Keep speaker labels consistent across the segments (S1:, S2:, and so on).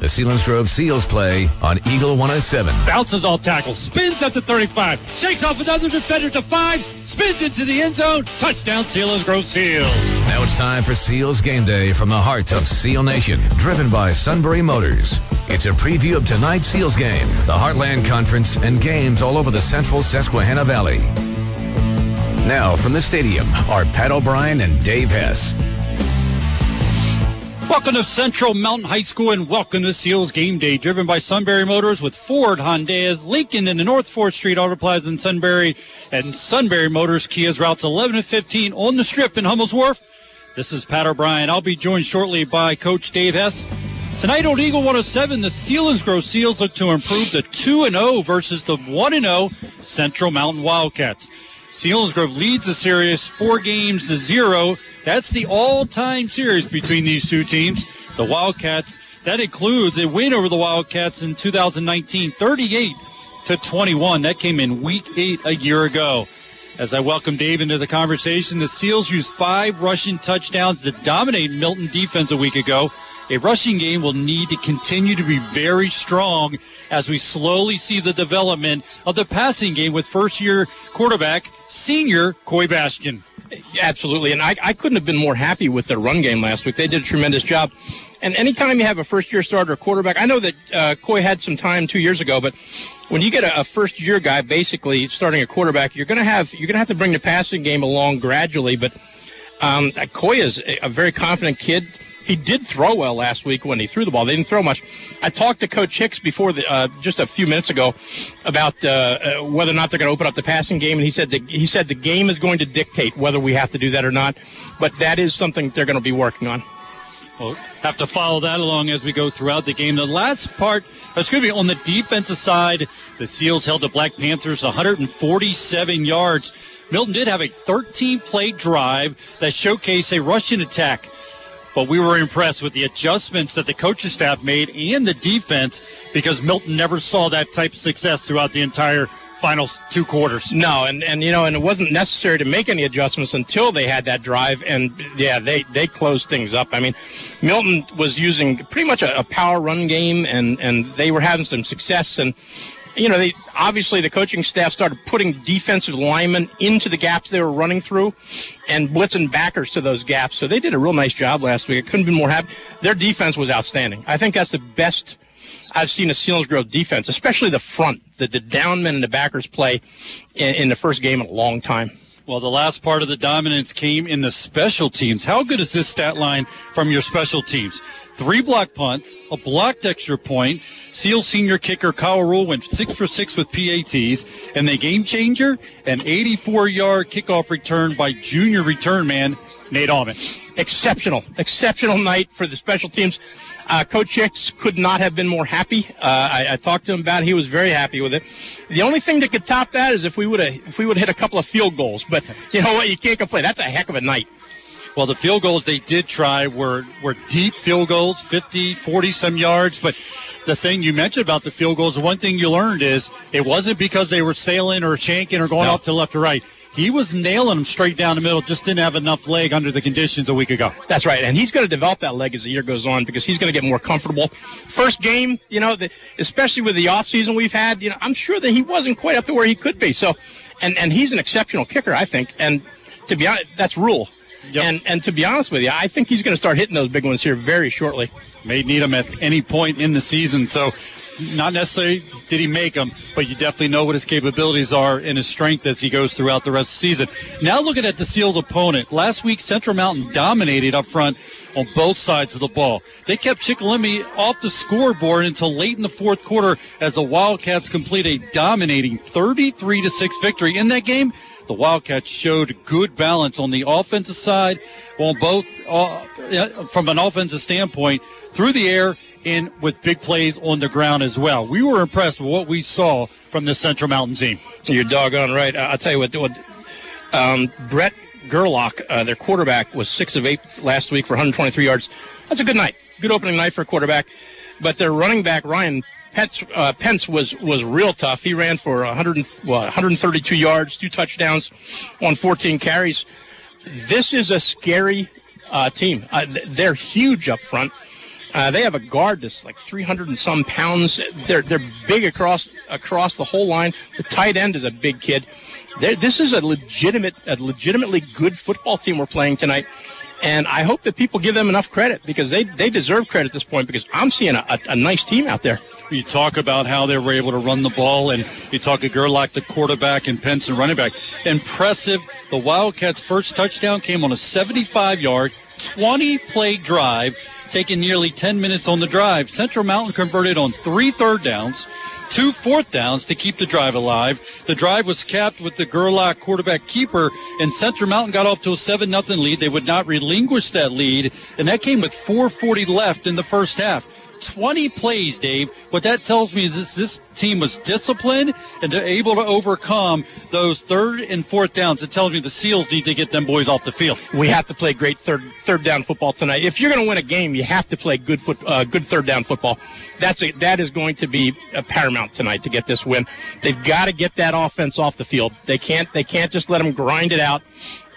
S1: The Selinsgrove Seals play on Eagle 107.
S2: Bounces all tackles, spins up to 35, shakes off another defender to five, spins into the end zone. Touchdown, Selinsgrove Seals.
S1: Now it's time for Seals Game Day from the heart of Seal Nation, driven by Sunbury Motors. It's a preview of tonight's Seals game, the Heartland Conference, and games all over the central Susquehanna Valley. Now, from the stadium are Pat O'Brien and Dave Hess.
S2: Welcome to Central Mountain High School and welcome to Seals Game Day, driven by Sunbury Motors with Ford, Honda, Lincoln in the North 4th Street Auto Plaza in Sunbury, and Sunbury Motors Kia's routes 11 and 15 on the strip in Hummel's Wharf. This is Pat O'Brien. I'll be joined shortly by Coach Dave Hess. Tonight on Eagle 107, the Selinsgrove Seals look to improve to 2 0 versus the 1 0 Central Mountain Wildcats. Selinsgrove leads the series four games to zero that's the all-time series between these two teams. The Wildcats, that includes a win over the Wildcats in 2019, 38 to 21. That came in week eight a year ago. As I welcome Dave into the conversation, the Seals used five rushing touchdowns to dominate Milton defense a week ago. A rushing game will need to continue to be very strong as we slowly see the development of the passing game with first year quarterback, senior Coy Bastion.
S3: Absolutely. And I, I couldn't have been more happy with their run game last week. They did a tremendous job. And anytime you have a first year starter quarterback, I know that uh, Coy had some time two years ago, but when you get a, a first year guy basically starting a quarterback, you're going to have you're going to have to bring the passing game along gradually. But um, Coy is a, a very confident kid he did throw well last week when he threw the ball. They didn't throw much. I talked to Coach Hicks before the, uh, just a few minutes ago about uh, uh, whether or not they're going to open up the passing game, and he said the, he said the game is going to dictate whether we have to do that or not. But that is something they're going to be working on.
S2: We'll have to follow that along as we go throughout the game. The last part, excuse me, on the defensive side, the Seals held the Black Panthers 147 yards. Milton did have a 13 play drive that showcased a rushing attack but we were impressed with the adjustments that the coaching staff made and the defense because Milton never saw that type of success throughout the entire final two quarters.
S3: No, and, and you know, and it wasn't necessary to make any adjustments until they had that drive, and yeah, they they closed things up. I mean, Milton was using pretty much a, a power run game, and and they were having some success, and you know, they obviously the coaching staff started putting defensive linemen into the gaps they were running through and blitzing backers to those gaps. So they did a real nice job last week. I couldn't be more happy. Their defense was outstanding. I think that's the best I've seen a Selinsgrove defense, especially the front, the, the downmen and the backers play in, in the first game in a long time.
S2: Well, the last part of the dominance came in the special teams. How good is this stat line from your special teams? Three block punts, a blocked extra point. Seal senior kicker Kyle Rule went six for six with PATs, and the game changer, an 84 yard kickoff return by junior return man Nate Allman.
S3: Exceptional, exceptional night for the special teams. Uh, Coach Hicks could not have been more happy. Uh, I, I, talked to him about it. He was very happy with it. The only thing that could top that is if we would have if we would hit a couple of field goals. But you know what? You can't complain. That's a heck of a night.
S2: Well, the field goals they did try were, were deep field goals, 50, 40 some yards. But the thing you mentioned about the field goals, the one thing you learned is it wasn't because they were sailing or shanking or going no. off to left or right. He was nailing them straight down the middle, just didn't have enough leg under the conditions a week ago.
S3: That's right. And he's going to develop that leg as the year goes on because he's going to get more comfortable. First game, you know, the, especially with the offseason we've had, you know, I'm sure that he wasn't quite up to where he could be. So, and, and he's an exceptional kicker, I think. And to be honest, that's rule. Yep. And and to be honest with you, I think he's going to start hitting those big ones here very shortly.
S2: May need him at any point in the season. So not necessarily did he make them, but you definitely know what his capabilities are and his strength as he goes throughout the rest of the season. Now looking at the Seals' opponent. Last week, Central Mountain dominated up front on both sides of the ball. They kept Shikellamy off the scoreboard until late in the fourth quarter as the Wildcats complete a dominating 33 to 6 victory in that game the Wildcats showed good balance on the offensive side, on both uh, from an offensive standpoint through the air and with big plays on the ground as well. We were impressed with what we saw from the Central Mountain team.
S3: So you're doggone right. I'll tell you what. what um, Brett Gerlach, uh, their quarterback, was six of eight last week for 123 yards. That's a good night. Good opening night for a quarterback. But their running back Ryan Pence, uh, Pence was was real tough. He ran for 100, well, 132 yards, two touchdowns on 14 carries. This is a scary uh, team. Uh, they're huge up front. Uh, they have a guard that's like 300 and some pounds. They're they're big across across the whole line. The tight end is a big kid. They're, this is a legitimate, a legitimately good football team we're playing tonight. And I hope that people give them enough credit because they, they deserve credit at this point because I'm seeing a, a, a nice team out there.
S2: You talk about how they were able to run the ball, and you talk Gerlach the quarterback and Penson running back. Impressive. The Wildcats' first touchdown came on a 75 yard, 20 play drive, taking nearly 10 minutes on the drive. Central Mountain converted on three third downs two fourth downs to keep the drive alive. The drive was capped with the Gerlach quarterback keeper, and Central Mountain got off to a 7 0 lead. They would not relinquish that lead, and that came with 4.40 left in the first half. 20 plays, Dave. What that tells me is this, this team was disciplined and able to overcome those third and fourth downs. It tells me the Seals need to get them boys off the field.
S3: We have to play great third third down football tonight. If you're going to win a game, you have to play good foot uh, good third down football. That's a, that is going to be paramount tonight to get this win. They've got to get that offense off the field. They can't they can't just let them grind it out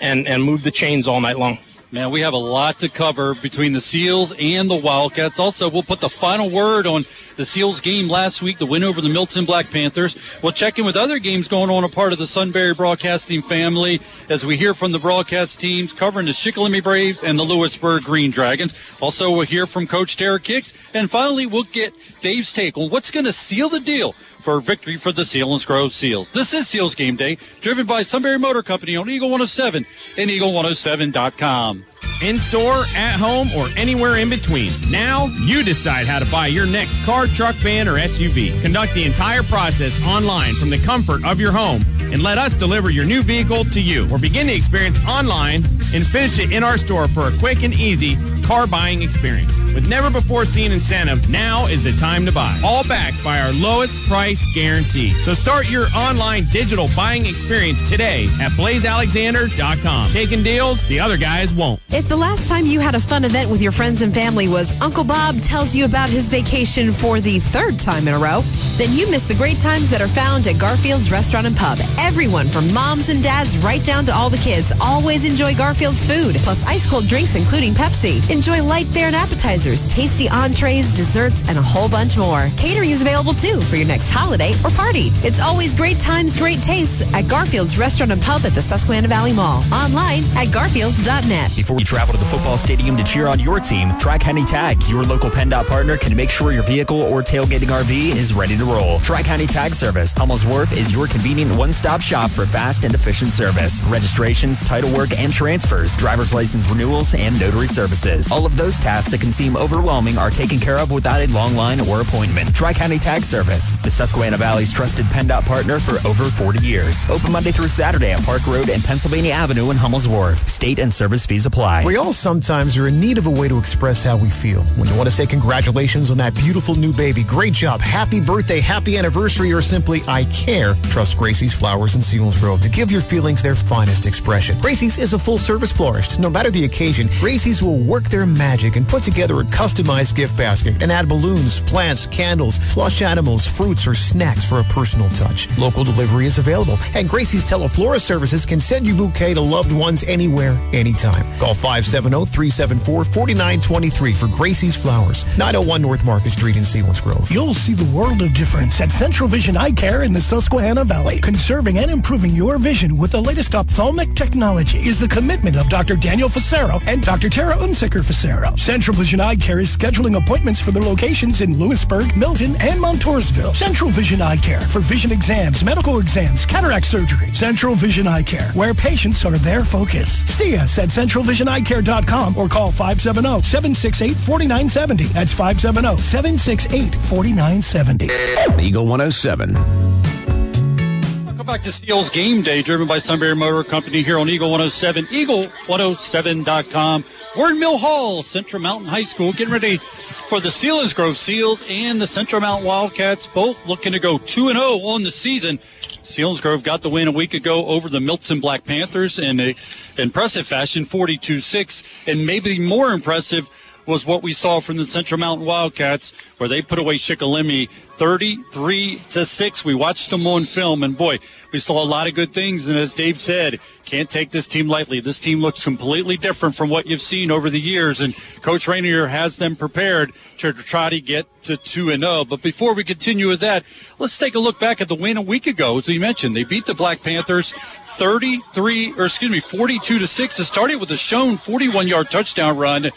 S3: and and move the chains all night long.
S2: Man, we have a lot to cover between the Seals and the Wildcats. Also, we'll put the final word on the Seals game last week, the win over the Milton Black Panthers. We'll check in with other games going on a part of the Sunbury Broadcasting family as we hear from the broadcast teams covering the Shikellamy Braves and the Lewisburg Green Dragons. Also, we'll hear from Coach Derek Hicks. And finally, we'll get Dave's take on what's going to seal the deal for victory for the Selinsgrove Seals. This is Seals Game Day, driven by Sunbury Motor Company on Eagle 107 and Eagle107.com.
S4: In store, at home, or anywhere in between. Now, you decide how to buy your next car, truck, van, or SUV. Conduct the entire process online from the comfort of your home and let us deliver your new vehicle to you. Or begin the experience online and finish it in our store for a quick and easy car buying experience. With never before seen incentives, now is the time to buy. All backed by our lowest price guarantee. So start your online digital buying experience today at blazealexander.com. Taking deals the other guys won't.
S5: If the last time you had a fun event with your friends and family was Uncle Bob tells you about his vacation for the third time in a row, then you missed the great times that are found at Garfield's Restaurant and Pub. Everyone from moms and dads right down to all the kids always enjoy Garfield's food, plus ice cold drinks including Pepsi. Enjoy light fare and appetizers, tasty entrees, desserts, and a whole bunch more. Catering is available too for your next holiday or party. It's always great times, great tastes at Garfield's Restaurant and Pub at the Susquehanna Valley Mall. Online at garfields.net.
S6: Before you travel to the football stadium to cheer on your team, Tri County Tag, your local PennDOT partner, can make sure your vehicle or tailgating RV is ready to roll. Tri County Tag Service, Hummels Wharf is your convenient one-stop shop for fast and efficient service. Registrations, title work, and transfers, driver's license renewals, and notary services. All of those tasks that can seem overwhelming are taken care of without a long line or appointment. Tri County Tag Service, the Susquehanna Valley's trusted PennDOT partner for over 40 years. Open Monday through Saturday at Park Road and Pennsylvania Avenue in Hummels Wharf. State and service fees apply.
S7: We all sometimes are in need of a way to express how we feel. When you want to say congratulations on that beautiful new baby, great job, happy birthday, happy anniversary, or simply I care, trust Gracie's Flowers in Selinsgrove to give your feelings their finest expression. Gracie's is a full service florist. No matter the occasion, Gracie's will work their magic and put together a customized gift basket and add balloons, plants, candles, plush animals, fruits, or snacks for a personal touch. Local delivery is available, and Gracie's Teleflora services can send you bouquet to loved ones anywhere, anytime. Call 570-374-4923 for Gracie's Flowers, 901 North Market Street in Selinsgrove.
S8: You'll see the world of difference at Central Vision Eye Care in the Susquehanna Valley. Conserving and improving your vision with the latest ophthalmic technology is the commitment of Dr. Daniel Facero and Dr. Tara Unsicker Facero. Central Vision Eye Care is scheduling appointments for their locations in Lewisburg, Milton, and Montoursville. Central Vision Eye Care for vision exams, medical exams, cataract surgery. Central Vision Eye Care, where patients are their focus. See us at centralvisioneyecare.com or call 570-768-4970. That's 570-768-4970.
S1: Eagle 107.
S2: Welcome back to Seals Game Day, driven by Sunbury Motor Company here on Eagle 107, eagle107.com. We're in Mill Hall, Central Mountain High School, getting ready for the Selinsgrove Seals and the Central Mountain Wildcats, both looking to go 2 0 on the season. Selinsgrove got the win a week ago over the Milton Black Panthers in a impressive fashion, 42 6. And maybe more impressive, was what we saw from the Central Mountain Wildcats, where they put away Shikellamy 33 to 6. We watched them on film, and boy, we saw a lot of good things. And as Dave said, can't take this team lightly. This team looks completely different from what you've seen over the years, and Coach Rainier has them prepared to try to get to 2 and 0. But before we continue with that, let's take a look back at the win a week ago. As we mentioned, they beat the Black Panthers 33, or excuse me, 42 to 6. It started with a Schoen 41 yard touchdown run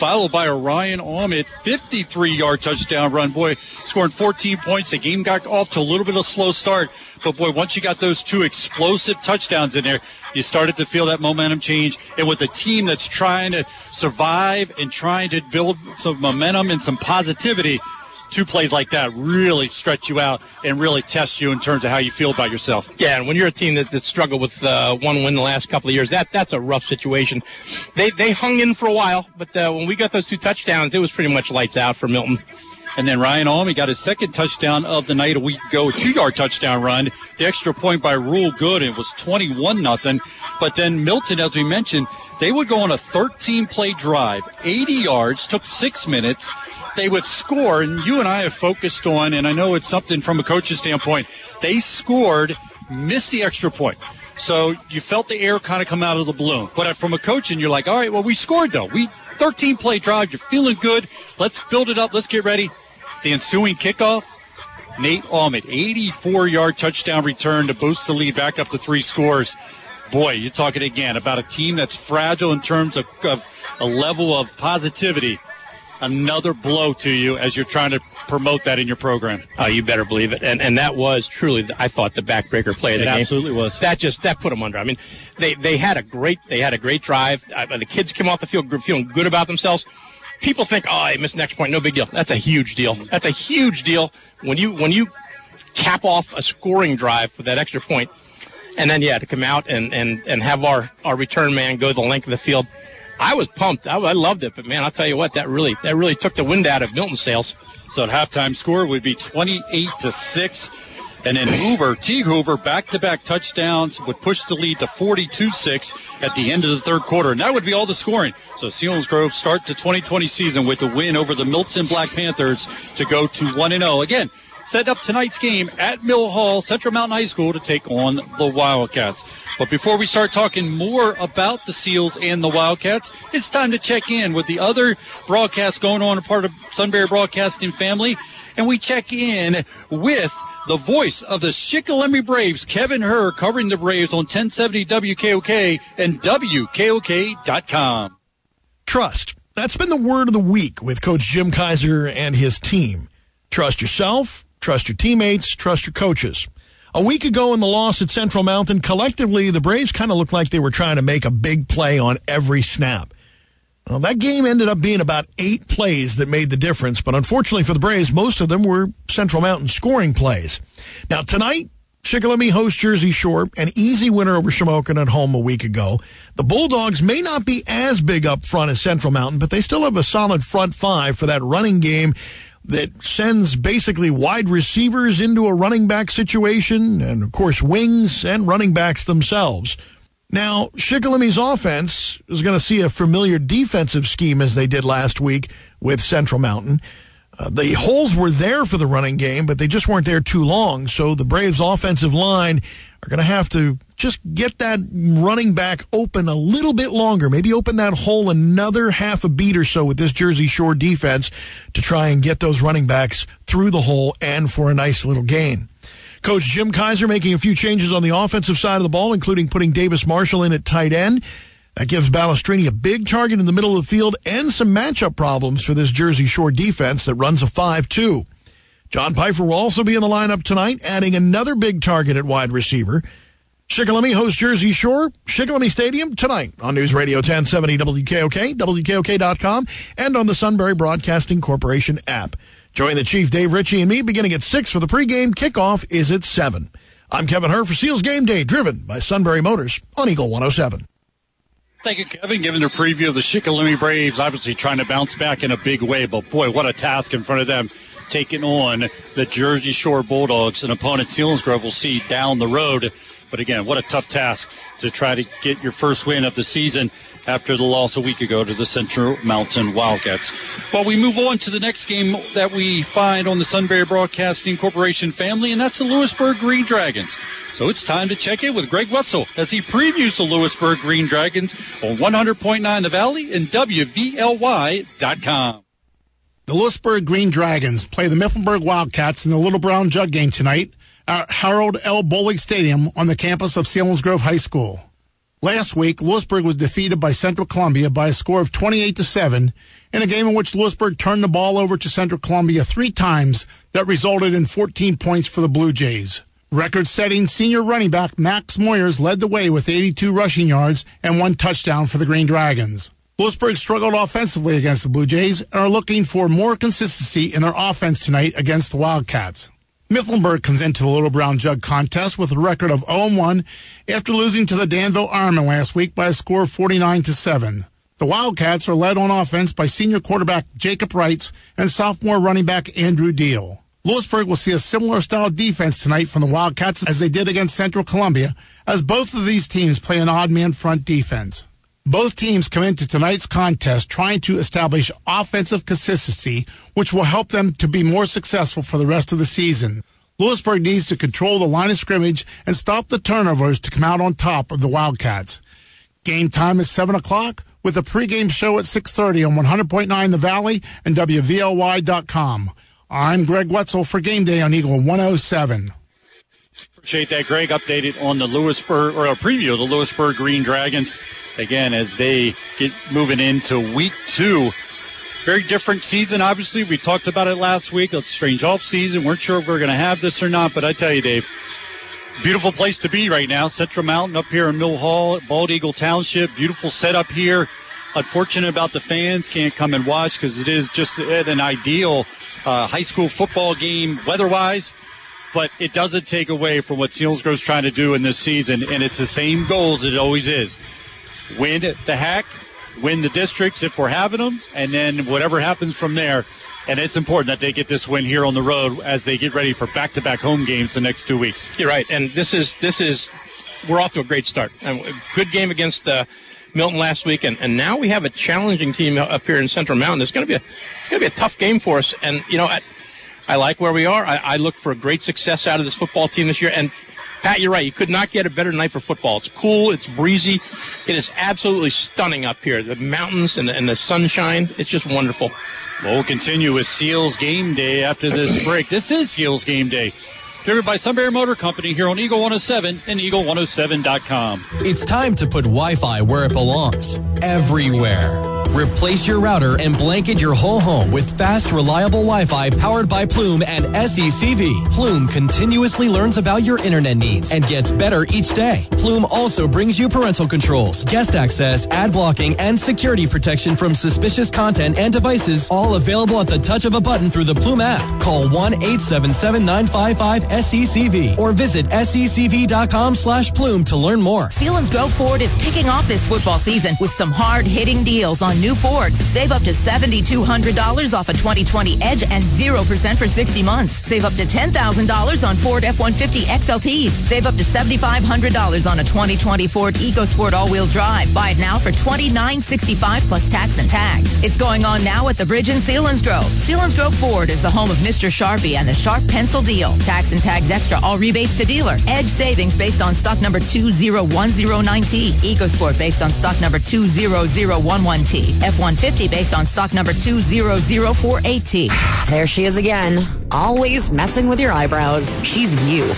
S2: followed by a Ryan Ahmed 53 yard touchdown run. Boy, scoring 14 points. The game got off to a little bit of a slow start. But boy, once you got those two explosive touchdowns in there, you started to feel that momentum change. And with a team that's trying to survive and trying to build some momentum and some positivity, two plays like that really stretch you out and really test you in terms of how you feel about yourself.
S3: Yeah, and when you're a team that, that struggled with uh, one win the last couple of years, that that's a rough situation. They they hung in for a while, but uh, when we got those two touchdowns, it was pretty much lights out for Milton.
S2: And then Ryan Almy got his second touchdown of the night a week ago, a two-yard touchdown run. The extra point by Rule Good, it was 21 nothing. But then Milton, as we mentioned, they would go on a 13-play drive, 80 yards, took six minutes they would score, and you and I have focused on, and I know it's something from a coach's standpoint, they scored, missed the extra point. So you felt the air kind of come out of the balloon. But from a coach, and you're like, all right, well, we scored though. We 13 play drive. You're feeling good. Let's build it up. Let's get ready. The ensuing kickoff, Nate Ahmed, 84 yard touchdown return to boost the lead back up to three scores. Boy, you're talking again about a team that's fragile in terms of, of a level of positivity another blow to you as you're trying to promote that in your program.
S3: Oh, you better believe it. And and that was truly, I thought, the backbreaker play of the
S2: it
S3: game.
S2: Absolutely was.
S3: That just that put them under. I mean, they they had a great they had a great drive. Uh, the kids came off the field feeling good about themselves. People think, oh, I missed next point. No big deal. That's a huge deal. That's a huge deal when you when you cap off a scoring drive with that extra point, and then yeah, to come out and and and have our our return man go the length of the field I was pumped. I, I loved it, but man, I'll tell you what, that really that really took the wind out of Milton's sails.
S2: So at halftime score would be 28 to 6. And then Hoover, T. Hoover, back to back touchdowns would push the lead to 42 6 at the end of the third quarter. And that would be all the scoring. So Selinsgrove starts the 2020 season with the win over the Milton Black Panthers to go to 1 0. Again, set up tonight's game at Mill Hall, Central Mountain High School, to take on the Wildcats. But before we start talking more about the Seals and the Wildcats, it's time to check in with the other broadcasts going on, a part of Sunbury Broadcasting family. And we check in with the voice of the Shikellamy Braves, Kevin Herr, covering the Braves on 1070 WKOK and WKOK.com.
S9: Trust. That's been the word of the week with Coach Jim Kaiser and his team. Trust yourself, Trust your teammates, trust your coaches. A week ago in the loss at Central Mountain, collectively, the Braves kind of looked like they were trying to make a big play on every snap. Well, that game ended up being about eight plays that made the difference, but unfortunately for the Braves, most of them were Central Mountain scoring plays. Now, tonight, Shikellamy hosts Jersey Shore, an easy winner over Shamokin at home a week ago. The Bulldogs may not be as big up front as Central Mountain, but they still have a solid front five for that running game that sends basically wide receivers into a running back situation, and of course, wings and running backs themselves. Now, Shikellamy's offense is going to see a familiar defensive scheme as they did last week with Central Mountain. Uh, the holes were there for the running game, but they just weren't there too long. So the Braves' offensive line are going to have to just get that running back open a little bit longer. Maybe open that hole another half a beat or so with this Jersey Shore defense to try and get those running backs through the hole and for a nice little gain. Coach Jim Kaiser making a few changes on the offensive side of the ball, including putting Davis Marshall in at tight end. That gives Balestrini a big target in the middle of the field and some matchup problems for this Jersey Shore defense that runs a 5-2. John Pfeiffer will also be in the lineup tonight, adding another big target at wide receiver. Shikellamy hosts Jersey Shore, Shikellamy Stadium tonight on News Radio 1070 WKOK, WKOK.com, and on the Sunbury Broadcasting Corporation app. Join the Chief Dave Ritchie and me beginning at 6 for the pregame. Kickoff is at 7. I'm Kevin Herr for Seals Game Day, driven by Sunbury Motors on Eagle 107.
S2: Thank you, Kevin. Giving their preview of the Shikellamy Braves, obviously trying to bounce back in a big way, but boy, what a task in front of them taking on the Jersey Shore Bulldogs, an opponent Selinsgrove will see down the road. But again, what a tough task to try to get your first win of the season. after the loss a week ago to the Central Mountain Wildcats. Well, we move on to the next game that we find on the Sunbury Broadcasting Corporation family, and that's the Lewisburg Green Dragons. So it's time to check in with Greg Wetzel as he previews the Lewisburg Green Dragons on 100.9 The Valley and WVLY.com.
S10: The Lewisburg Green Dragons play the Mifflinburg Wildcats in the Little Brown Jug game tonight at Harold L. Bolig Stadium on the campus of Selinsgrove High School. Last week, Lewisburg was defeated by Central Columbia by a score of 28 to 7 in a game in which Lewisburg turned the ball over to Central Columbia three times that resulted in 14 points for the Blue Jays. Record-setting senior running back Max Moyers led the way with 82 rushing yards and one touchdown for the Green Dragons. Lewisburg struggled offensively against the Blue Jays and are looking for more consistency in their offense tonight against the Wildcats. Mifflinburg comes into the Little Brown Jug contest with a record of 0-1 after losing to the Danville Ironmen last week by a score of 49 to 7. The Wildcats are led on offense by senior quarterback Jacob Wrights and sophomore running back Andrew Deal. Lewisburg will see a similar style defense tonight from the Wildcats as they did against Central Columbia, as both of these teams play an odd man front defense. Both teams come into tonight's contest trying to establish offensive consistency, which will help them to be more successful for the rest of the season. Lewisburg needs to control the line of scrimmage and stop the turnovers to come out on top of the Wildcats. Game time is 7 o'clock with a pregame show at 6.30 on 100.9 The Valley and WVLY.com. I'm Greg Wetzel for Game Day on Eagle 107.
S2: Appreciate that, Greg. Updated on the Lewisburg, or a preview of the Lewisburg Green Dragons again as they get moving into week two. Very different season, obviously. We talked about it last week. A strange off season. Weren't sure if we are going to have this or not, but I tell you, Dave, beautiful place to be right now. Central Mountain up here in Mill Hall, Bald Eagle Township. Beautiful setup here. Unfortunate about the fans can't come and watch because it is just an ideal uh, high school football game weather-wise but it doesn't take away from what Selinsgrove's trying to do in this season, and it's the same goals it always is win the hack, win the districts if we're having them, and then whatever happens from there. And it's important that they get this win here on the road as they get ready for back-to-back home games the next two weeks.
S3: You're right, and this is this is we're off to a great start. good game against uh, Milton last week, and, and now we have a challenging team up here in Central Mountain. It's going to be a it's going to be a tough game for us, and you know. I like where we are. I, I look for a great success out of this football team this year. And Pat, you're right. You could not get a better night for football. It's cool. It's breezy. It is absolutely stunning up here. The mountains and the, and the sunshine. It's just wonderful.
S2: Well, we'll continue with Seals Game Day after this break. This is Seals Game Day. Driven by Sunbury Motor Company here on Eagle 107 and Eagle107.com.
S11: It's time to put Wi Fi where it belongs everywhere Replace your router and blanket your whole home with fast, reliable Wi-Fi powered by Plume and SECV. Plume continuously learns about your internet needs and gets better each day. Plume also brings you parental controls, guest access, ad blocking, and security protection from suspicious content and devices, all available at the touch of a button through the Plume app. Call 1-877-955-SECV or visit secv.com slash plume to learn more.
S12: Selinsgrove Ford is kicking off this football season with some hard-hitting deals on new Fords. Save up to $7,200 off a 2020 Edge and 0% for 60 months. Save up to $10,000 on Ford F-150 XLTs. Save up to $7,500 on a 2020 Ford EcoSport all-wheel drive. Buy it now for $29.65 plus tax and tags. It's going on now at the bridge in Selinsgrove. Selinsgrove Ford is the home of Mr. Sharpie and the Sharp Pencil Deal. Tax and tags extra, all rebates to dealer. Edge savings based on stock number 20109T. EcoSport based on stock number 20011T. F-150 based on stock number 20048T.
S13: There she is again. Always messing with your eyebrows. She's you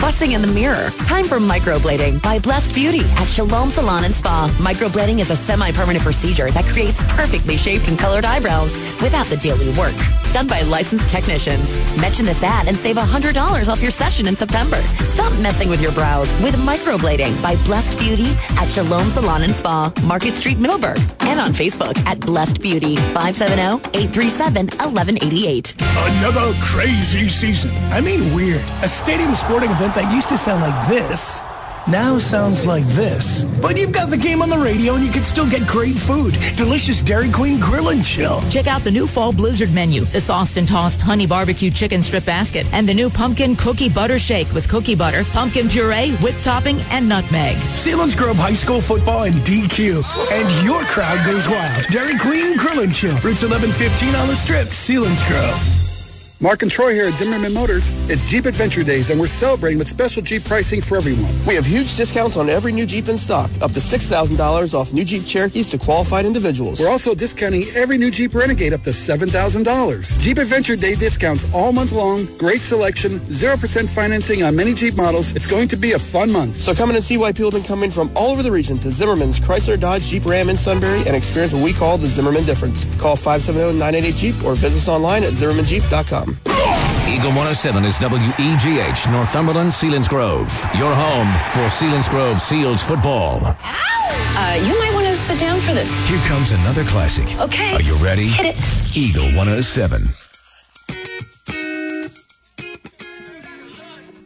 S13: fussing in the mirror. Time for microblading by Blessed Beauty at Shalom Salon and Spa. Microblading is a semi-permanent procedure that creates perfectly shaped and colored eyebrows without the daily work. Done by licensed technicians. Mention this ad and save $100 off your session in September. Stop messing with your brows with microblading by Blessed Beauty at Shalom Salon and Spa, Market Street, Middleburg, and on Facebook at Blessed Beauty, 570-837-1188.
S8: Another crazy season. I mean weird. A stadium sporting event that used to sound like this now sounds like this. But you've got the game on the radio and you can still get great food. Delicious Dairy Queen Grill and Chill.
S12: Check out the new fall blizzard menu, the sauced and tossed honey barbecue chicken strip basket, and the new pumpkin cookie butter shake with cookie butter, pumpkin puree, whipped topping, and nutmeg.
S8: Selinsgrove High School football and DQ. And your crowd goes wild. Dairy Queen Grill and Chill. Routes 1115 on the strip, Selinsgrove.
S14: Mark and Troy here at Zimmerman Motors. It's Jeep Adventure Days, and we're celebrating with special Jeep pricing for everyone.
S15: We have huge discounts on every new Jeep in stock, up to $6,000 off new Jeep Cherokees to qualified individuals.
S14: We're also discounting every new Jeep Renegade up to $7,000. Jeep Adventure Day discounts all month long, great selection, 0% financing on many Jeep models. It's going to be a fun month.
S15: So come in and see why people have been coming from all over the region to Zimmerman's Chrysler Dodge Jeep Ram in Sunbury and experience what we call the Zimmerman difference. Call 570-988-JEEP or visit us online at zimmermanjeep.com.
S1: Eagle 107 is WEGH, Northumberland, Selinsgrove. Your home for Selinsgrove Seals football.
S16: Uh, you might want to sit down for this.
S1: Here comes another classic.
S16: Okay.
S1: Are you ready?
S16: Hit it.
S1: Eagle 107.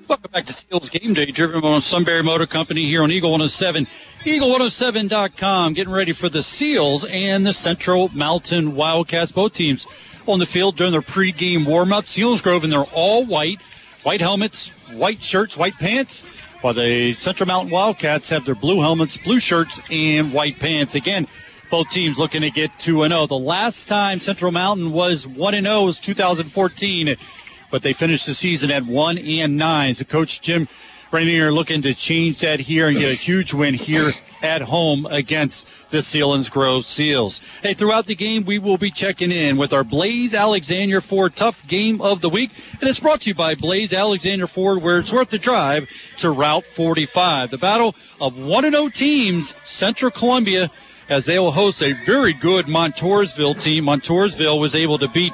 S2: Welcome back to Seals Game Day, driven by Sunbury Motor Company here on Eagle 107. Eagle107.com, getting ready for the Seals and the Central Mountain Wildcats. Both teams on the field during their pregame warm-up. Selinsgrove in their all white, white helmets, white shirts, white pants, while the Central Mountain Wildcats have their blue helmets, blue shirts, and white pants. Again, both teams looking to get 2 0. The last time Central Mountain was 1 0 was 2014, but they finished the season at 1 and 9. So Coach Jim Rainier looking to change that here and get a huge win here at home against the Selinsgrove Seals. Hey, throughout the game, we will be checking in with our Blaze Alexander Ford Tough Game of the Week. And it's brought to you by Blaze Alexander Ford, where it's worth the drive to Route 45. The battle of 1 0 teams, Central Columbia, as they will host a very good Montoursville team. Montoursville was able to beat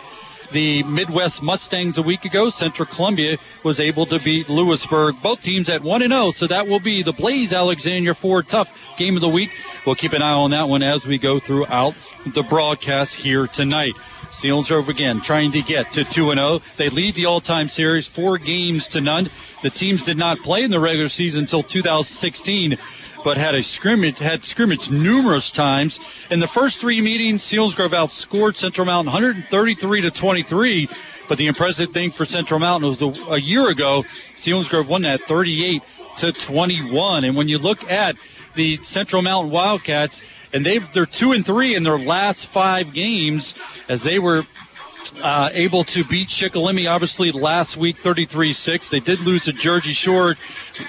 S2: the Midwest Mustangs a week ago. Central Columbia was able to beat Lewisburg. Both teams at 1 0, so that will be the Blaze Alexander Ford Tough game of the week. We'll keep an eye on that one as we go throughout the broadcast here tonight. Seals Selinsgrove again trying to get to 2 0. They lead the all time series four games to none. The teams did not play in the regular season until 2016 but had a scrimmage had scrimmage numerous times. In the first three meetings, Selinsgrove outscored Central Mountain 133 to 23. But the impressive thing for Central Mountain was the, a year ago, Selinsgrove won that 38 to 21. And when you look at the Central Mountain Wildcats, and they've they're two and three in their last five games, as they were uh, able to beat Shikellamy, obviously, last week, 33 6. They did lose to Jersey Shore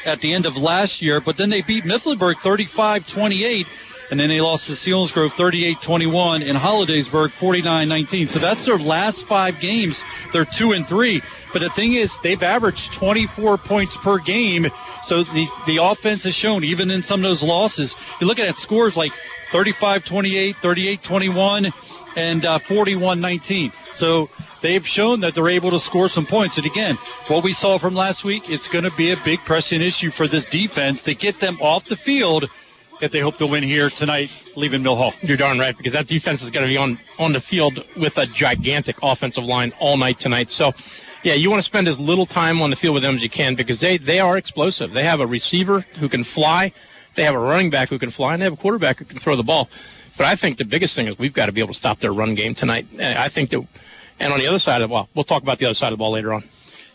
S2: at the end of last year, but then they beat Mifflinburg 35 28. And then they lost to Selinsgrove 38 21 and Hollidaysburg 49 19. So that's their last five games. They're two and three. But the thing is, they've averaged 24 points per game. So the, the offense has shown, even in some of those losses, you look at scores like 35 28, 38 21, and uh, 41 19. So they've shown that they're able to score some points. And again, what we saw from last week, it's going to be a big pressing issue for this defense to get them off the field if they hope to win here tonight, leaving Mill Hall.
S3: You're darn right, because that defense is going to be on, on the field with a gigantic offensive line all night tonight. So, yeah, you want to spend as little time on the field with them as you can because they, they are explosive. They have a receiver who can fly, they have a running back who can fly, and they have a quarterback who can throw the ball. But I think the biggest thing is we've got to be able to stop their run game tonight. I think that, and on the other side of the ball, we'll talk about the other side of the ball later on.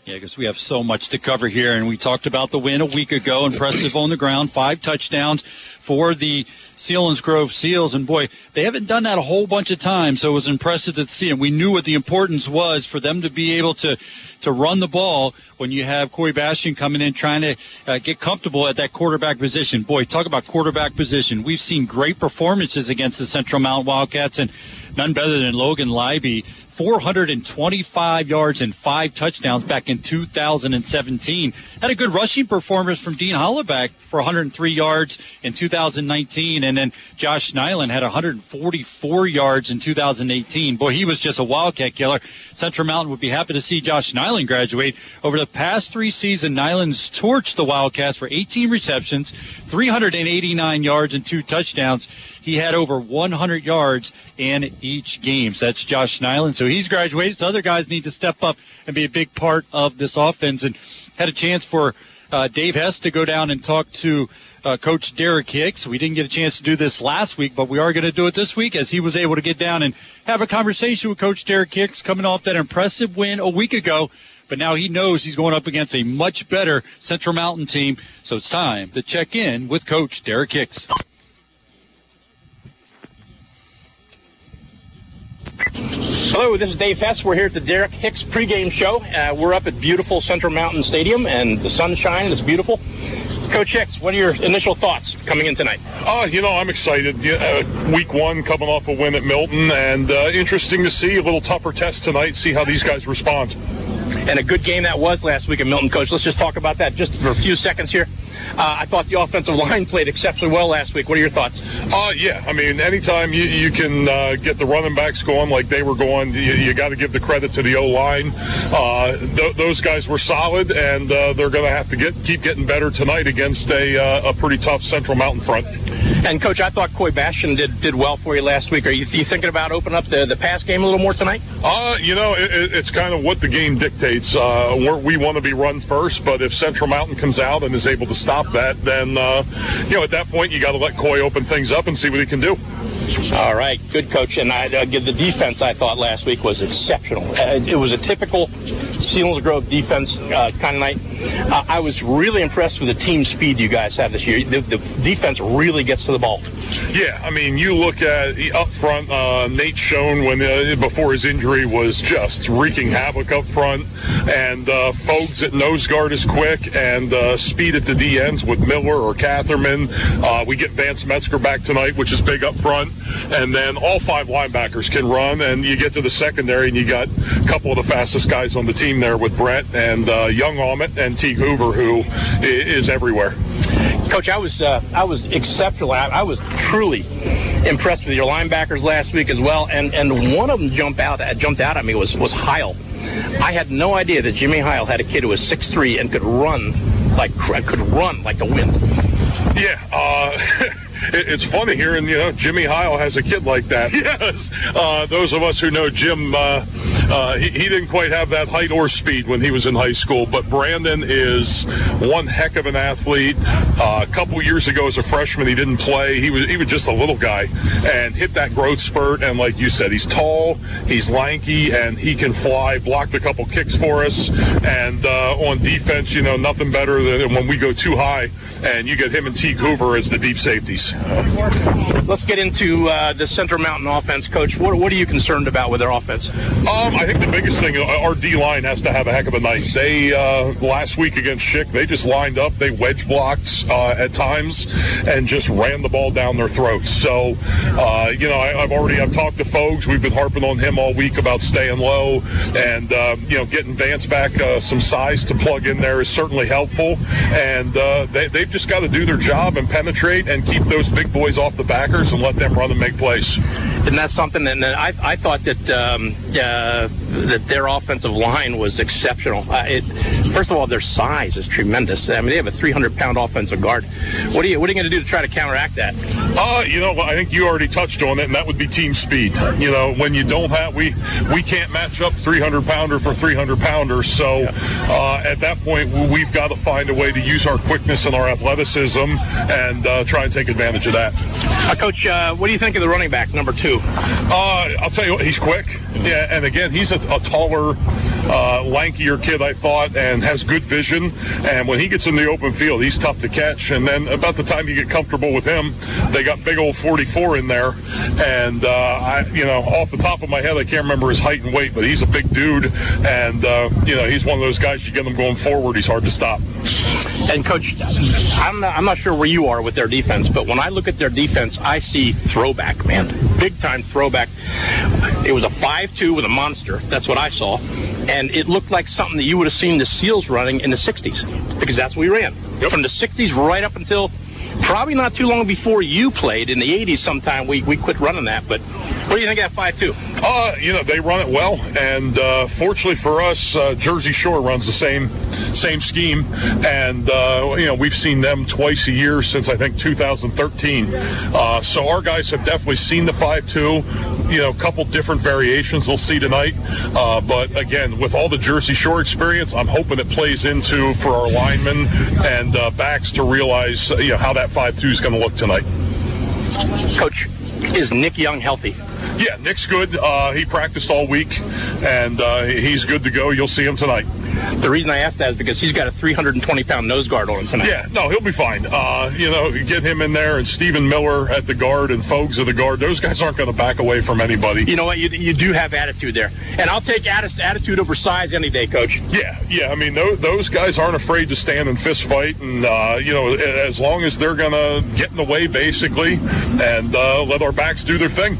S2: Yeah, because we have so much to cover here, and we talked about the win a week ago. Impressive on the ground, five touchdowns for the Selinsgrove Seals, and boy, they haven't done that a whole bunch of times. So it was impressive to see, and we knew what the importance was for them to be able to to run the ball when you have Coy Bastian coming in trying to uh, get comfortable at that quarterback position. Boy, talk about quarterback position. We've seen great performances against the Central Mount Wildcats, and none better than Logan Libby 425 yards and five touchdowns back in 2017. Had a good rushing performance from Dean Hollaback for 103 yards in 2019. And then Josh Nyland had 144 yards in 2018. Boy, he was just a Wildcat killer. Central Mountain would be happy to see Josh Nyland graduate. Over the past three seasons, Nyland's torched the Wildcats for 18 receptions, 389 yards, and two touchdowns. He had over 100 yards in each game. So that's Josh Nyland. So he's graduated. So other guys need to step up and be a big part of this offense. And had a chance for uh, Dave Hess to go down and talk to uh, Coach Derek Hicks. We didn't get a chance to do this last week, but we are going to do it this week as he was able to get down and have a conversation with Coach Derek Hicks coming off that impressive win a week ago. But now he knows he's going up against a much better Central Mountain team. So it's time to check in with Coach Derek Hicks.
S3: Hello, this is Dave Hess. We're here at the Derek Hicks pregame show. Uh, we're up at beautiful Central Mountain Stadium, and the sunshine is beautiful. Coach Hicks, what are your initial thoughts coming in tonight?
S17: Uh, you know, I'm excited. Uh, week one, coming off a win at Milton, and uh, interesting to see a little tougher test tonight, see how these guys respond.
S3: And a good game that was last week at Milton, Coach. Let's just talk about that just for a few seconds here. Uh, I thought the offensive line played exceptionally well last week. What are your thoughts?
S17: Uh, yeah, I mean, anytime you, you can uh, get the running backs going like they were going, you, you got to give the credit to the O line. Uh, th- those guys were solid, and uh, they're going to have to get keep getting better tonight against a, uh, a pretty tough Central Mountain front.
S3: And coach, I thought Coy Bastion did did well for you last week. Are you, you thinking about opening up the, the pass game a little more tonight?
S17: Uh, you know, it, it's kind of what the game dictates. Uh, we want to be run first, but if Central Mountain comes out and is able to stop that, then uh, you know at that point you got to let Coy open things up and see what he can do.
S3: All right, good coach. And I uh, the defense I thought last week was exceptional. Uh, it was a typical Selinsgrove defense uh, kind of night. Uh, I was really impressed with the team speed you guys have this year. The, the, defense really gets to the ball.
S17: Yeah, I mean, you look at up front. Uh, Nate Schoen when uh, before his injury was just wreaking havoc up front, and uh, at nose guard is quick, and speed at the D ends with Miller or Catherman. We get Vance Metzger back tonight, which is big up front, and then all five linebackers can run, and you get to the secondary, and you got a couple of the fastest guys on the team there with Brett and uh, Young Ahmet and Teague Hoover, who is everywhere.
S3: Coach, I was uh, I was exceptional. I, I, was truly impressed with your linebackers last week as well, and and one of them jumped out jumped out at me was was Heil. I had no idea that Jimmy Heil had a kid who was 6'3 and could run like could run like the wind.
S17: Yeah. Uh, it's funny hearing, you know, Jimmy Heil has a kid like that. Yes. Uh, those of us who know Jim, uh, uh, he, he, didn't quite have that height or speed when he was in high school, but Brandon is one heck of an athlete. Uh, a couple years ago as a freshman, he didn't play. He was, he was just a little guy and hit that growth spurt. And like you said, he's tall, he's lanky, and he can fly, blocked a couple kicks for us. And uh, on defense, you know, nothing better than when we go too high and you get him and Teague Hoover as the deep safeties.
S3: Let's get into uh, the Central Mountain offense, Coach. What, what, are you concerned about with their offense?
S17: Um, I think the biggest thing, uh, our D line has to have a heck of a night. They uh, last week against Schick, they just lined up, they wedge blocked uh, at times, and just ran the ball down their throats. So, uh, you know, I, have already I've talked to folks. We've been harping on him all week about staying low, and um, you know, getting Vance back uh, some size to plug in there is certainly helpful. And they, they've just got to do their job and penetrate and keep those big boys off the backers and let them run and make plays.
S3: And that's something that I, I thought that um, uh, that their offensive line was exceptional. Uh, it, first of all, their size is tremendous. I mean, they have a 300 pound offensive guard. What are you What are you going to do to try to counteract that?
S17: Uh, you know, I think you already touched on it, and that would be team speed. You know, when you don't have we we can't match up 300 pounder for 300 pounder. So uh, at that point, we've got to find a way to use our quickness and our athleticism and uh, try and take advantage of that.
S3: Uh, Coach, uh, what do you think of the running back number two?
S17: Uh, I'll tell you what, he's quick. Yeah, and again, he's a, a taller, uh, lankier kid, I thought, and has good vision. And when he gets in the open field, he's tough to catch. And then about the time you get comfortable with him, they got big old 44 in there. And uh, I, you know, off the top of my head, I can't remember his height and weight, but he's a big dude. And uh, you know, he's one of those guys. You get him going forward, he's hard to stop.
S3: And coach, I'm not, I'm not sure where you are with their defense, but when I look at their defense, I see throwback, man, big time throwback. It was a 5-2 with a monster. That's what I saw, and it looked like something that you would have seen the Seals running in the 60s because that's what we ran yep. from the 60s right up until probably not too long before you played in the 80s. Sometime we we quit running that, but What do you think of that five two?
S17: Uh, you know they run it well, and uh, fortunately for us, uh, Jersey Shore runs the same same scheme, and uh, you know we've seen them twice a year since I think 2013. Uh, so our guys have definitely seen the five two. You know, a couple different variations they'll see tonight, uh, but again, with all the Jersey Shore experience, I'm hoping it plays into for our linemen and uh, backs to realize you know how that five two is going to look tonight.
S3: Coach, is Nick Young healthy?
S17: Yeah, Nick's good. Uh, he practiced all week, and uh, he's good to go. You'll see him tonight.
S3: The reason I asked that is because he's got a 320 pound nose guard on him tonight.
S17: Yeah, no, he'll be fine. Uh, you know, get him in there, and Stephen Miller at the guard, and Fogs at the guard. Those guys aren't going to back away from anybody.
S3: You know what? You, you do have attitude there, and I'll take atti- attitude over size any day, Coach.
S17: Yeah, yeah. I mean, those, those guys aren't afraid to stand and fist fight, and uh, you know, as long as they're going to get in the way, basically, and uh, let our backs do their thing.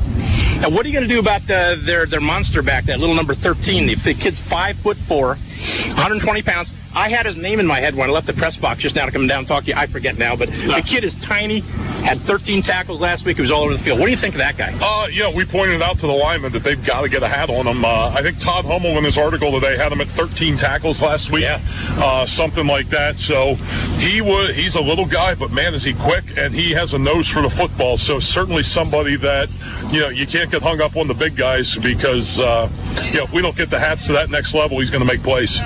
S3: Now, what are you going to do about the, their their monster back, that little number 13? The, the kid's five foot four, 120 pounds. I had his name in my head when I left the press box just now to come down and talk to you. I forget now, but the kid is tiny. Had 13 tackles last week. He was all over the field. What do you think of that guy?
S17: Uh, yeah, we pointed out to the linemen that they've got to get a hat on him. Uh, I think Todd Hummel in his article today had him at 13 tackles last week,
S3: Yeah.
S17: uh, something like that. So he would. He's a little guy, but man, is he quick, and he has a nose for the football. So certainly somebody that you know you can't get hung up on the big guys because uh, you know if we don't get the hats to that next level, he's going to make plays.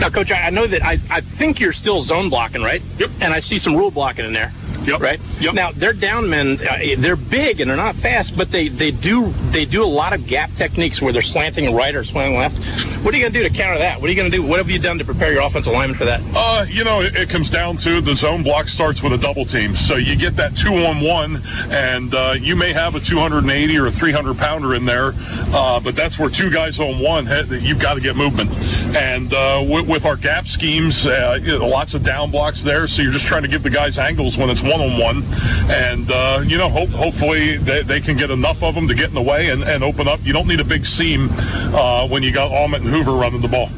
S3: Now, Coach, I, I know that I, I think you're still zone blocking, right? Yep. And I see some rule blocking in there.
S17: Yep.
S3: Right. Yep. Now their down men, uh, they're big and they're not fast, but they, they do they do a lot of gap techniques where they're slanting right or slanting left. What are you going to do to counter that? What are you going to do? What have you done to prepare your offensive lineman for that?
S17: Uh, you know, it, it comes down to the zone block starts with a double team. So you get that two on one, and uh, you may have a 280 or a 300 pounder in there, uh, but that's where two guys on one, head, you've got to get movement. And uh, with, with our gap schemes, uh, lots of down blocks there, so you're just trying to give the guys angles when it's one on one. And, uh, you know, hope, hopefully they, they can get enough of them to get in the way and, and open up. You don't need a big seam uh, when you got Almond and Hoover running the ball.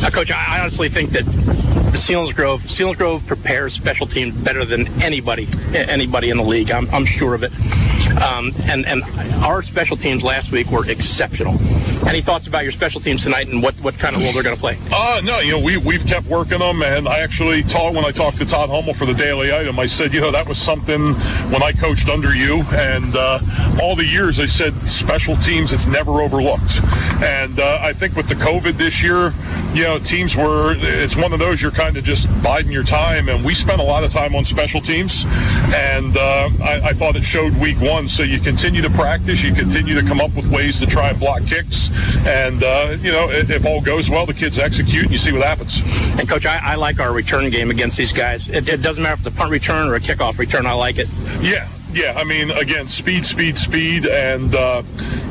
S3: Now, Coach, I I honestly think that the Selinsgrove, Seals Grove prepares special teams better than anybody, anybody in the league. I'm, I'm sure of it. Um, and and our special teams last week were exceptional. Any thoughts about your special teams tonight and what, what kind of role they're going to play?
S17: Uh, no, you know, we, we've kept working them, and I actually talked, when I talked to Todd Hummel for the daily item, I said, you know, that was something when I coached under you, and uh, all the years I said, special teams, it's never overlooked. And uh, I think with the COVID this year, you know, teams were, it's one of those you're kind of just biding your time, and we spent a lot of time on special teams, and uh, I, I thought it showed week one. So you continue to practice, you continue to come up with ways to try and block kicks, and, uh, you know, if, if all goes well, the kids execute, and you see what happens.
S3: And Coach, I, I like our return game against these guys. It, it doesn't matter if it's a punt return or a kickoff return. I like it.
S17: Yeah, yeah. I mean, again, speed, speed, speed, and uh,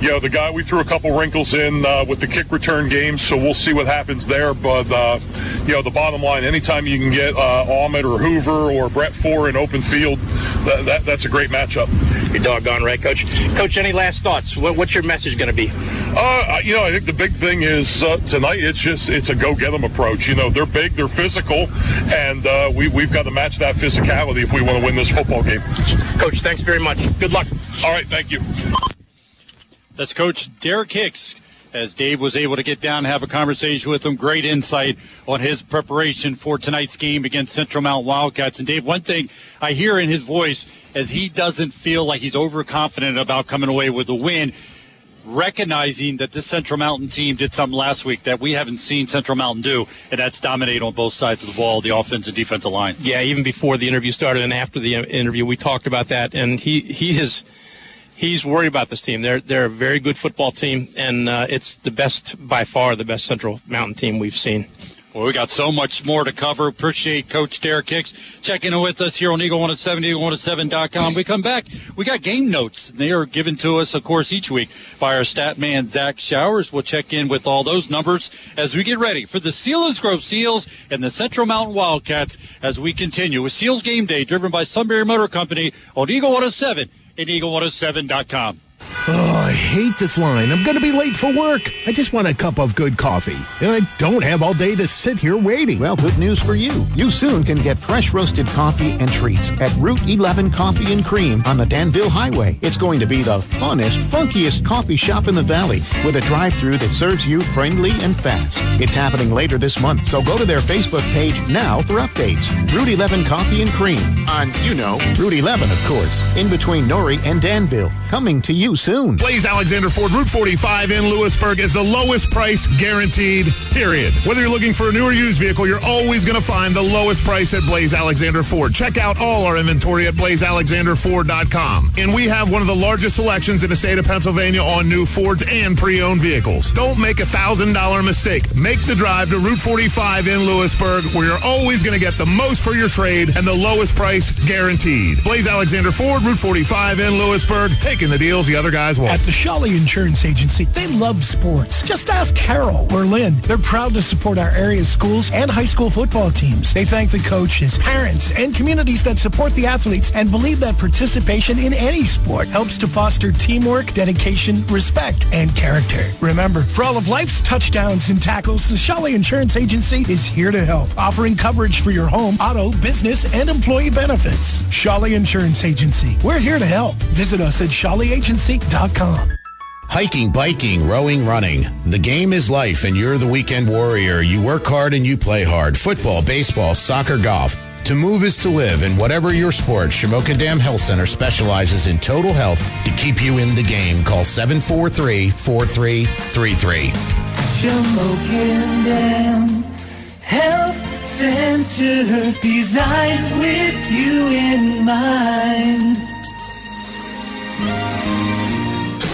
S17: you know the guy we threw a couple wrinkles in uh, with the kick return game, so we'll see what happens there. But uh, you know, the bottom line, anytime you can get uh, Ahmed or Hoover or Brett Ford in open field, that, that that's a great matchup.
S3: You're doggone right, Coach. Coach, any last thoughts? What, what's your message going to be?
S17: Uh, you know, I think the big thing is uh, tonight. It's just it's a go get them approach. You know, they're big, they're physical, and uh, we we've got to match that physicality if we want to win this football game.
S3: Coach, thanks very much. Good luck.
S17: All right, thank you.
S2: That's Coach Derek Hicks. As Dave was able to get down and have a conversation with him, great insight on his preparation for tonight's game against Central Mount Wildcats. And Dave, one thing I hear in his voice is he doesn't feel like he's overconfident about coming away with a win, recognizing that this Central Mountain team did something last week that we haven't seen Central Mountain do, and that's dominate on both sides of the ball, the offense and defensive line.
S3: Yeah, even before the interview started and after the interview, we talked about that, and he he is he's worried about this team. They're they're a very good football team, and uh, it's the best by far the best Central Mountain team we've seen.
S2: Well, we got so much more to cover. Appreciate Coach Derek Hicks checking in with us here on Eagle 107, Eagle107.com. We come back, we got game notes. They are given to us, of course, each week by our stat man, Zach Showers. We'll check in with all those numbers as we get ready for the Selinsgrove Seals and the Central Mountain Wildcats as we continue with Seals Game Day, driven by Sunbury Motor Company on Eagle 107 and Eagle107.com.
S9: Oh, I hate this line. I'm going to be late for work. I just want a cup of good coffee. And I don't have all day to sit here waiting.
S7: Well, good news for you. You soon can get fresh roasted coffee and treats at Route 11 Coffee and Cream on the Danville Highway. It's going to be the funnest, funkiest coffee shop in the valley with a drive-through that serves you friendly and fast. It's happening later this month, so go to their Facebook page now for updates. Route 11 Coffee and Cream on, you know, Route 11, of course, in between Nori and Danville. Coming to you soon.
S10: Blaze Alexander Ford Route 45 in Lewisburg is the lowest price guaranteed, period. Whether you're looking for a new or used vehicle, you're always going to find the lowest price at Blaze Alexander Ford. Check out all our inventory at blazealexanderford.com. And we have one of the largest selections in the state of Pennsylvania on new Fords and pre-owned vehicles. Don't make a $1,000 mistake. Make the drive to Route 45 in Lewisburg where you're always going to get the most for your trade and the lowest price guaranteed. Blaze Alexander Ford, Route 45 in Lewisburg, taking the deals the other guys.
S8: At the Shawley Insurance Agency, they love sports. Just ask Carol or Lynn. They're proud to support our area's schools and high school football teams. They thank the coaches, parents, and communities that support the athletes and believe that participation in any sport helps to foster teamwork, dedication, respect, and character. Remember, for all of life's touchdowns and tackles, the Shawley Insurance Agency is here to help, offering coverage for your home, auto, business, and employee benefits. Shawley Insurance Agency. We're here to help. Visit us at shawleyagency.com.
S18: Hiking, biking, rowing, running. The game is life and you're the weekend warrior. You work hard and you play hard. Football, baseball, soccer, golf. To move is to live, and whatever your sport, Shamokin Dam Health Center specializes in total health to keep you in the game. Call 743 4333.
S19: Shamokin Dam Health Center, designed with you in mind.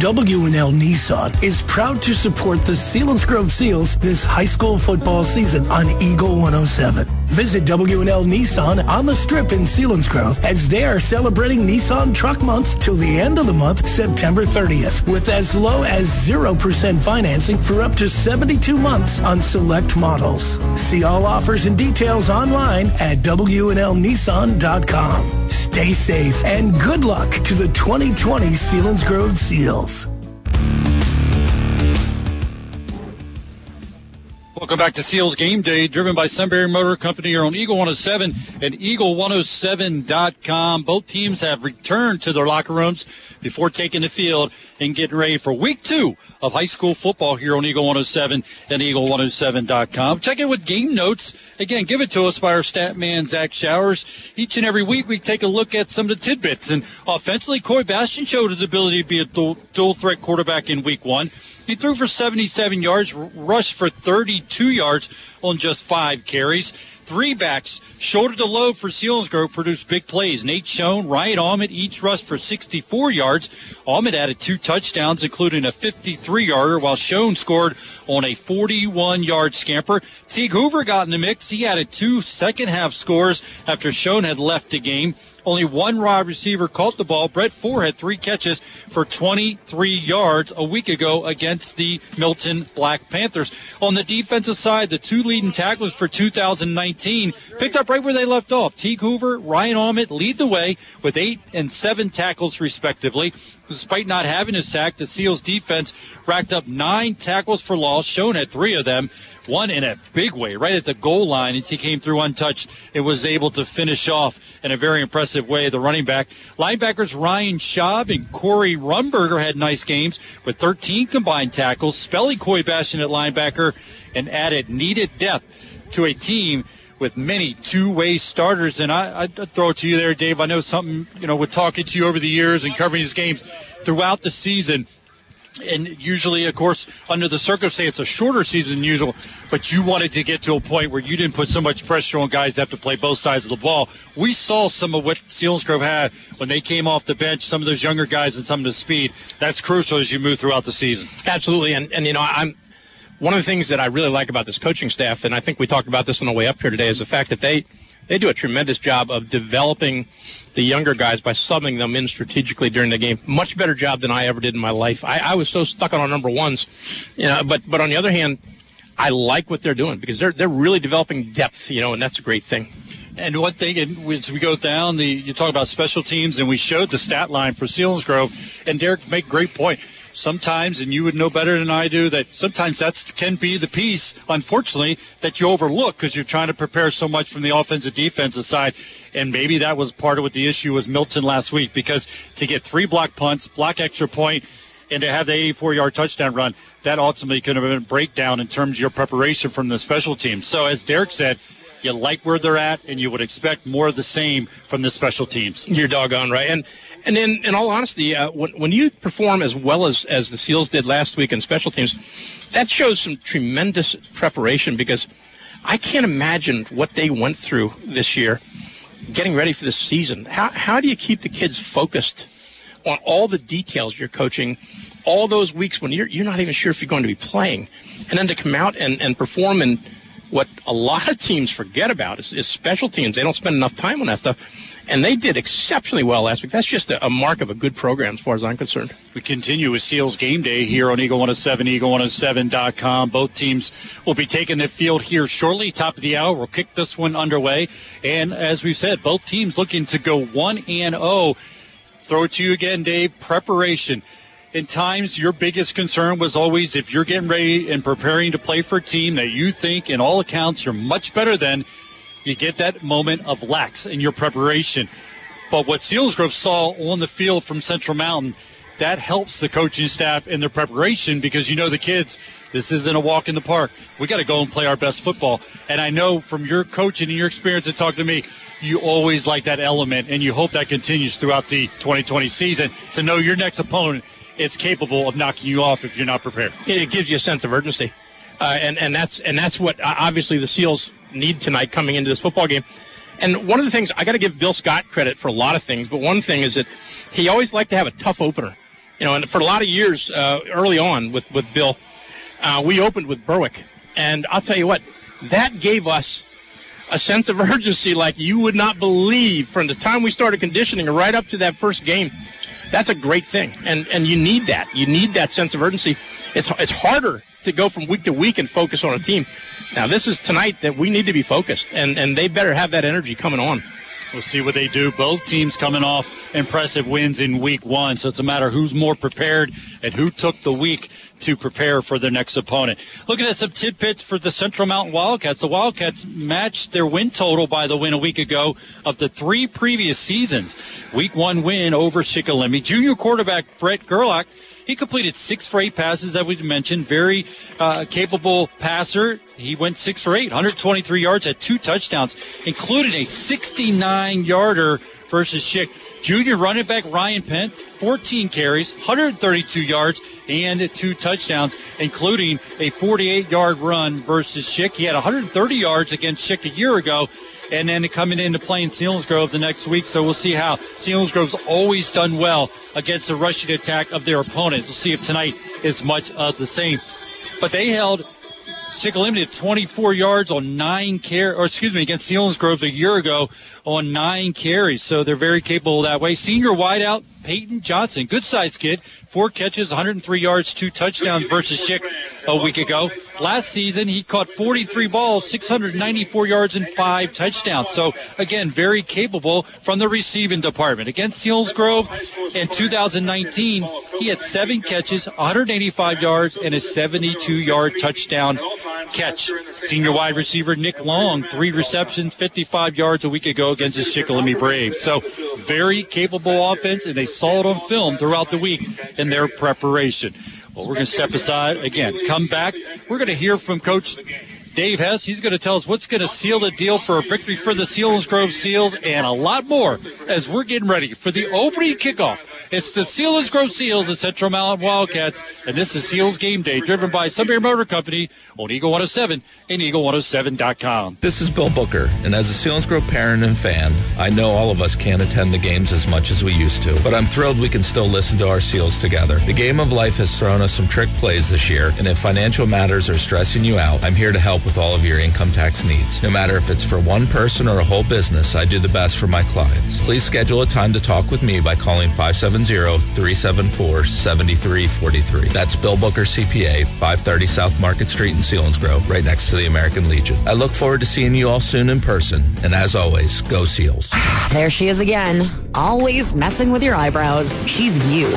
S8: W&L Nissan is proud to support the Selinsgrove Seals this high school football season on Eagle 107. Visit W&L Nissan on the strip in Selinsgrove as they are celebrating Nissan Truck Month till the end of the month, September 30th, with as low as 0% financing for up to 72 months on select models. See all offers and details online at WNLNissan.com. Stay safe and good luck to the 2020 Selinsgrove Seals.
S2: Welcome back to Seals Game Day, driven by Sunbury Motor Company here on Eagle 107 and Eagle107.com. Both teams have returned to their locker rooms before taking the field and getting ready for week two of high school football here on Eagle 107 and Eagle107.com. Check in with game notes. Again, give it to us by our stat man, Zach Showers. Each and every week, we take a look at some of the tidbits. And offensively, Coy Bastian showed his ability to be a dual, threat quarterback in week one. He threw for 77 yards, rushed for 32 yards on just five carries. Three backs shoulder to load for Selinsgrove produced big plays. Nate Schoen, Ryan Almond each rushed for 64 yards. Almond added two touchdowns, including a 53 yarder, while Schoen scored on a 41 yard scamper. Teague Hoover got in the mix. He added two second half scores after Schoen had left the game. Only one wide receiver caught the ball. Brett Ford had three catches for 23 yards a week ago against the Milton Black Panthers. On the defensive side, the two leading tacklers for 2019 picked up right where they left off. Teague Hoover, Ryan Almond lead the way with eight and seven tackles respectively. Despite not having a sack, the Seals defense racked up nine tackles for loss. Schoen at three of them one in a big way, right at the goal line as he came through untouched and was able to finish off in a very impressive way. The running back, linebackers Ryan Schaub and Corey Rumberger had nice games with 13 combined tackles, Spelly Coy Bastian at linebacker, and added needed depth to a team with many two-way starters. And I, I throw it to you there, Dave. I know something, you know, with talking to you over the years and covering these games throughout the season and usually, of course, under the circumstance, a shorter season than usual. But you wanted to get to a point where you didn't put so much pressure on guys to have to play both sides of the ball. We saw some of what Selinsgrove had when they came off the bench. Some of those younger guys and some of the speed. That's crucial as you move throughout the season.
S3: Absolutely, and and you know I'm one of the things that I really like about this coaching staff, and I think we talked about this on the way up here today, is the fact that they they do a tremendous job of developing the younger guys by subbing them in strategically during the game. Much better job than I ever did in my life. I, I was so stuck on our number ones, you know. But but on the other hand, I like what they're doing because they're they're really developing depth, you know, and that's a great thing.
S2: And one thing, as we go down, the you talk about special teams, and we showed the stat line for Seals Selinsgrove, and Derek make great point sometimes, and you would know better than I do, that sometimes that can be the piece, unfortunately, that you overlook because you're trying to prepare so much from the offensive defensive side. And maybe that was part of what the issue was Milton last week because to get three block punts, block extra point, and to have the 84 yard touchdown run, that ultimately could have been a breakdown in terms of your preparation from the special teams. So, as Derek said, you like where they're at, and you would expect more of the same from the special teams.
S3: You're doggone right. And and in, in all honesty, uh, when, when you perform as well as, as the SEALs did last week in special teams, that shows some tremendous preparation because I can't imagine what they went through this year getting ready for this season. How, how do you keep the kids focused on all the details you're coaching all those weeks when you're, you're not even sure if you're going to be playing? And then to come out and, and perform in what a lot of teams forget about is, is special teams. They don't spend enough time on that stuff and they did exceptionally well last week. That's just a, a, mark of a good program as far as I'm concerned.
S2: We continue with Seals Game Day here on Eagle 107, Eagle107.com. Both teams will be taking the field here shortly. Top of the hour, we'll kick this one underway. And as we've said, both teams looking to go 1 and 0. Throw it to you again, Dave. Preparation. In times, your biggest concern was always if you're getting ready and preparing to play for a team that you think, in all accounts, you're much better than – you get that moment of lax in your preparation. But what Selinsgrove saw on the field from Central Mountain, that helps the coaching staff in their preparation because you know the kids, this isn't a walk in the park. We got to go and play our best football. And I know from your coaching and your experience and talking to me, you always like that element, and you hope that continues throughout the 2020 season to know your next opponent is capable of knocking you off if you're not prepared.
S3: It gives you a sense of urgency, uh, and and that's and that's what uh, obviously the Seals need tonight coming into this football game. And one of the things I got to give Bill Scott credit for a lot of things, but one thing is that he always liked to have a tough opener. You know, and for a lot of years uh, early on with with Bill, uh, we opened with Berwick, and I'll tell you what, that gave us a sense of urgency like you would not believe from the time we started conditioning right up to that first game. That's a great thing, and and you need that. You need that sense of urgency. It's it's harder to go from week to week and focus on a team. Now, this is tonight that we need to be focused, and, and they better have that energy coming on.
S2: We'll see what they do. Both teams coming off impressive wins in week one, so it's a matter who's more prepared and who took the week to prepare for their next opponent. Looking at some tidbits for the Central Mountain Wildcats. The Wildcats matched their win total by the win a week ago of the three previous seasons. Week one win over Shikellamy. Junior quarterback Brett Gerlach he completed six for eight passes, as we mentioned. Very uh, capable passer. He went six for eight, 123 yards, had two touchdowns, including a 69 yarder versus Schick. Junior running back Ryan Pence, 14 carries, 132 yards, and two touchdowns, including a 48 yard run versus Schick. He had 130 yards against Schick a year ago and then coming into playing Selinsgrove the next week. So we'll see how Selinsgrove's always done well against the rushing attack of their opponent. We'll see if tonight is much of the same. But they held Shikellamy at 24 yards on nine care, or excuse me, against Selinsgrove a year ago on nine carries. So they're very capable that way. Senior wideout Peyton Johnson, good size kid, four catches, 103 yards, two touchdowns versus Schick a week ago. Last season, he caught 43 balls, 694 yards, and five touchdowns. So again, very capable from the receiving department. Against Selinsgrove in 2019, he had seven catches, 185 yards, and a 72-yard touchdown catch. Senior wide receiver Nick Long, three receptions, 55 yards a week ago against the Shikellamy Braves. So very capable offense, and they saw it on film throughout the week in their preparation. Well, we're going to step aside again. Come back. We're going to hear from Coach Dave Hess. He's going to tell us what's going to seal the deal for a victory for the Selinsgrove Seals and a lot more as we're getting ready for the opening kickoff It's the Selinsgrove Seals at Central Mountain Wildcats, and this is Seals Game Day, driven by Sunbury Motor Company on Eagle 107 and Eagle107.com.
S20: This is Bill Booker, and as a Selinsgrove parent and fan, I know all of us can't attend the games as much as we used to, but I'm thrilled we can still listen to our Seals together. The game of life has thrown us some trick plays this year, and if financial matters are stressing you out, I'm here to help with all of your income tax needs. No matter if it's for one person or a whole business, I do the best for my clients. Please schedule a time to talk with me by calling 570-374-7343. That's Bill Booker CPA, 530 South Market Street in Selinsgrove, right next to the American Legion. I look forward to seeing you all soon in person, and as always, go Seals.
S13: There she is again, always messing with your eyebrows. She's you.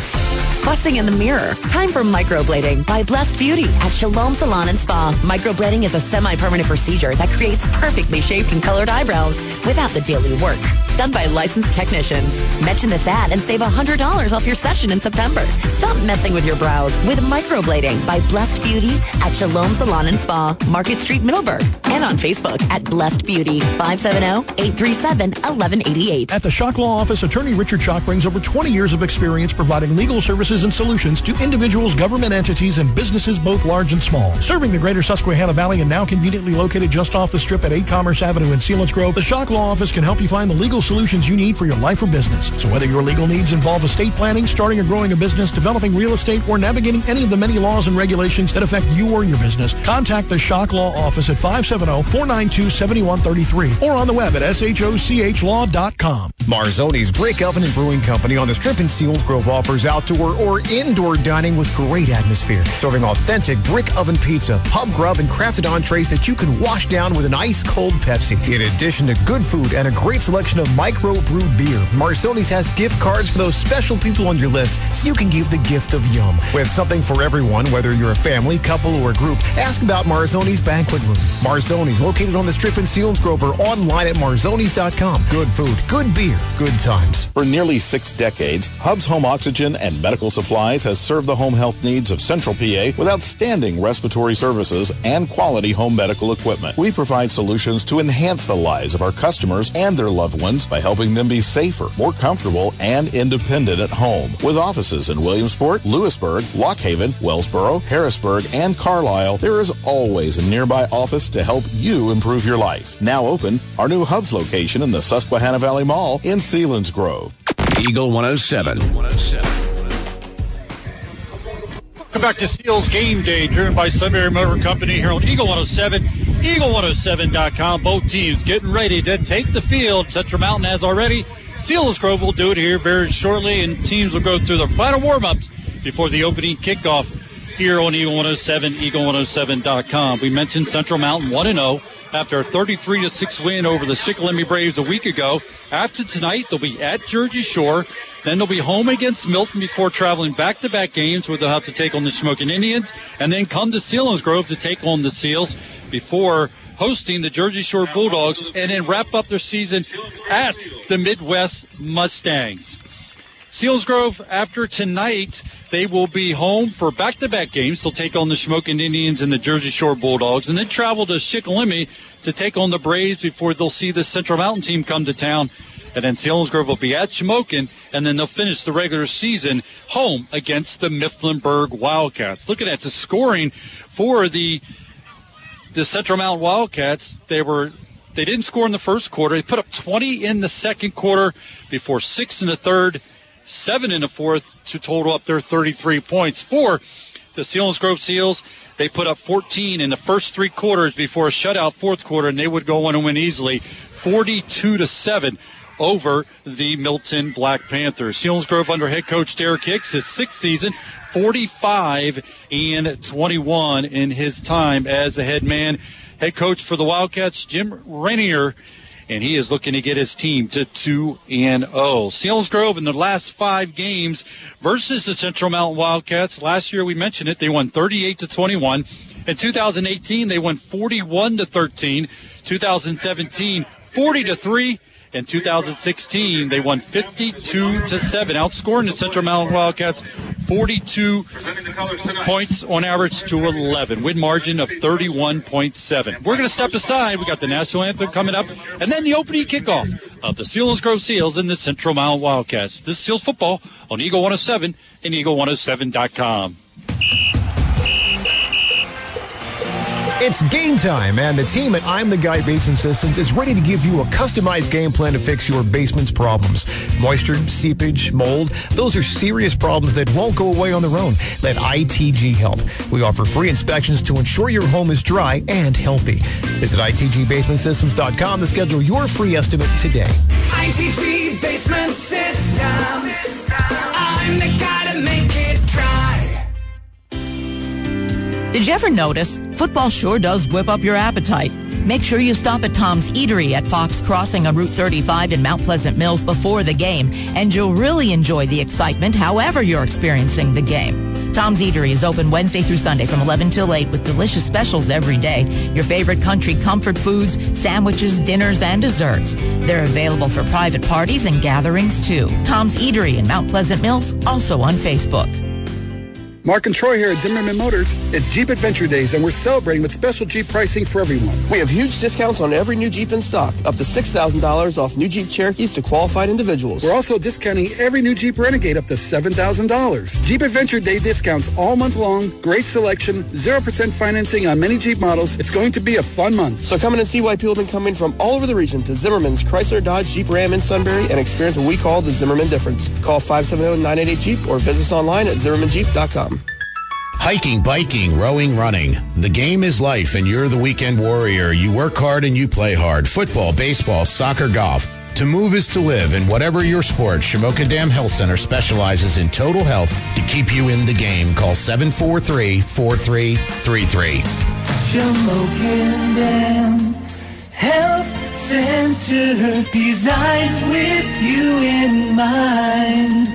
S13: Fussing in the mirror. Time for microblading by Blessed Beauty at Shalom Salon and Spa. Microblading is a semi-permanent procedure that creates perfectly shaped and colored eyebrows without the daily work. Done by licensed technicians. Mention this ad and save $100 off your session in September. Stop messing with your brows with microblading by Blessed Beauty at Shalom Salon and Spa, Market Street, Middleburg. And on Facebook at Blessed Beauty, 570-837-1188.
S9: At the Shoch Law Office, attorney Richard Shoch brings over 20 years of experience providing legal services and solutions to individuals, government entities, and businesses both large and small. Serving the greater Susquehanna Valley and now conveniently located just off the strip at 8 Commerce Avenue in Grove, the Shoch Law Office can help you find the legal solutions you need for your life or business. So whether your legal needs involve estate planning, starting or growing a business, developing real estate, or navigating any of the many laws and regulations that affect you or your business, contact the Shoch Law Office at 570-492-7133 or on the web at shochlaw.com.
S7: Marzoni's Brick Oven and Brewing Company on the Strip in Selinsgrove offers outdoor or indoor dining with great atmosphere, serving authentic brick oven pizza, pub grub, and crafted entrees that you can wash down with an ice cold Pepsi. In addition to good food and a great selection of micro brewed beer, Marzoni's has gift cards for those special people on your list so you can give the gift of yum. With something for everyone, whether you're a family, couple, or group, ask about Marzoni's Banquet Room. Marzoni's, located on the Strip in Selinsgrove or online at marzonis.com. Good food, good beer, good times.
S21: For nearly six decades, Hub's Home Oxygen and Medical Supplies has served the home health needs of Central PA with outstanding respiratory services and quality home medical equipment. We provide solutions to enhance the lives of our customers and their loved ones by helping them be safer, more comfortable, and independent at home. With offices in Williamsport, Lewisburg, Lock Haven, Wellsboro, Harrisburg, and Carlisle, there is always a nearby office to help you improve your life. Now open, our new Hubs location in the Susquehanna Valley Mall in Sealands Selinsgrove.
S1: Eagle 107. 107.
S2: Welcome back to Seals Game Day, driven by Sunbury Motor Company here on Eagle 107, Eagle107.com. Both teams getting ready to take the field. Central Mountain has already. Selinsgrove will do it here very shortly, and teams will go through their final warm-ups before the opening kickoff here on Eagle 107, Eagle107.com. We mentioned Central Mountain 1-0 after a 33-6 win over the Shikellamy Braves a week ago. After tonight, they'll be at Jersey Shore. Then they'll be home against Milton before traveling back-to-back games where they'll have to take on the Shamokin Indians and then come to Selinsgrove to take on the Seals before hosting the Jersey Shore Bulldogs and then wrap up their season at the Midd-West Mustangs. Selinsgrove, after tonight, they will be home for back-to-back games. They'll take on the Shamokin Indians and the Jersey Shore Bulldogs, and then travel to Shikellamy to take on the Braves before they'll see the Central Mountain team come to town. And then Selinsgrove will be at Shamokin, and then they'll finish the regular season home against the Mifflinburg Wildcats. Looking at the scoring for the the Central Mountain Wildcats, they were they didn't score in the first quarter. They put up 20 in the second quarter before six in the third, seven in the fourth to total up their 33 points. For the Selinsgrove Seals, they put up 14 in the first three quarters before a shutout fourth quarter, and they would go on and win easily, 42 to seven over the Milton Black Panthers. Selinsgrove under head coach Derek Hicks, his sixth season, 45 and 21 in his time as the head man. Head coach for the Wildcats, Jim Rainier, and he is looking to get his team to 2 and 0. Selinsgrove in the last five games versus the Central Mountain Wildcats. Last year we mentioned it, they won 38 to 21. In 2018 they won 41 to 13. 2017 40 to 3. In 2016, they won 52 to 7, outscoring the Central Mountain Wildcats 42 points on average to 11. Win margin of 31.7. We're going to step aside. We got the national anthem coming up, and then the opening kickoff of the Selinsgrove Seals and the Central Mountain Wildcats. This is Seals football on Eagle 107 and Eagle107.com.
S7: It's game time, and the team at I'm the Guy Basement Systems is ready to give you a customized game plan to fix your basement's problems. Moisture, seepage, mold, those are serious problems that won't go away on their own. Let ITG help. We offer free inspections to ensure your home is dry and healthy. Visit ITGBasementSystems.com to schedule your free estimate today.
S19: ITG Basement Systems. I'm the guy
S12: Did you ever notice? Football sure does whip up your appetite. Make sure you stop at Tom's Eatery at Fox Crossing on Route 35 in Mount Pleasant Mills before the game, and you'll really enjoy the excitement however you're experiencing the game. Tom's Eatery is open Wednesday through Sunday from 11 till 8 with delicious specials every day. Your favorite country comfort foods, sandwiches, dinners, and desserts. They're available for private parties and gatherings too. Tom's Eatery in Mount Pleasant Mills, also on Facebook.
S14: Mark and Troy here at Zimmerman Motors. It's Jeep Adventure Days, and we're celebrating with special Jeep pricing for everyone.
S15: We have huge discounts on every new Jeep in stock, up to $6,000 off new Jeep Cherokees to qualified individuals.
S14: We're also discounting every new Jeep Renegade up to $7,000. Jeep Adventure Day discounts all month long, great selection, 0% financing on many Jeep models. It's going to be a fun month.
S15: So come in and see why people have been coming from all over the region to Zimmerman's Chrysler Dodge Jeep Ram in Sunbury and experience what we call the Zimmerman difference. Call 570-988-JEEP or visit us online at zimmermanjeep.com.
S22: Hiking, biking, rowing, running. The game is life and you're the weekend warrior. You work hard and you play hard. Football, baseball, soccer, golf. To move is to live, and whatever your sport, Shamokin Dam Health Center specializes in total health to keep you in the game. Call 743-4333.
S19: Shamokin Dam Health Center designed with you in mind.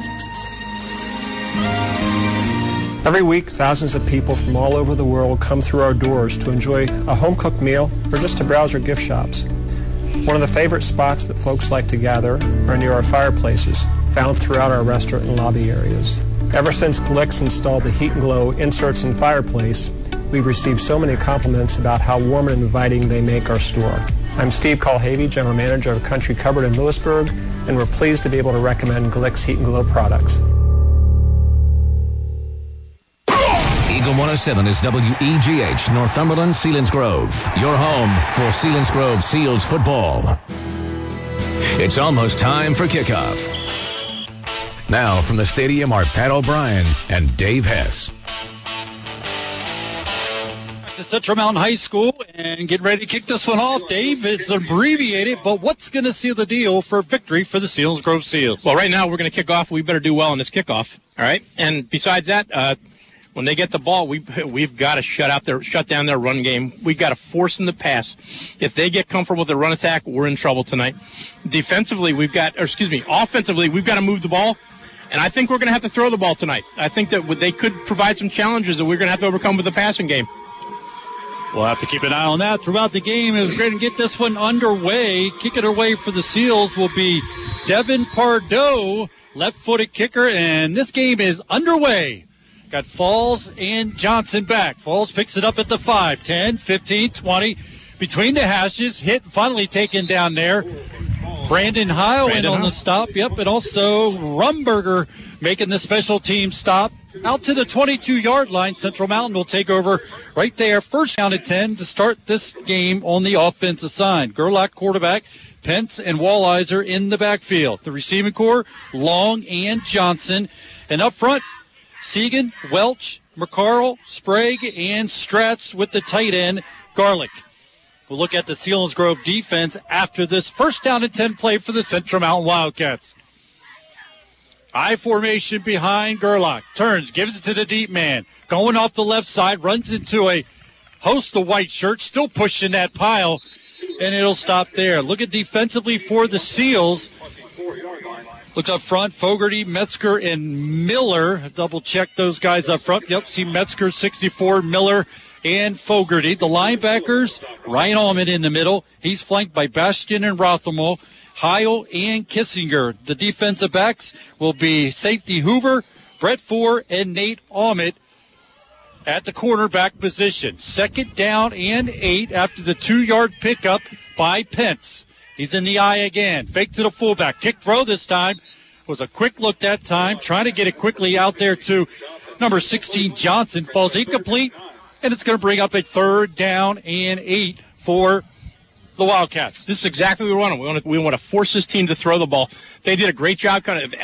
S23: Every week, thousands of people from all over the world come through our doors to enjoy a home cooked meal or just to browse our gift shops. One of the favorite spots that folks like to gather are near our fireplaces, found throughout our restaurant and lobby areas. Ever since Glicks installed the Heat and Glow inserts in fireplace, we've received so many compliments about how warm and inviting they make our store. I'm Steve Colhavy, General Manager of Country Cupboard in Lewisburg, and we're pleased to be able to recommend Glicks Heat and Glow products.
S1: Eagle 107 is WEGH, Northumberland, Selinsgrove. Your home for Selinsgrove Seals football. It's almost time for kickoff. Now from the stadium are Pat O'Brien and Dave Hess.
S2: to Central Mountain High School and get ready to kick this one off, Dave. It's abbreviated, but what's going to seal the deal for victory for the Selinsgrove Seals?
S3: Well, right now we're going to kick off. We better do well in this kickoff. All right. And besides that, uh, when they get the ball, we we've got to shut out their shut down their run game. We've got to force them to pass. If they get comfortable with the run attack, we're in trouble tonight. Defensively, we've got, or excuse me, offensively, we've got to move the ball. And I think we're going to have to throw the ball tonight. I think that they could provide some challenges that we're going to have to overcome with the passing game.
S2: We'll have to keep an eye on that throughout the game as we're going to get this one underway. Kick it away for the Seals will be Devin Pardo, left-footed kicker, and this game is underway. Got Falls and Johnson back. Falls picks it up at the 5, 10, 15, 20. Between the hashes, hit finally taken down there. Brandon Heil in on the stop. Yep, and also Rumberger making the special team stop. Out to the 22 yard line. Central Mountain will take over right there. First down at 10 to start this game on the offensive side. Gerlach quarterback. Pence and Wallizer in the backfield. The receiving core, Long and Johnson. And up front, Segan, Welch, McCarl, Sprague, and Stratz with the tight end, Garlic. We'll look at the Selinsgrove defense after this first down and 10 play for the Central Mountain Wildcats. I formation behind Gerlach. Turns, gives it to the deep man. Going off the left side, runs into a host of white shirts, still pushing that pile, and it'll stop there. Look at defensively for the Seals. Look up front, Fogarty, Metzger, and Miller. Double check those guys up front. Yep, see Metzger, 64, Miller, and Fogarty. The linebackers, Ryan Allman in the middle. He's flanked by Bastian and Rothermel, Heil, and Kissinger. The defensive backs will be safety Hoover, Brett Ford, and Nate Ahmet at the cornerback position. Second down and eight after the two yard pickup by Pence. He's in the eye again. Fake to the fullback. Kick throw this time. Was a quick look that time. Trying to get it quickly out there to number 16 Johnson. Falls incomplete. And it's going to bring up a third down and eight for the Wildcats.
S3: This is exactly what we want. We want to, we want to force this team to throw the ball. They did a great job kind of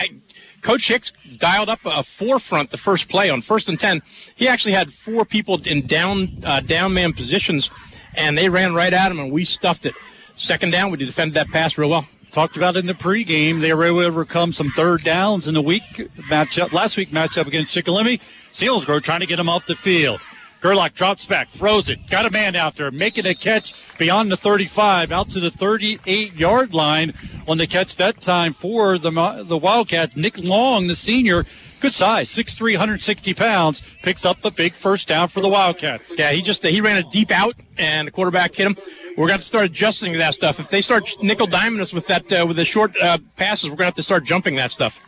S3: Coach Hicks dialed up a forefront the first play on first and ten. He actually had four people in down uh, down man positions, and they ran right at him, and we stuffed it. Second down, we defended that pass real well.
S2: Talked about in the pregame, they were able to overcome some third downs in the week matchup last week matchup against Shikellamy. Selinsgrove trying to get them off the field. Gerlach drops back, throws it, got a man out there, making a catch beyond the 35, out to the 38 yard line on the catch that time for the, the Wildcats. Nick Long, the senior, good size, 6'3", 160 pounds, picks up the big first down for the Wildcats.
S3: Yeah, he just he ran a deep out, and the quarterback hit him. We're going to start adjusting that stuff. If they start nickel diamond us with that uh, with the short uh, passes, we're going to have to start jumping that stuff.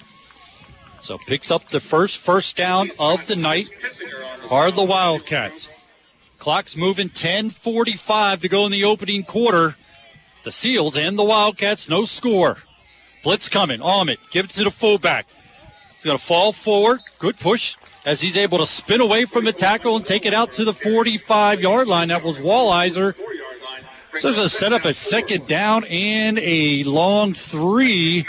S2: So picks up the first first down of the night are the Wildcats. Clock's moving 10:45 to go in the opening quarter. The Seals and the Wildcats, no score. Blitz coming. Ahmed, give it to the fullback. He's going to fall forward. Good push as he's able to spin away from the tackle and take it out to the 45 yard line. That was Wallizer. So it's going set up a second down and a long three.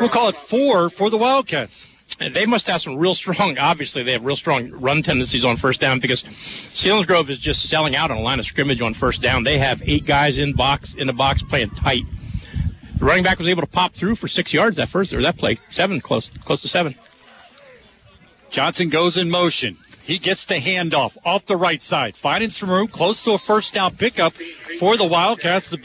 S2: We'll call it four for the Wildcats.
S3: They must have some real strong, obviously, they have real strong run tendencies on first down because Selinsgrove is just selling out on a line of scrimmage on first down. They have eight guys in box in the box playing tight. The running back was able to pop through for six yards that first or that play, seven close close to seven.
S2: Johnson goes in motion. He gets the handoff off the right side, finding some room close to a first down pickup for the Wildcats. The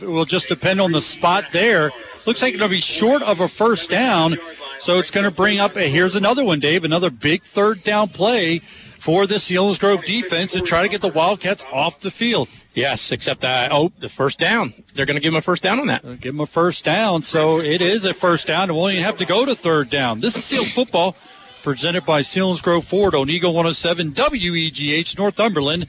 S2: will just depend on the spot there. Looks like it'll be short of a first down. So it's going to bring up, a, here's another one, Dave, another big third down play for the Seals Grove defense and try to get the Wildcats off the field.
S3: Yes, except that, oh, the first down. They're going to give them a first down on that.
S2: Give them a first down. So it is a first down. We won't even have to go to third down. This is Seals football presented by Selinsgrove Ford on Eagle 107 WEGH Northumberland.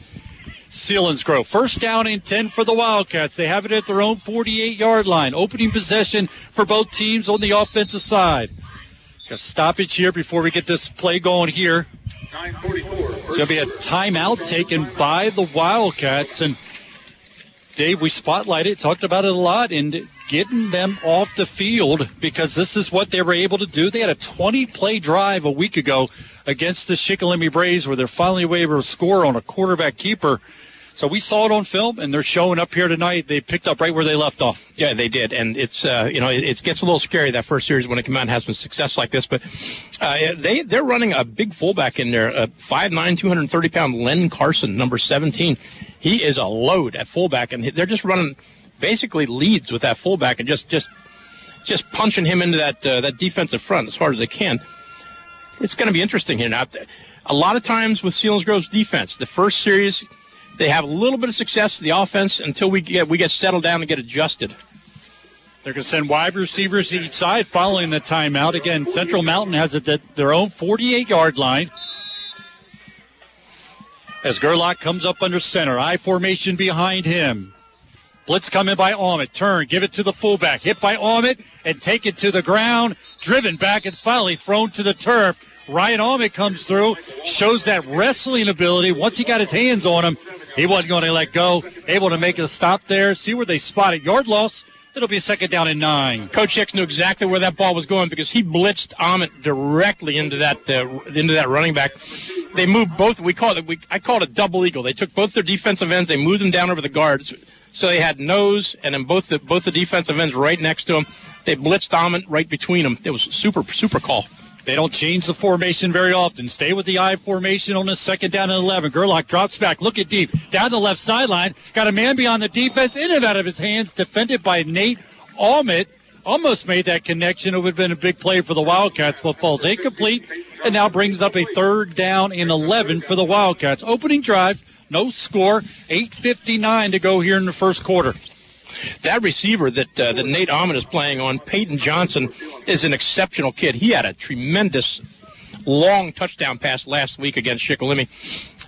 S2: Selinsgrove. First down and 10 for the Wildcats. They have it at their own 48 yard line. Opening possession for both teams on the offensive side. Got stoppage here before we get this play going here. It's going to be a timeout taken by the Wildcats. And Dave, we spotlighted, talked about it a lot, and getting them off the field because this is what they were able to do. They had a 20 play drive a week ago against the Shikellamy Braves where they're finally able to score on a quarterback keeper. So we saw it on film, and they're showing up here tonight. They picked up right where they left off.
S3: Yeah, they did, and it's uh, you know it, it, gets a little scary that first series when it comes out and has some success like this. But uh, they they're running a big fullback in there, a 5'9", 230 pound Len Carson, number seventeen. He is a load at fullback, and they're just running basically leads with that fullback and just just just punching him into that uh, that defensive front as hard as they can. It's going to be interesting here now. A lot of times with Seals Selinsgrove's defense, the first series they have a little bit of success in the offense until we get we get settled down and get adjusted.
S2: They're going to send wide receivers each side following the timeout. Again, Central Mountain has it at their own 48 yard line. As Gerlach comes up under center, I formation behind him. Blitz coming by Ahmed. Turn, give it to the fullback. Hit by Ahmed and take it to the ground. Driven back and finally thrown to the turf. Ryan Ahmed comes through, shows that wrestling ability. Once he got his hands on him, he wasn't going to let go. Able to make a stop there. See where they spotted. Yard loss. It'll be second down and nine.
S3: Coach Hicks knew exactly where that ball was going because he blitzed Ahmed directly into that uh, into that running back. They moved both. We called it. We, I called it a double eagle. They took both their defensive ends. They moved them down over the guards, so they had nose and then both the both the defensive ends right next to them. They blitzed Ahmed right between them. It was super super call.
S2: They don't change the formation very often. Stay with the I formation on the second down and 11. Gerlach drops back. Look at deep. Down the left sideline. Got a man beyond the defense. In and out of his hands. Defended by Nate Almit. Almost made that connection. It would have been a big play for the Wildcats, but falls incomplete and now brings up a third down and 11 for the Wildcats. Opening drive. No score. 8.59 to go here in the first quarter.
S3: That receiver that uh, that Nate Almond is playing on, Peyton Johnson, is an exceptional kid. He had a tremendous long touchdown pass last week against Shikellamy.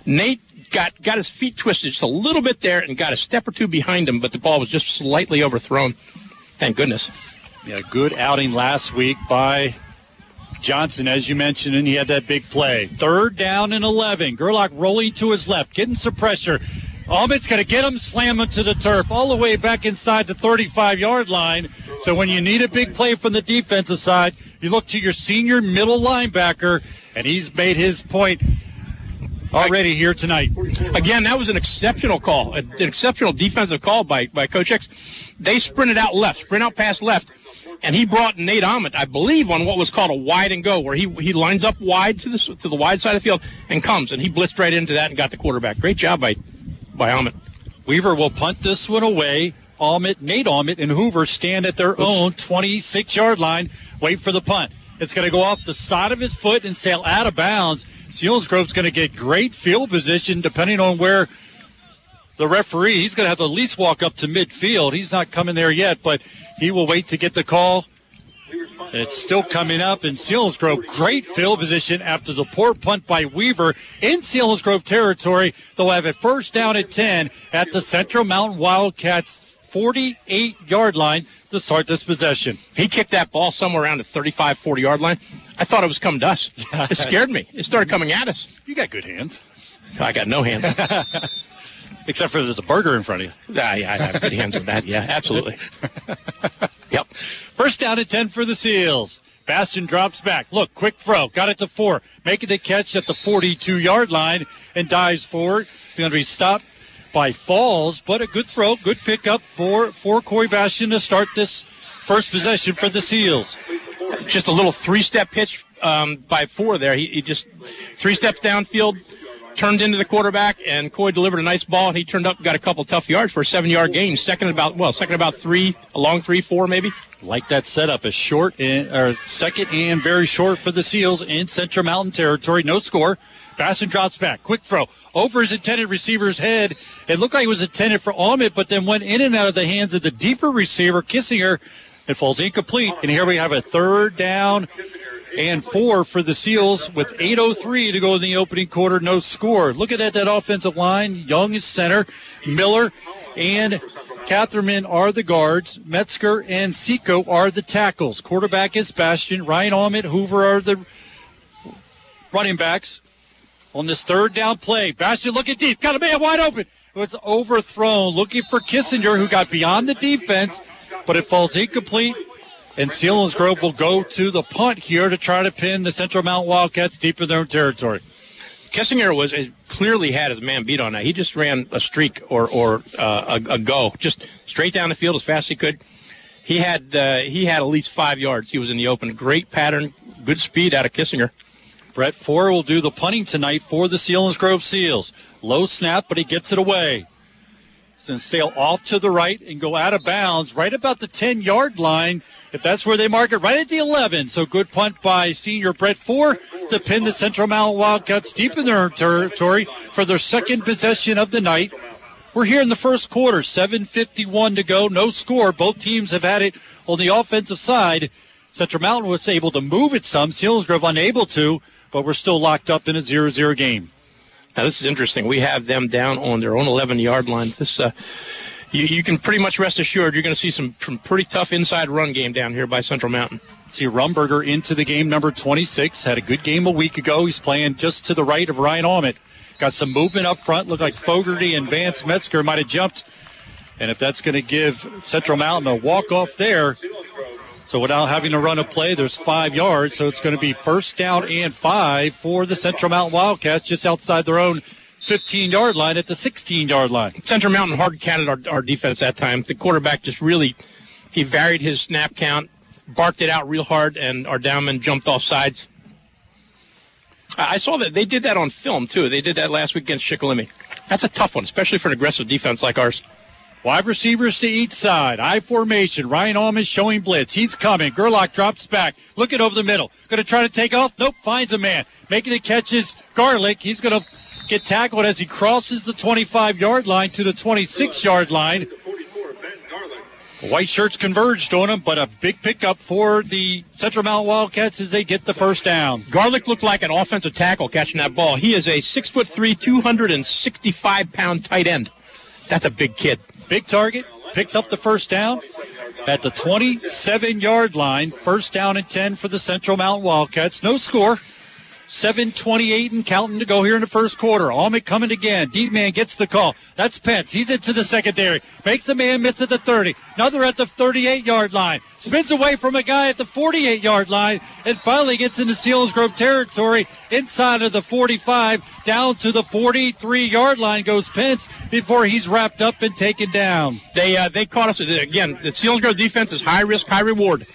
S3: Nate got got his feet twisted just a little bit there and got a step or two behind him, but the ball was just slightly overthrown. Thank goodness.
S2: Yeah, good outing last week by Johnson, as you mentioned, and he had that big play. Third down and 11. Gerlach rolling to his left, getting some pressure. Almond's going to get him, slam him to the turf, all the way back inside the 35 yard line. So when you need a big play from the defensive side, you look to your senior middle linebacker, and he's made his point already here tonight.
S3: Again, that was an exceptional call, an exceptional defensive call by, by Coach Hicks. They sprinted out left, sprint out past left, and he brought Nate Ahmet, I believe, on what was called a wide and go, where he he lines up wide to the to the wide side of the field and comes, and he blitzed right into that and got the quarterback. Great job by by Ahmet.
S2: Weaver will punt this one away. Ahmet, Nate Ahmet, and Hoover stand at their own 26 yard line, wait for the punt. It's going to go off the side of his foot and sail out of bounds. Selinsgrove's going to get great field position depending on where the referee, he's going to have to at least walk up to midfield. He's not coming there yet, but he will wait to get the call. It's still coming up in Selinsgrove. Great field position after the poor punt by Weaver in Selinsgrove territory. They'll have it first down at 10 at the Central Mountain Wildcats 48 yard line to start this possession.
S3: He kicked that ball somewhere around the 35, 40 yard line. I thought it was coming to us. It scared me. It started coming at us.
S2: You got good hands.
S3: I got no hands.
S2: Except for there's a burger in front of you.
S3: Ah, yeah, I have good hands with that. Yeah, absolutely.
S2: yep. First down at 10 for the Seals. Bastian drops back. Look, quick throw. Got it to four. Making the catch at the 42 yard line and dives forward. He's going to be stopped by Falls, but a good throw, good pickup for, for Corey Bastian to start this first possession for the Seals.
S3: Just a little three step pitch um, by four there. He, he just three steps downfield, turned into the quarterback, and Coy delivered a nice ball. And he turned up, got a couple tough yards for a seven-yard gain. Second about well, second about three, a long three, four maybe.
S2: Like that setup, a short and or second and very short for the Seals in Central Mountain territory. No score. Bastian drops back. Quick throw over his intended receiver's head. It looked like it was intended for Ahmet, but then went in and out of the hands of the deeper receiver, Kissinger. It falls incomplete. And here we have a third down and four for the Seals with 8.03 to go in the opening quarter. No score. Look at that, offensive line. Young is center. Miller and Catherman are the guards. Metzger and Seco are the tackles. Quarterback is Bastian. Ryan Ahmet, Hoover are the running backs. On this third down play, Bastian looking deep. Got a man wide open. It's overthrown. Looking for Kissinger, who got beyond the defense, but it falls incomplete. And Selinsgrove will go to the punt here to try to pin the Central Mount Wildcats deep in their own territory.
S3: Kissinger was clearly had his man beat on that. He just ran a streak or or uh, a, a, go, just straight down the field as fast as he could. He had uh, he had at least five yards. He was in the open. Great pattern, good speed out of Kissinger.
S2: Brett Ford will do the punting tonight for the Selinsgrove Seals. Low snap, but he gets it away. He's going to sail off to the right and go out of bounds right about the 10 yard line. If that's where they mark it, right at the 11. So good punt by senior Brett Ford to pin the Central Mountain Wildcats deep in their territory for their second possession of the night. We're here in the first quarter, 7.51 to go, no score. Both teams have had it on the offensive side. Central Mountain was able to move it some, Selinsgrove unable to, but we're still locked up in a 0 0 game.
S3: Now, this is interesting. We have them down on their own 11 yard line. This, uh, you, you, can pretty much rest assured you're going to see some, some pretty tough inside run game down here by Central Mountain.
S2: See Rumberger into the game, number 26. Had a good game a week ago. He's playing just to the right of Ryan Ahmet. Got some movement up front. Looked like Fogarty and Vance Metzger might have jumped. And if that's going to give Central Mountain a walk off there, so without having to run a play, there's five yards. So it's going to be first down and five for the Central Mountain Wildcats just outside their own 15 yard line at the 16 yard line.
S3: Central Mountain hard counted our, our defense that time. The quarterback just really, he varied his snap count, barked it out real hard, and our downman jumped off sides. I saw that they did that on film too. They did that last week against Shikellamy. That's a tough one, especially for an aggressive defense like ours.
S2: Wide receivers to each side. I formation. Ryan Allman showing blitz. He's coming. Gerlach drops back. Looking over the middle. Going to try to take off. Nope. Finds a man. Making the catches. Gerlach. He's going to get tackled as he crosses the 25 yard line to the 26 yard line. White shirts converged on him, but a big pickup for the Central Mountain Wildcats as they get the first down.
S3: Gerlach looked like an offensive tackle catching that ball. He is a six foot three, 265 pound tight end. That's a big kid.
S2: Big target, picks up the first down. at the 27 yard line. First down and 10 for the Central Mountain Wildcats. No score. 7.28 and counting to go here in the first quarter. Almond coming again. Deep man gets the call. That's Pence. He's into the secondary. Makes a man miss at the 30. Another at the 38 yard line. Spins away from a guy at the 48 yard line and finally gets into Selinsgrove territory inside of the 45. Down to the 43 yard line goes Pence before he's wrapped up and taken down.
S3: They uh, they caught us again. The Selinsgrove defense is high risk, high reward.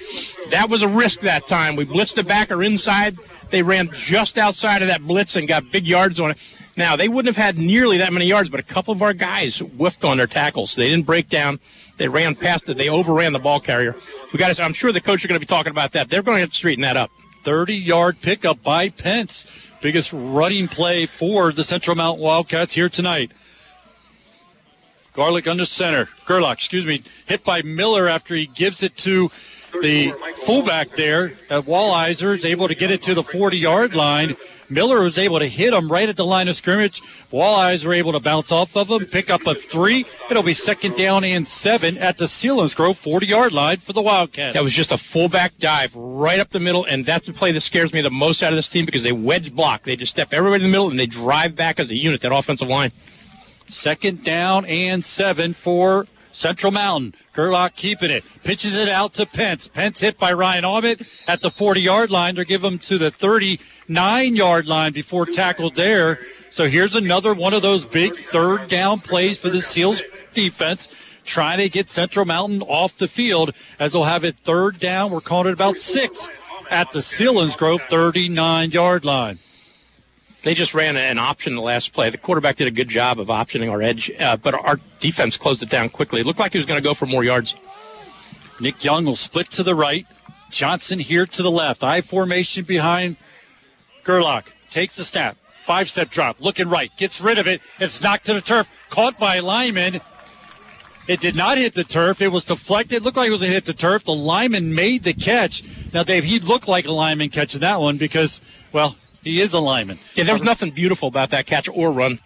S3: That was a risk that time. We blitzed the backer inside. They ran just outside of that blitz and got big yards on it. Now they wouldn't have had nearly that many yards, but a couple of our guys whiffed on their tackles. They didn't break down. They ran past it. They overran the ball carrier. We got. To, I'm sure the coach are going to be talking about that. They're going to have to straighten that up.
S2: 30 yard pickup by Pence. Biggest running play for the Central Mountain Wildcats here tonight. Gerlach under center. Gerlach, excuse me, hit by Miller after he gives it to the fullback there. Uh, Walliser is able to get it to the 40 yard line. Miller was able to hit him right at the line of scrimmage. Walleyes were able to bounce off of him, pick up a three. It'll be second down and seven at the Selinsgrove 40 yard line for the Wildcats.
S3: That was just a fullback dive right up the middle, and that's the play that scares me the most out of this team because they wedge block. They just step everybody in the middle and they drive back as a unit, that offensive line.
S2: Second down and seven for Central Mountain. Gerlach keeping it. Pitches it out to Pence. Pence hit by Ryan Ahmed at the 40 yard line. They're giving him to the 39 yard line before tackled there. So here's another one of those big third down plays for the Seals defense. Trying to get Central Mountain off the field as they'll have it third down. We're calling it about six at the Selinsgrove 39 yard line.
S3: They just ran an option the last play. The quarterback did a good job of optioning our edge, uh, but our defense closed it down quickly. It looked like he was going to go for more yards.
S2: Nick Young will split to the right. Johnson here to the left. I formation behind Gerlach. Takes the snap. Five step drop. Looking right. Gets rid of it. It's knocked to the turf. Caught by Lyman. It did not hit the turf. It was deflected. It looked like it was a hit the turf. The lineman made the catch. Now, Dave, he looked like a lineman catching that one because, well, he is a lineman.
S3: Yeah, there was nothing beautiful about that catch or run.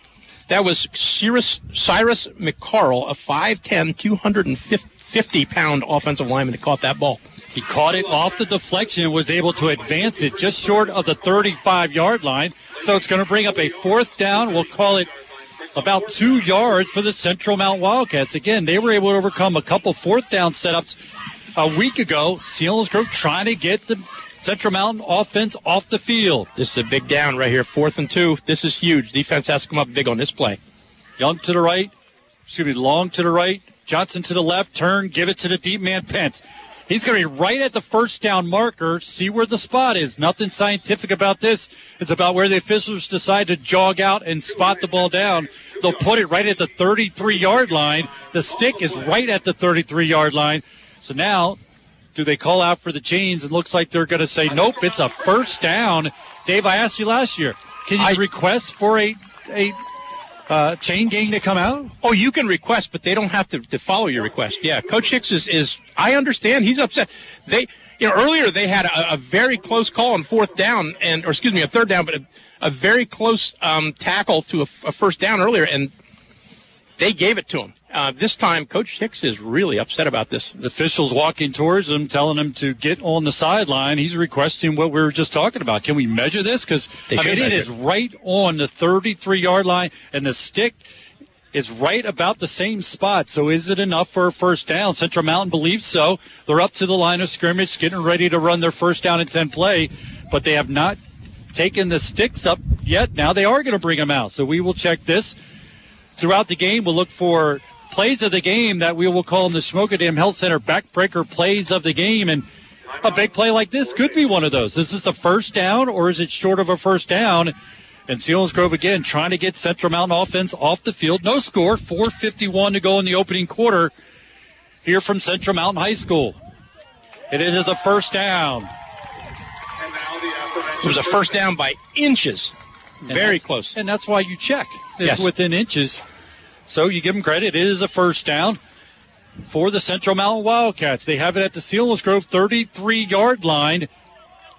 S3: That was Cyrus, Cyrus McCarl, a 5'10", 250 pound offensive lineman that caught that ball.
S2: He caught it off the deflection and was able to advance it just short of the 35 yard line. So it's going to bring up a fourth down. We'll call it about two yards for the Central Mount Wildcats. Again, they were able to overcome a couple fourth down setups a week ago. Selinsgrove trying to get the Central Mountain offense off the field.
S3: This is a big down right here, fourth and two. This is huge. Defense has to come up big on this play.
S2: Young to the right, excuse me, long to the right, Johnson to the left, turn, give it to the deep man Pence. He's going to be right at the first down marker, see where the spot is. Nothing scientific about this. It's about where the officials decide to jog out and spot the ball down. They'll put it right at the 33 yard line. The stick is right at the 33 yard line. So now do they call out for the chains? It looks like they're going to say, nope, it's a first down. Dave, I asked you last year, can you I, request for a, a uh, chain gang to come out?
S3: Oh, you can request, but they don't have to, to follow your request. Yeah, Coach Hicks is, is, I understand, he's upset. They, you know, earlier they had a, a very close call on fourth down, and, or excuse me, a third down, but a, a very close um, tackle to a, a first down earlier, and they gave it to him. Uh, this time, Coach Hicks is really upset about this.
S2: The officials walking towards him, telling him to get on the sideline. He's requesting what we were just talking about. Can we measure this? Because I mean, it is right on the 33 yard line, and the stick is right about the same spot. So is it enough for a first down? Central Mountain believes so. They're up to the line of scrimmage, getting ready to run their first down and 10 play, but they have not taken the sticks up yet. Now they are going to bring them out. So we will check this throughout the game. We'll look for plays of the game that we will call in the Shamokin Dam Health Center backbreaker plays of the game. And a big play like this could be one of those. Is this a first down or is it short of a first down? And Selinsgrove again trying to get Central Mountain offense off the field. No score, 451 to go in the opening quarter here from Central Mountain High School. And it is a first down.
S3: It was a first down by inches. Very close.
S2: And that's why you check. It's yes. within inches. So you give them credit. It is a first down for the Central Mountain Wildcats. They have it at the Selinsgrove 33 yard line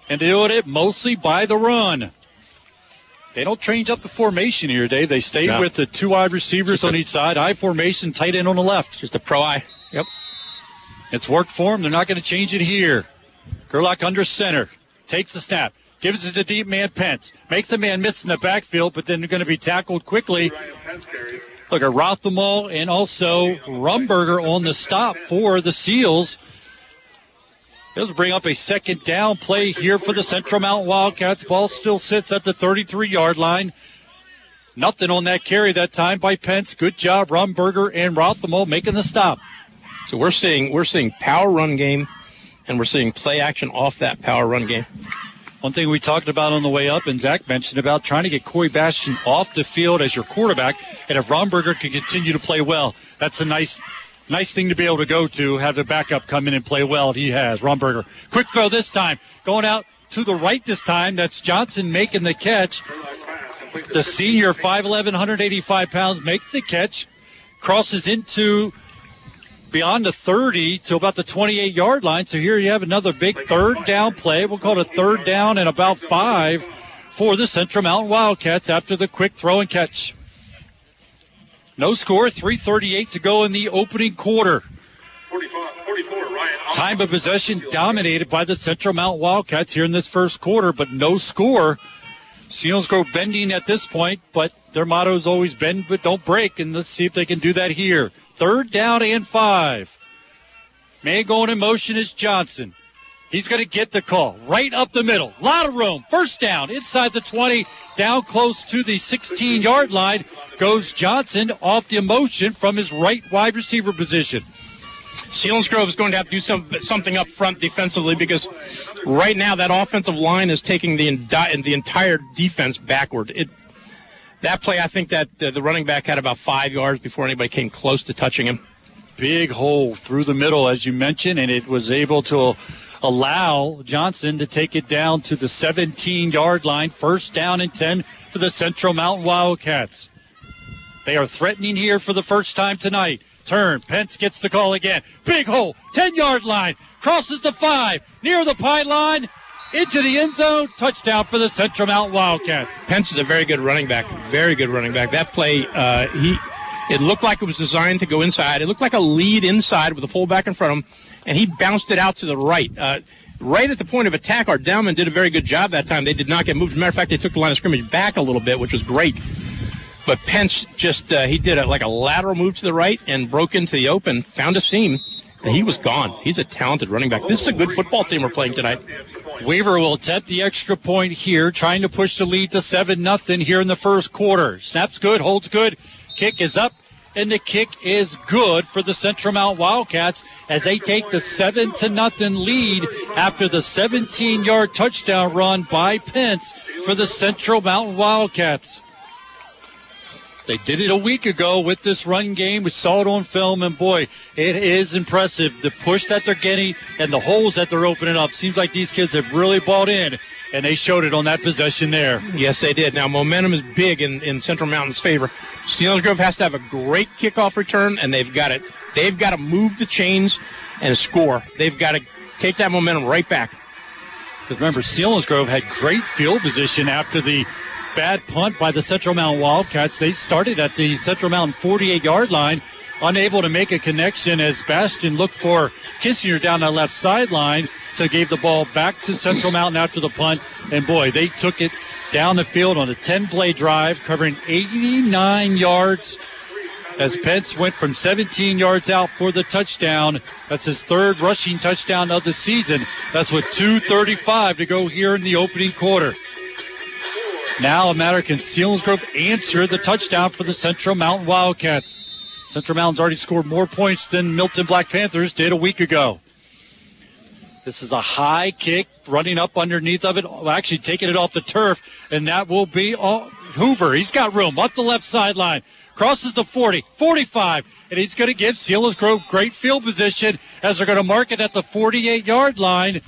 S2: and they do it mostly by the run. They don't change up the formation here, Dave. They stay no. with the two wide receivers Just on a, each side. I formation, tight end on the left.
S3: Just a pro eye. Yep.
S2: It's worked for them. They're not going to change it here. Gerlach under center. Takes the snap. Gives it to deep man Pence. Makes a man miss in the backfield, but then they're going to be tackled quickly. Look at Rothamall and also Rumberger on the stop for the Seals. It'll bring up a second down play here for the Central Mountain Wildcats. Ball still sits at the 33 yard line. Nothing on that carry that time by Pence. Good job, Rumberger and Rothamall making the stop.
S3: So we're seeing we're seeing power run game, and we're seeing play action off that power run game.
S2: One thing we talked about on the way up, and Zach mentioned about trying to get Corey Bastian off the field as your quarterback, and if Romberger can continue to play well, that's a nice, nice thing to be able to go to. Have the backup come in and play well. He has Romberger. Quick throw this time, going out to the right this time. That's Johnson making the catch. The senior, 5'11", 185 pounds, makes the catch, crosses into beyond the 30 to about the 28 yard line. So here you have another big third down play. We'll call it a third down and about five for the Central Mountain Wildcats after the quick throw and catch. No score, 338 to go in the opening quarter.
S17: 44, 44 Ryan.
S2: Time of possession dominated by the Central Mountain Wildcats here in this first quarter, but no score. Selinsgrove bending at this point, but their motto has always been, but don't break, and let's see if they can do that here. Third down and five. Man going in motion is Johnson. He's going to get the call right up the middle. lot of room. First down inside the 20, down close to the 16 yard line goes Johnson off the motion from his right wide receiver position.
S3: Selinsgrove is going to have to do some, something up front defensively because right now that offensive line is taking the, the entire defense backward. It, that play, I think that uh, the running back had about five yards before anybody came close to touching him.
S2: Big hole through the middle, as you mentioned, and it was able to allow Johnson to take it down to the 17 yard line. First down and 10 for the Central Mountain Wildcats. They are threatening here for the first time tonight. Turn. Pence gets the call again. Big hole. 10 yard line. Crosses the five. Near the pylon. Into the end zone. Touchdown for the Central Mountain Wildcats.
S3: Pence is a very good running back. Very good running back. That play, uh, he, it looked like it was designed to go inside. It looked like a lead inside with a fullback in front of him, and he bounced it out to the right. Uh, right at the point of attack, our Dowman did a very good job that time. They did not get moved. As a matter of fact, they took the line of scrimmage back a little bit, which was great. But Pence just, uh, he did a, like a lateral move to the right and broke into the open, found a seam, and he was gone. He's a talented running back. This is a good football team we're playing tonight.
S2: Weaver will attempt the extra point here, trying to push the lead to 7 nothing here in the first quarter. Snaps good, holds good. Kick is up, and the kick is good for the Central Mount Wildcats as they take the 7 to nothing lead after the 17 yard touchdown run by Pence for the Central Mountain Wildcats. They did it a week ago with this run game. We saw it on film, and boy, it is impressive. The push that they're getting and the holes that they're opening up. Seems like these kids have really bought in, and they showed it on that possession there.
S3: Yes, they did. Now, momentum is big in, in Central Mountain's favor. Selinsgrove has to have a great kickoff return, and they've got it. They've got to move the chains and score. They've got to take that momentum right back.
S2: Because remember, Selinsgrove had great field position after the bad punt by the Central Mountain Wildcats. They started at the Central Mountain 48 yard line, unable to make a connection as Bastian looked for Kissinger down that left sideline. So gave the ball back to Central Mountain after the punt. And boy, they took it down the field on a 10 play drive, covering 89 yards. As Pence went from 17 yards out for the touchdown. That's his third rushing touchdown of the season. That's with 2.35 to go here in the opening quarter. Now a matter can Selinsgrove answer the touchdown for the Central Mountain Wildcats. Central Mountain's already scored more points than Milton Black Panthers did a week ago. This is a high kick running up underneath of it, actually taking it off the turf, and that will be all, Hoover. He's got room up the left sideline. Crosses the 40, 45, and he's going to give Selinsgrove great field position as they're going to mark it at the 48 yard line.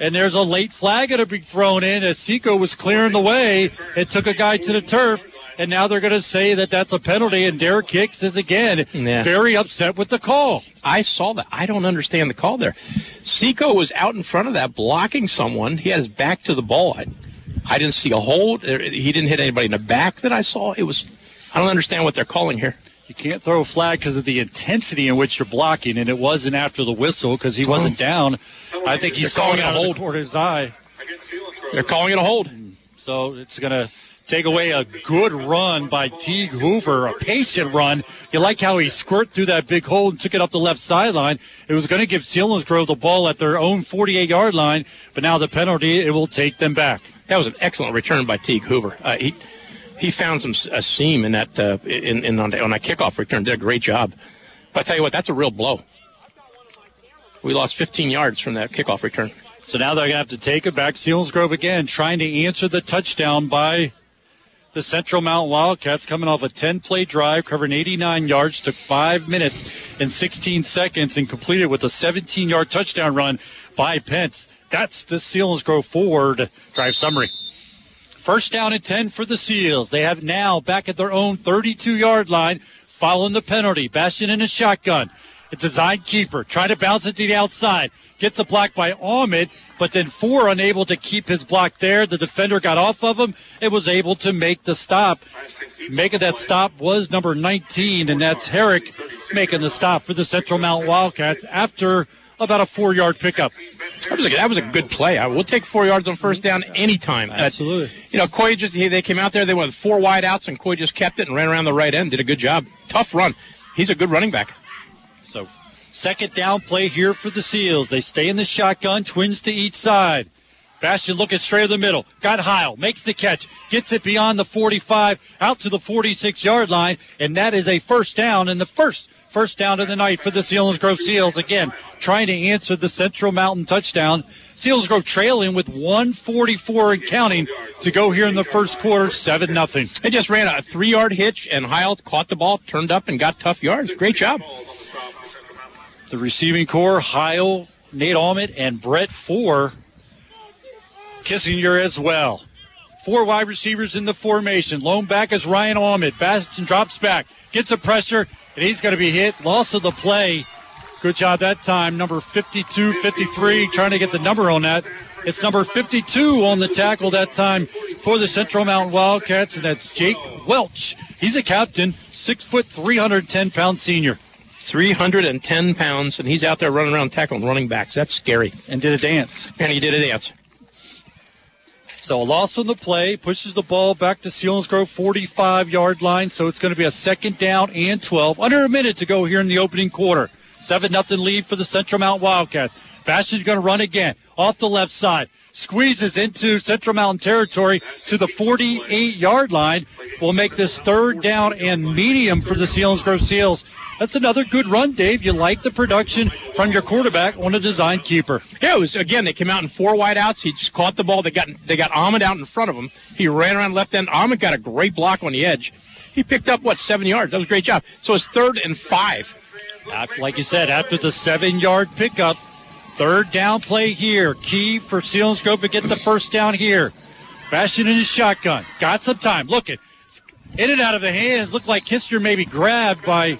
S2: And there's a late flag going to be thrown in as Seco was clearing the way. It took a guy to the turf. And now they're going to say that that's a penalty. And Derek Hicks is again
S3: Yeah.
S2: very upset with the call.
S3: I saw that. I don't understand the call there. Seco was out in front of that blocking someone. He had his back to the ball. I, I didn't see a hold. He didn't hit anybody in the back that I saw. It was. I don't understand what they're calling here.
S2: You can't throw a flag because of the intensity in which you're blocking, and it wasn't after the whistle because he wasn't down. I think he's
S3: They're calling
S2: calling
S3: it a
S2: out of the
S3: hold.
S2: corner his eye.
S3: They're calling it a hold.
S2: So it's going to take away a good run by Teague Hoover, a patient run. You like how he squirted through that big hole and took it up the left sideline. It was going to give Selinsgrove the ball at their own 48 yard line, but now the penalty, it will take them back.
S3: That was an excellent return by Teague Hoover. Uh, he he found some a seam in that uh, in, in on, on that kickoff return. Did a great job. But I tell you what, that's a real blow. We lost 15 yards from that kickoff return.
S2: So now they're going to have to take it back. Selinsgrove again trying to answer the touchdown by the Central Mount Wildcats coming off a 10 play drive covering 89 yards, took five minutes and 16 seconds and completed with a 17 yard touchdown run by Pence. That's the Selinsgrove forward drive summary. First down and 10 for the Seals. They have now back at their own 32 yard line following the penalty. Bastian in a shotgun. It's a Zine keeper. Trying to bounce it to the outside. Gets a block by Ahmed, but then four unable to keep his block there. The defender got off of him and was able to make the stop. Making that stop was number 19, and that's Herrick making the stop for the Central Mount Wildcats after about a four yard pickup.
S3: That was a, that was a good play. I will take four yards on first down anytime.
S2: Absolutely.
S3: You know, Coy just he, they came out there. They went four wide outs, and Coy just kept it and ran around the right end. Did a good job. Tough run. He's a good running back.
S2: So second down play here for the Seals. They stay in the shotgun, twins to each side. Bastian looking straight in the middle. Got Heil, makes the catch, gets it beyond the 45, out to the 46 yard line, and that is a first down and the first first down of the night for the Selinsgrove Seals. Again, trying to answer the Central Mountain touchdown. Selinsgrove trailing with 144 and counting to go here in the first quarter, 7 nothing.
S3: They just ran a three yard hitch, and Heil caught the ball, turned up, and got tough yards. Great job.
S2: The receiving core, Heil, Nate Almond, and Brett Ford. Kissinger as well. Four wide receivers in the formation. Lone back is Ryan Almond. Bastian drops back, gets a pressure, and he's going to be hit. Loss of the play. Good job that time. Number 52, 53, trying to get the number on that. It's number 52 on the tackle that time for the Central Mountain Wildcats, and that's Jake Welch. He's a captain, six foot, 310 pound senior.
S3: 310 pounds, and he's out there running around tackling running backs. That's scary.
S2: And did a dance.
S3: And he did a dance.
S2: So a loss on the play pushes the ball back to Selinsgrove 45 yard line. So it's going to be a second down and 12. Under a minute to go here in the opening quarter. 7 nothing lead for the Central Mountain Wildcats. Bastian's going to run again off the left side. Squeezes into Central Mountain territory to the 48 yard line. Will make this third down and medium for the Seals Selinsgrove Seals. That's another good run, Dave. You like the production from your quarterback on a design keeper.
S3: Yeah, it was again. They came out in four wide outs. He just caught the ball. They got they got Ahmed out in front of him. He ran around left end. Ahmed got a great block on the edge. He picked up what seven yards. That was a great job. So it's third and five.
S2: Like you said, after the seven yard pickup, third down play here. Key for Selinsgrove to get the first down here. Bastian in his shotgun. Got some time. Look it. in and out of the hands. Looked like Kister maybe grabbed by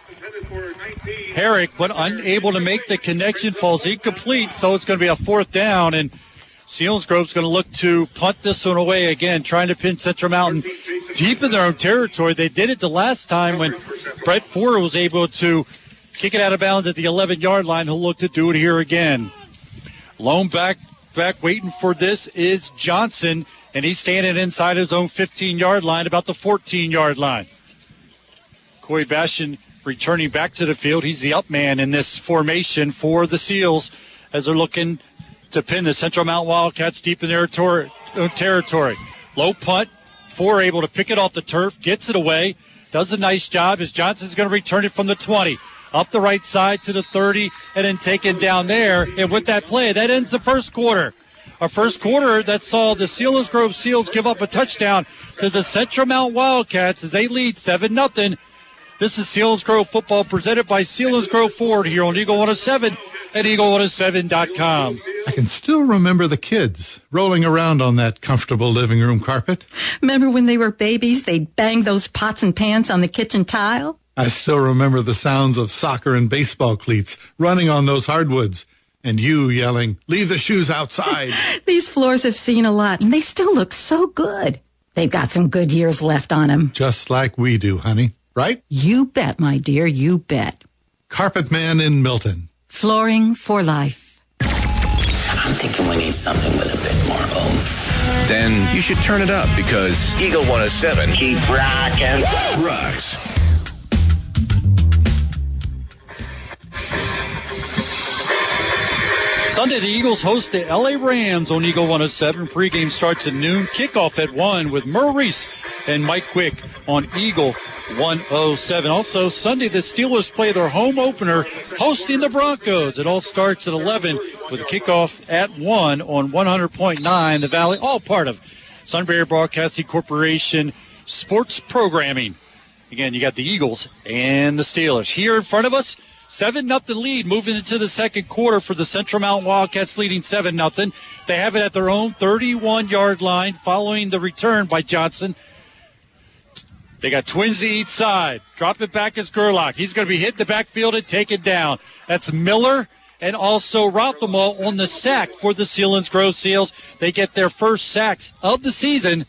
S2: Herrick, but unable to make the connection. Falls incomplete, so it's going to be a fourth down. And Selinsgrove's going to look to punt this one away again, trying to pin Central Mountain deep in their own territory. They did it the last time when Brett Ford was able to kick it out of bounds at the 11 yard line. He'll look to do it here again. Lone back, back waiting for this is Johnson, and he's standing inside his own 15 yard line, about the 14 yard line. Coy Bastian returning back to the field. He's the up man in this formation for the Seals as they're looking to pin the Central Mount Wildcats deep in their tor- uh, territory. Low punt, Ford able to pick it off the turf, gets it away, does a nice job as Johnson's going to return it from the 20 up the right side to the 30 and then taken down there. And with that play, that ends the first quarter. A first quarter that saw the Selinsgrove Seals give up a touchdown to the Central Mount Wildcats as they lead 7 0. This is Selinsgrove football presented by Selinsgrove Ford here on Eagle 107 at Eagle107.com.
S24: I can still remember the kids rolling around on that comfortable living room carpet.
S25: Remember when they were babies, they'd bang those pots and pans on the kitchen tile?
S24: I still remember the sounds of soccer and baseball cleats running on those hardwoods, and you yelling, Leave the shoes outside.
S25: These floors have seen a lot, and they still look so good. They've got some good years left on them.
S24: Just like we do, honey. right?
S25: You bet, my dear, you bet.
S24: Carpet Man in Milton.
S25: Flooring for life.
S26: I'm thinking we need something with a bit more oomph.
S1: Then you should turn it up because Eagle 107
S26: Keep rocking.
S1: rocks.
S2: Sunday, the Eagles host the LA Rams on Eagle 107. Pregame starts at noon. Kickoff at 1 with Reese and Mike Quick on Eagle 107. Also, Sunday, the Steelers play their home opener hosting the Broncos. It all starts at 11 with a kickoff at 1 on 100.9 The Valley, all part of Sunbury Broadcasting Corporation sports programming. Again, you got the Eagles and the Steelers. Here in front of us, 7 nothing lead moving into the second quarter for the Central Mountain Wildcats leading 7 nothing. They have it at their own 31 yard line following the return by Johnson. They got twins to each side. Drop it back as Gerlach. He's going to be hit in the backfield and taken down. That's Miller and also Rothamo on the sack for the Selinsgrove Seals. They get their first sacks of the season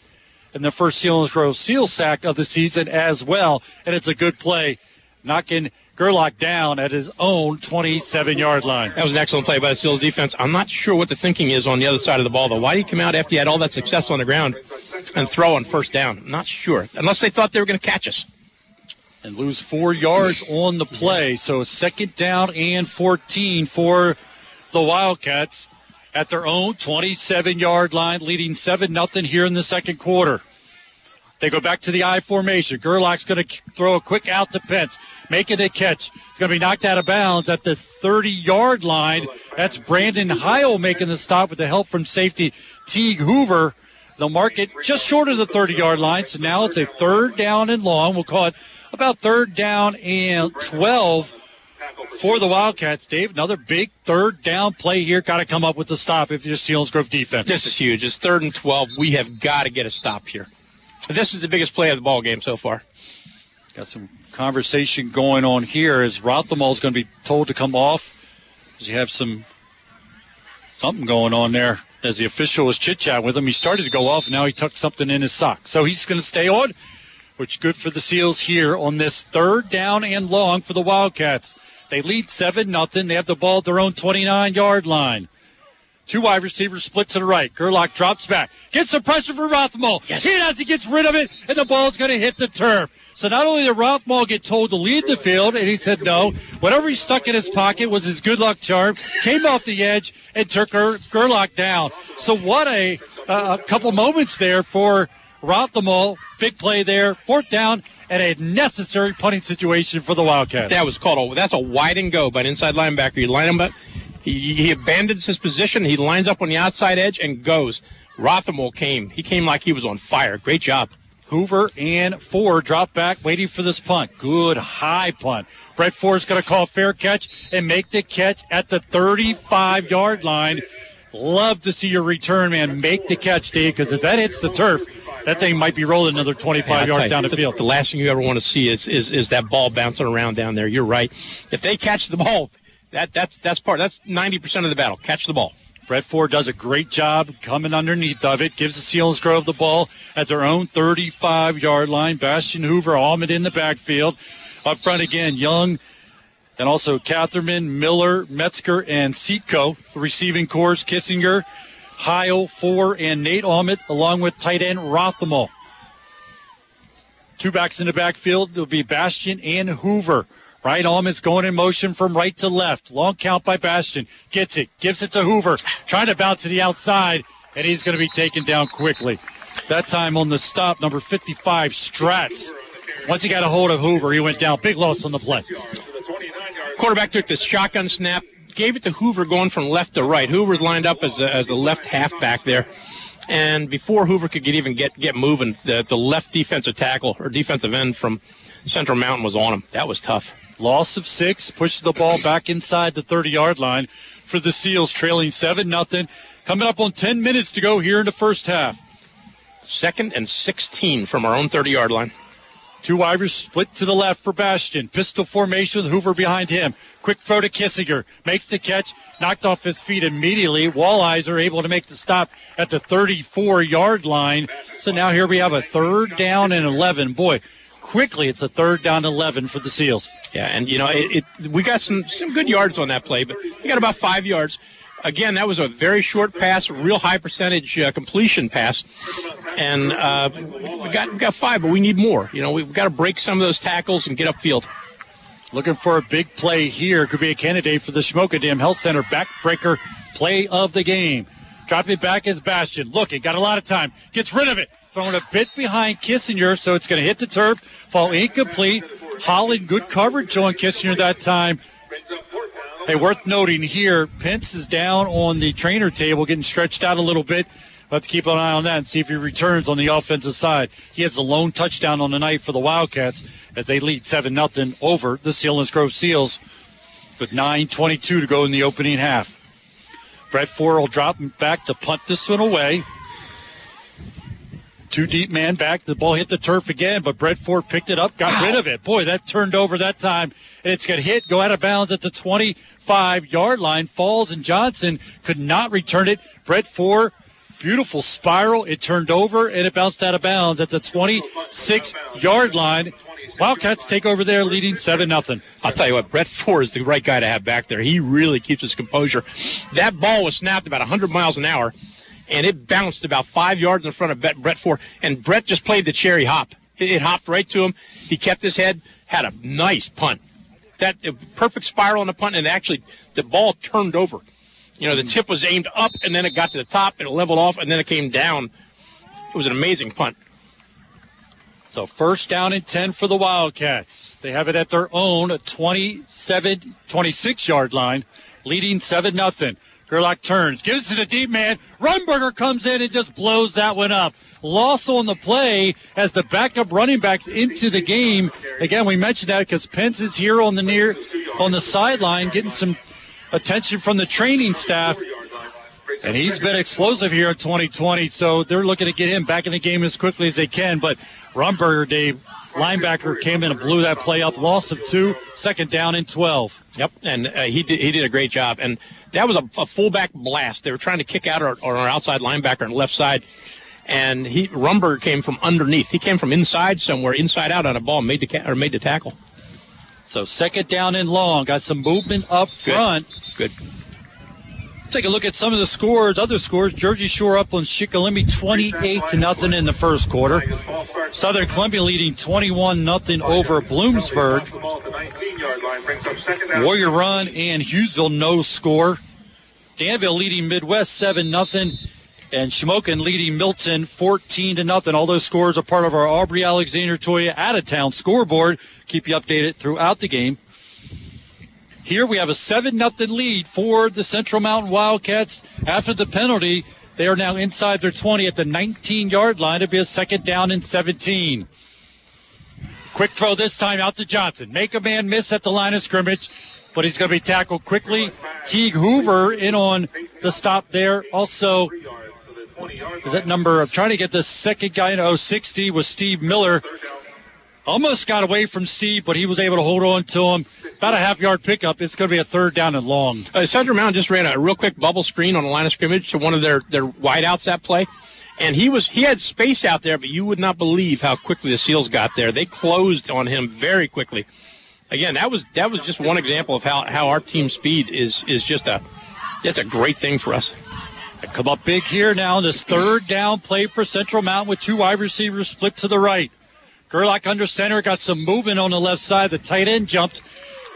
S2: and the first Selinsgrove Seal sack of the season as well. And it's a good play, knocking Gerlach down at his own 27 yard line.
S3: That was an excellent play by the Seals defense. I'm not sure what the thinking is on the other side of the ball, though. Why did he come out after he had all that success on the ground and throw on first down? I'm not sure. Unless they thought they were going to catch us.
S2: and lose four yards on the play. So second down and 14 for the Wildcats at their own 27 yard line, leading 7 nothing here in the second quarter. They go back to the I formation. Gerlach's going to throw a quick out to Pence, making a catch. It's going to be knocked out of bounds at the 30 yard line. That's Brandon Heil making the stop with the help from safety Teague Hoover. They'll mark it just short of the 30 yard line. So now it's a third down and long. We'll call it about third down and 12 for the Wildcats. Dave, another big third down play here. Got to come up with the stop if you're Selinsgrove defense.
S3: This is huge. It's third and 12. We have got to get a stop here. This is the biggest play of the ball game so far.
S2: Got some conversation going on here as Rothamall's going to be told to come off. You have some something going on there as the official was chit chatting with him. He started to go off, and now he tucked something in his sock. So he's going to stay on, which is good for the Seals here on this third down and long for the Wildcats. They lead seven nothing. They have the ball at their own 29 yard line. Two wide receivers split to the right. Gerlach drops back. Gets some pressure for Rothmall. Yes. He does. He gets rid of it, and the ball's going to hit the turf. So not only did Rothmall get told to lead the field, and he said no, whatever he stuck in his pocket was his good luck charm, came off the edge and took Ger- Gerlach down. So what a, uh, a couple moments there for Rothmall. Big play there. Fourth down and a necessary punting situation for the Wildcats.
S3: That was called a, that's a wide and go by an inside linebacker. You line him up. He, he abandons his position. He lines up on the outside edge and goes. Rothamel came. He came like he was on fire. Great job.
S2: Hoover and Ford drop back, waiting for this punt. Good high punt. Brett Ford's going to call fair catch and make the catch at the 35 yard line. Love to see your return, man. Make the catch, Dave, because if that hits the turf, that thing might be rolling another 25
S3: Yeah,
S2: yards down the
S3: the,
S2: field.
S3: The last thing you ever want to see is, is is that ball bouncing around down there. You're right. If they catch the ball, that that's that's part. That's 90 percent of the battle. Catch the ball.
S2: Brett Ford does a great job coming underneath of it, gives the Selinsgrove the ball at their own 35 yard line. Bastian Hoover, Almond in the backfield. Up front again, Young, and also Catherman, Miller, Metzger, and Seatco. Receiving cores, Kissinger, Heil, Ford, and Nate Almond, along with tight end Rothamel. Two backs in the backfield. It'll be Bastian and Hoover. Right Almond's going in motion from right to left. Long count by Bastian. Gets it. Gives it to Hoover. Trying to bounce to the outside, and he's going to be taken down quickly. That time on the stop, number 55, Strats. Once he got a hold of Hoover, he went down. Big loss on the play.
S3: Quarterback took the shotgun snap, gave it to Hoover going from left to right. Hoover's lined up as a, as the left halfback there. And before Hoover could get even get get moving, the, the left defensive tackle or defensive end from Central Mountain was on him. That was tough.
S2: Loss of six, pushes the ball back inside the 30 yard line for the Seals, trailing 7 nothing. Coming up on 10 minutes to go here in the first half.
S3: Second and 16 from our own 30 yard line.
S2: Two wide split to the left for Bastian. Pistol formation with Hoover behind him. Quick throw to Kissinger. Makes the catch. Knocked off his feet immediately. Walleyes are able to make the stop at the 34 yard line. So now here we have a third down and 11. Boy, quickly it's a third down 11 for the Seals.
S3: Yeah, and you know, it, it, we got some some good yards on that play, but we got about five yards. Again, that was a very short pass, real high percentage uh, completion pass, and uh, we got we got five, but we need more. You know, we've got to break some of those tackles and get upfield.
S2: Looking for a big play here. Could be a candidate for the Shamokin Dam Health Center backbreaker play of the game. Drop it back as Bastian. Look, he got a lot of time. Gets rid of it. Throwing a bit behind Kissinger, so it's going to hit the turf. Fall incomplete. Holland, good coverage on Kissinger that time. Hey, worth noting here, Pence is down on the trainer table, getting stretched out a little bit. We'll have to keep an eye on that and see if he returns on the offensive side. He has the lone touchdown on the night for the Wildcats as they lead 7 0 over the Selinsgrove Seals with 9.22 to go in the opening half. Brett Ford will drop back to punt this one away. Two deep man back. The ball hit the turf again, but Brett Ford picked it up, got rid of it. Boy, that turned over that time. And it's going to hit, go out of bounds at the 25 yard line. Falls and Johnson could not return it. Brett Ford, beautiful spiral. It turned over and it bounced out of bounds at the 26 yard line. Wildcats take over there, leading 7 0.
S3: I'll tell you what, Brett Ford is the right guy to have back there. He really keeps his composure. That ball was snapped about 100 miles an hour, and it bounced about five yards in front of Brett Ford. And Brett just played the cherry hop. It hopped right to him. He kept his head, had a nice punt. That perfect spiral on the punt, and actually the ball turned over. You know, the tip was aimed up, and then it got to the top, and it leveled off, and then it came down. It was an amazing punt.
S2: So first down and 10 for the Wildcats. They have it at their own 27, 26 yard line, leading 7 0. Gerlach turns, gives it to the deep man. Rumberger comes in and just blows that one up. Loss on the play as the backup running backs into the game. Again, we mentioned that because Pence is here on the near, on the sideline, getting some attention from the training staff. And he's been explosive here in 2020, so they're looking to get him back in the game as quickly as they can. But Rumberger, Dave, linebacker, came in and blew that play up. Loss of two, second down and 12.
S3: Yep, and uh, he did he did a great job. And that was a, a fullback blast. They were trying to kick out our, our outside linebacker on the left side, and he Rumberger came from underneath. He came from inside somewhere, inside out on a ball, made the ca- or made the tackle.
S2: So second down and long. Got some movement up front.
S3: Good. Good.
S2: Take a look at some of the scores, other scores. Jersey Shore Upland on 28 to nothing in the first quarter. Southern Columbia leading 21 nothing over Bloomsburg. Warrior Run and Hughesville no score. Danville leading Midd-West 7 nothing and Shamokin leading Milton 14 to nothing. All those scores are part of our Aubrey Alexander Toyota out of town scoreboard. Keep you updated throughout the game. Here we have a 7 0 lead for the Central Mountain Wildcats after the penalty. They are now inside their 20 at the 19 yard line. It'll be a second down and 17. Quick throw this time out to Johnson. Make a man miss at the line of scrimmage, but he's going to be tackled quickly. Teague Hoover in on the stop there. Also, is that number? I'm trying to get the second guy in 060 was Steve Miller. Almost got away from Steve, but he was able to hold on to him. About a half yard pickup. It's going to be a third down and long.
S3: Uh, Central Mountain just ran a real quick bubble screen on the line of scrimmage to one of their, their wideouts that play. And he was he had space out there, but you would not believe how quickly the Seals got there. They closed on him very quickly. Again, that was that was just one example of how, how our team speed is is just a it's a great thing for us.
S2: Come up big here now. This third down play for Central Mountain with two wide receivers split to the right. Gerlach under center got some movement on the left side. The tight end jumped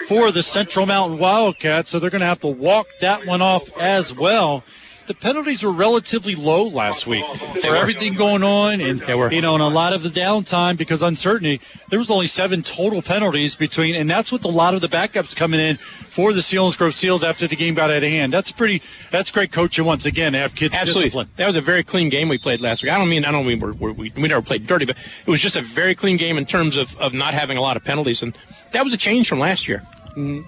S2: for the Central Mountain Wildcats, so they're going to have to walk that one off as well. The penalties were relatively low last week for everything going on, and you know, and a lot of the downtime because uncertainty. There was only seven total penalties between, and that's with a lot of the backups coming in for the Selinsgrove Seals after the game got out of hand. That's pretty. That's great coaching once again to have kids
S3: Absolutely.
S2: disciplined.
S3: That was a very clean game we played last week. I don't mean I don't mean we're, we're, we we never played dirty, but it was just a very clean game in terms of, of not having a lot of penalties, and that was a change from last year.
S2: Mm-hmm.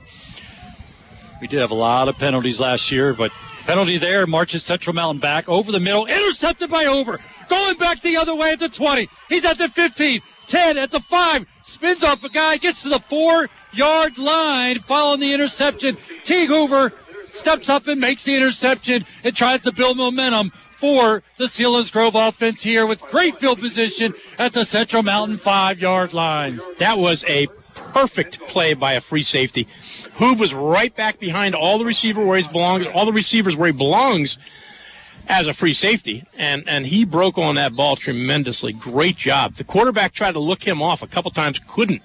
S2: We did have a lot of penalties last year, but penalty there. Marches Central Mountain back over the middle, intercepted by Over, going back the other way at the 20. He's at the 15, 10 at the 5, spins off a guy, gets to the 4 yard line. Following the interception. Teague Hoover steps up and makes the interception and tries to build momentum for the Selinsgrove offense here with great field position at the Central Mountain five yard line.
S3: That was a perfect play by a free safety. Hoove was right back behind all the receiver where he belongs, all the receivers where he belongs as a free safety, and and he broke on that ball tremendously. Great job. The quarterback tried to look him off a couple times, couldn't,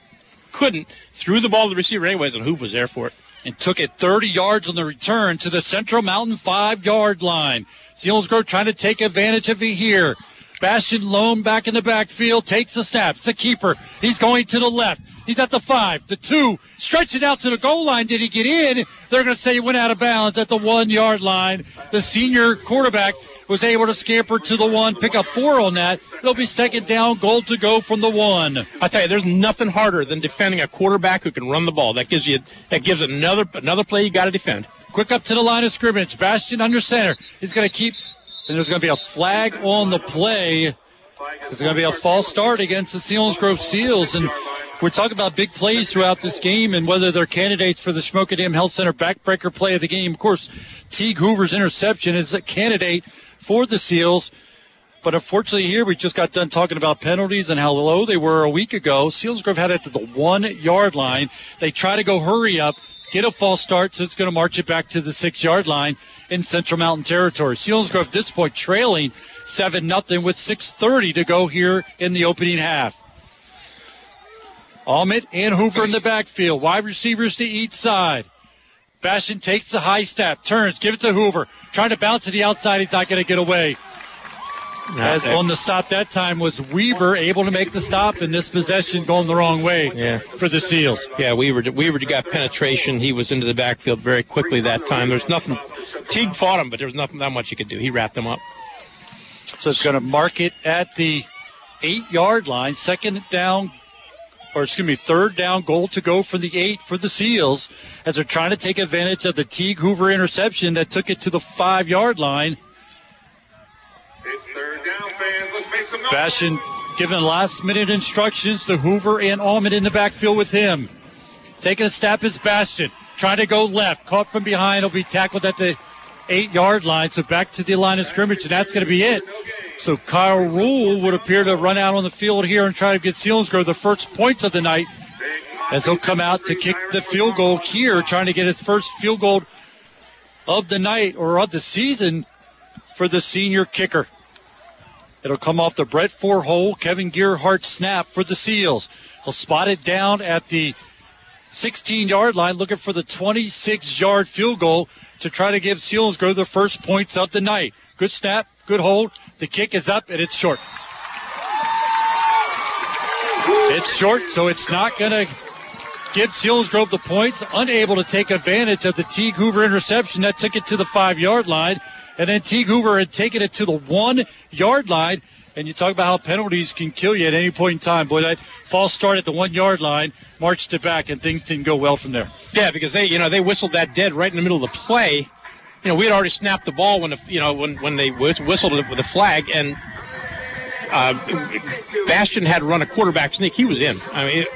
S3: couldn't. Threw the ball to the receiver anyways, and Hoove was there for it.
S2: and took it 30 yards on the return to the Central Mountain five yard line. Selinsgrove trying to take advantage of it here. Bastian Lone back in the backfield, takes the snap. It's a keeper. He's going to the left. He's at the five, the two, stretch it out to the goal line. Did he get in? They're going to say he went out of bounds at the one yard line. The senior quarterback was able to scamper to the one, pick up four on that. It'll be second down, goal to go from the one.
S3: I tell you, there's nothing harder than defending a quarterback who can run the ball. That gives you that gives another another play you got to defend.
S2: Quick up to the line of scrimmage. Bastian under center. He's going to keep, and there's going to be a flag on the play. It's going to be a false start against the Selinsgrove Seals. And we're talking about big plays throughout this game and whether they're candidates for the Shamokin Dam Health Center backbreaker play of the game. Of course, Teague Hoover's interception is a candidate for the Seals. But unfortunately, here we just got done talking about penalties and how low they were a week ago. Selinsgrove had it to the one yard line. They try to go hurry up, get a false start, so it's going to march it back to the six yard line in Central Mountain territory. Selinsgrove at this point trailing seven nothing with 6:30 to go here in the opening half. Almond and Hoover in the backfield. Wide receivers to each side. Bastian takes the high step, turns, give it to Hoover. Trying to bounce to the outside. He's not going to get away. As on the stop that time was Weaver able to make the stop in this possession going the wrong way
S3: Yeah.
S2: for the Seals.
S3: Yeah, Weaver Weaver got penetration. He was into the backfield very quickly that time. There's nothing. Teague fought him, but there was nothing that much he could do. He wrapped him up.
S2: So it's going to mark it at the eight yard line. Second down, or excuse me, third down goal to go for the eight for the Seals as they're trying to take advantage of the Teague Hoover interception that took it to the five yard line.
S17: It's third down, fans. Let's make some noise.
S2: Bastian giving last minute instructions to Hoover and Allman in the backfield with him. Taking a step is Bastian. Trying to go left. Caught from behind. He'll be tackled at the eight yard line. So back to the line of scrimmage, and that's going to be it. So Kyle Rule would appear to run out on the field here and try to get Selinsgrove the first points of the night as he'll come out to kick the field goal here, trying to get his first field goal of the night or of the season for the senior kicker. It'll come off the Brett Ford hole, Kevin Gearhart snap for the Seals. He'll spot it down at the 16 yard line, looking for the 26 yard field goal to try to give Selinsgrove the first points of the night. Good snap, good hold. The kick is up and it's short. It's short, so it's not going to give Selinsgrove the points. Unable to take advantage of the Teague Hoover interception that took it to the five yard line. And then Teague Hoover had taken it to the one yard line. And you talk about how penalties can kill you at any point in time. Boy, that false start at the one yard line marched it back, and things didn't go well from there.
S3: Yeah, because they, you know, they whistled that dead right in the middle of the play. You know, we had already snapped the ball when, the, you know, when when they whistled it with a flag, and uh, Bastian had run a quarterback sneak. He was in. I mean, it,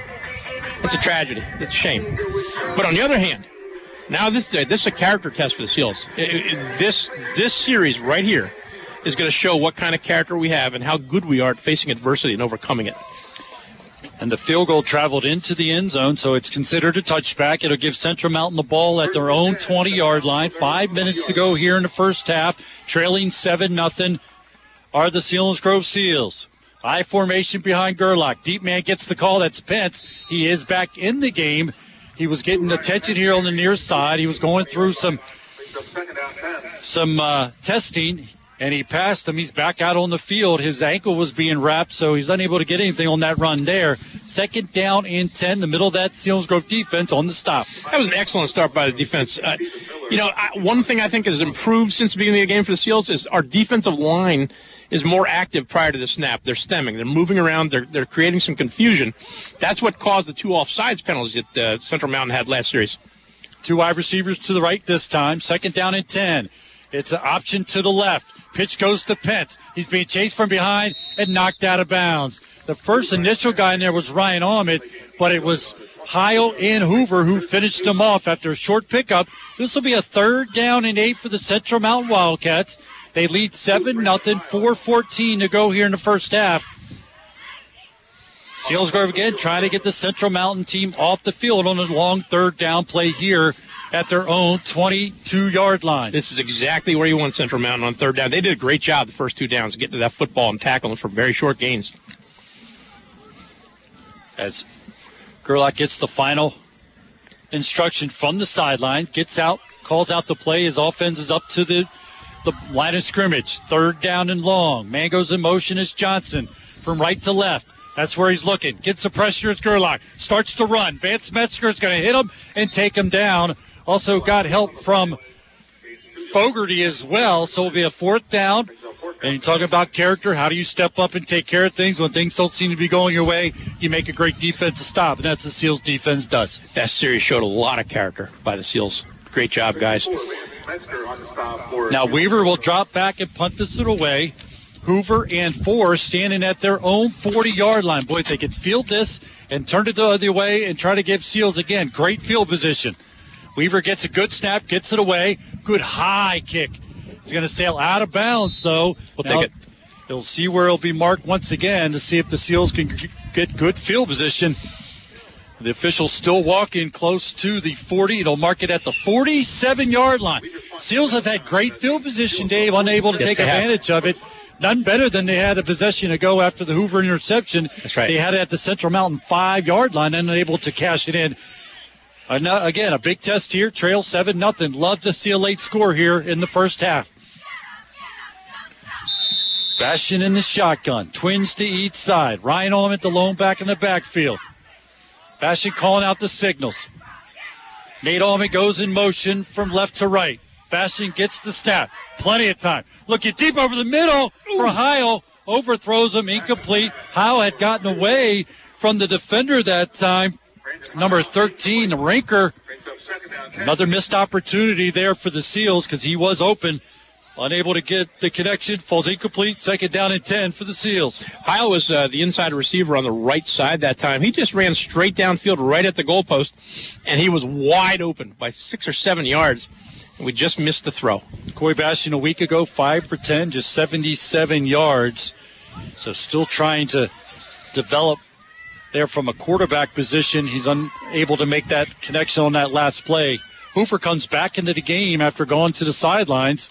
S3: it's a tragedy. It's a shame. But on the other hand, now this is a, this is a character test for the Seals. It- it- this this series right here is going to show what kind of character we have and how good we are at facing adversity and overcoming it.
S2: And the field goal traveled into the end zone, so it's considered a touchback. It'll give Central Mountain the ball at their own 20 yard line. Five minutes to go here in the first half. Trailing 7 nothing are the Selinsgrove Seals. High formation behind Gerlach. Deep man gets the call. That's Pence. He is back in the game. He was getting attention here on the near side. He was going through some some uh, testing, and he passed him. He's back out on the field. His ankle was being wrapped, so he's unable to get anything on that run there. Second down and 10, the middle of that Selinsgrove defense on the stop.
S3: That was an excellent start by the defense. Uh, you know, I, one thing I think has improved since the beginning of the game for the Seals is our defensive line is more active prior to the snap. They're stemming, they're moving around, they're they're creating some confusion. That's what caused the two offsides penalties that uh, Central Mountain had last series.
S2: Two wide receivers to the right this time. Second down and 10. It's an option to the left. Pitch goes to Pence. He's being chased from behind and knocked out of bounds. The first initial guy in there was Ryan Allman, but it was Heil and Hoover who finished them off after a short pickup. This will be a third down and eight for the Central Mountain Wildcats. They lead 7 nothing, 4-14 to go here in the first half. Selinsgrove again trying to get the Central Mountain team off the field on a long third down play here at their own 22 yard line.
S3: This is exactly where you want Central Mountain on third down. They did a great job the first two downs, getting to that football and tackling for very short gains.
S2: As Gerlach gets the final instruction from the sideline, gets out, calls out the play. His offense is up to the, the line of scrimmage. Third down and long. Man goes in motion as Johnson from right to left. That's where he's looking. Gets the pressure as Gerlach. Starts to run. Vance Metzger is going to hit him and take him down. Also got help from Fogarty as well. So it'll be a fourth down. And you talk about character. How do you step up and take care of things when things don't seem to be going your way? You make a great defensive stop, and that's the Seals defense does.
S3: That series showed a lot of character by the Seals. Great job, guys.
S2: Now Weaver will drop back and punt this away. Hoover and Ford standing at their own 40 yard line. Boy, if they could field this and turn it the other way and try to give Seals again. Great field position. Weaver gets a good snap, gets it away. Good high kick. It's going to sail out of bounds, though.
S3: We'll take it.
S2: He'll see where it'll be marked once again to see if the Seals can g- get good field position. The official's still walking close to the 40. It'll mark it at the 47 yard line. Seals have had great field position, Dave, unable to
S3: Yes,
S2: take
S3: they have.
S2: advantage of it. None better than they had a possession ago after the Hoover interception.
S3: That's right.
S2: They had it at the Central Mountain five yard line and unable to cash it in. Again, a big test here. Trail 7 nothing. Love to see a late score here in the first half. Bastian in the shotgun. Twins to each side. Ryan Allman the lone back in the backfield. Bastian calling out the signals. Nate Allman goes in motion from left to right. Bastian gets the snap. Plenty of time. Looking deep over the middle for Heil. Overthrows him. Incomplete. Heil had gotten away from the defender that time. Number 13, the Ranker. Another missed opportunity there for the Seals because he was open. Unable to get the connection. Falls incomplete. Second down and 10 for the Seals.
S3: Heil was uh, the inside receiver on the right side that time. He just ran straight downfield right at the goalpost, and he was wide open by six or seven yards. And we just missed the throw.
S2: Coy Bastian a week ago, 5 for 10, just 77 yards. So still trying to develop there from a quarterback position. He's unable to make that connection on that last play. Hoover comes back into the game after going to the sidelines.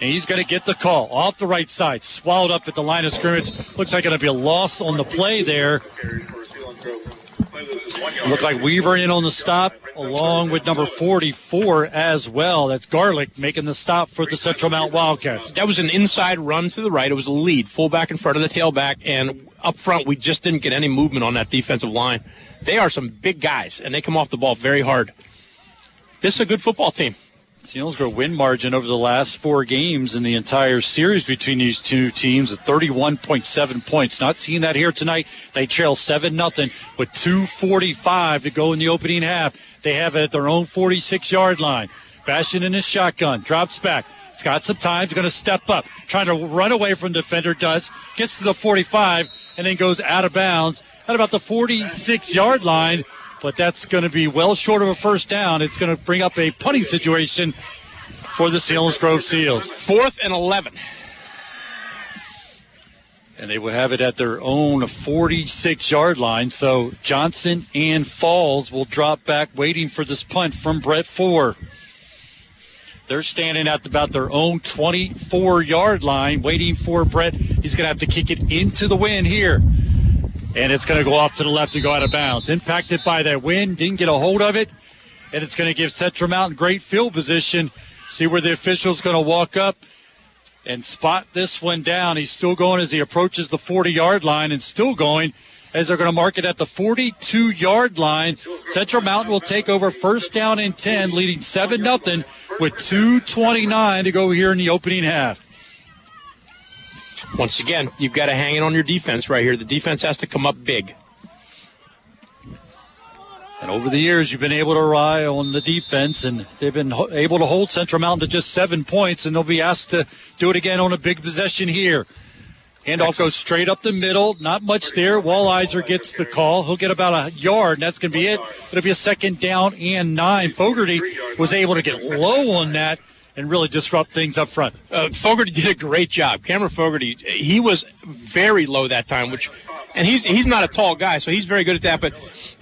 S2: And he's going to get the call off the right side, swallowed up at the line of scrimmage. Looks like going to be a loss on the play there. Looked like Weaver in on the stop, along with number 44 as well. That's Garlic making the stop for the Central Mount Wildcats.
S3: That was an inside run to the right. It was a lead, fullback in front of the tailback, and up front we just didn't get any movement on that defensive line. They are some big guys, and they come off the ball very hard. This is a good football team.
S2: Selinsgrove win margin over the last four games in the entire series between these two teams at 31.7 points. Not seeing that here tonight. They trail 7 nothing with 2.45 to go in the opening half. They have it at their own 46 yard line. Bastian in his shotgun, drops back. He's got some time. He's going to step up, trying to run away from defender. Does gets to the 45 and then goes out of bounds at about the 46 yard line but that's going to be well short of a first down. It's going to bring up a punting situation for the Selinsgrove Seals.
S3: Fourth and 11.
S2: And they will have it at their own 46 yard line. So Johnson and Falls will drop back, waiting for this punt from Brett Ford. They're standing at about their own 24 yard line, waiting for Brett. He's going to have to kick it into the wind here and it's going to go off to the left and go out of bounds. Impacted by that wind, didn't get a hold of it, and it's going to give Central Mountain great field position. See where the official's going to walk up and spot this one down. He's still going as he approaches the 40 yard line and still going as they're going to mark it at the 42 yard line. Central Mountain will take over first down and 10, leading 7 0 with 2.29 to go here in the opening half.
S3: Once again, you've got to hang it on your defense right here. The defense has to come up big.
S2: And over the years, you've been able to rely on the defense, and they've been ho- able to hold Central Mountain to just seven points, and they'll be asked to do it again on a big possession here. Handoff goes straight up the middle. Not much there. Wallizer gets the call. He'll get about a yard, and that's going to be it. It'll be a second down and nine. Fogarty was able to get low on that and really disrupt things up front.
S3: Uh, Fogarty did a great job. Cameron Fogarty, he was very low that time, which, and he's he's not a tall guy, so he's very good at that. But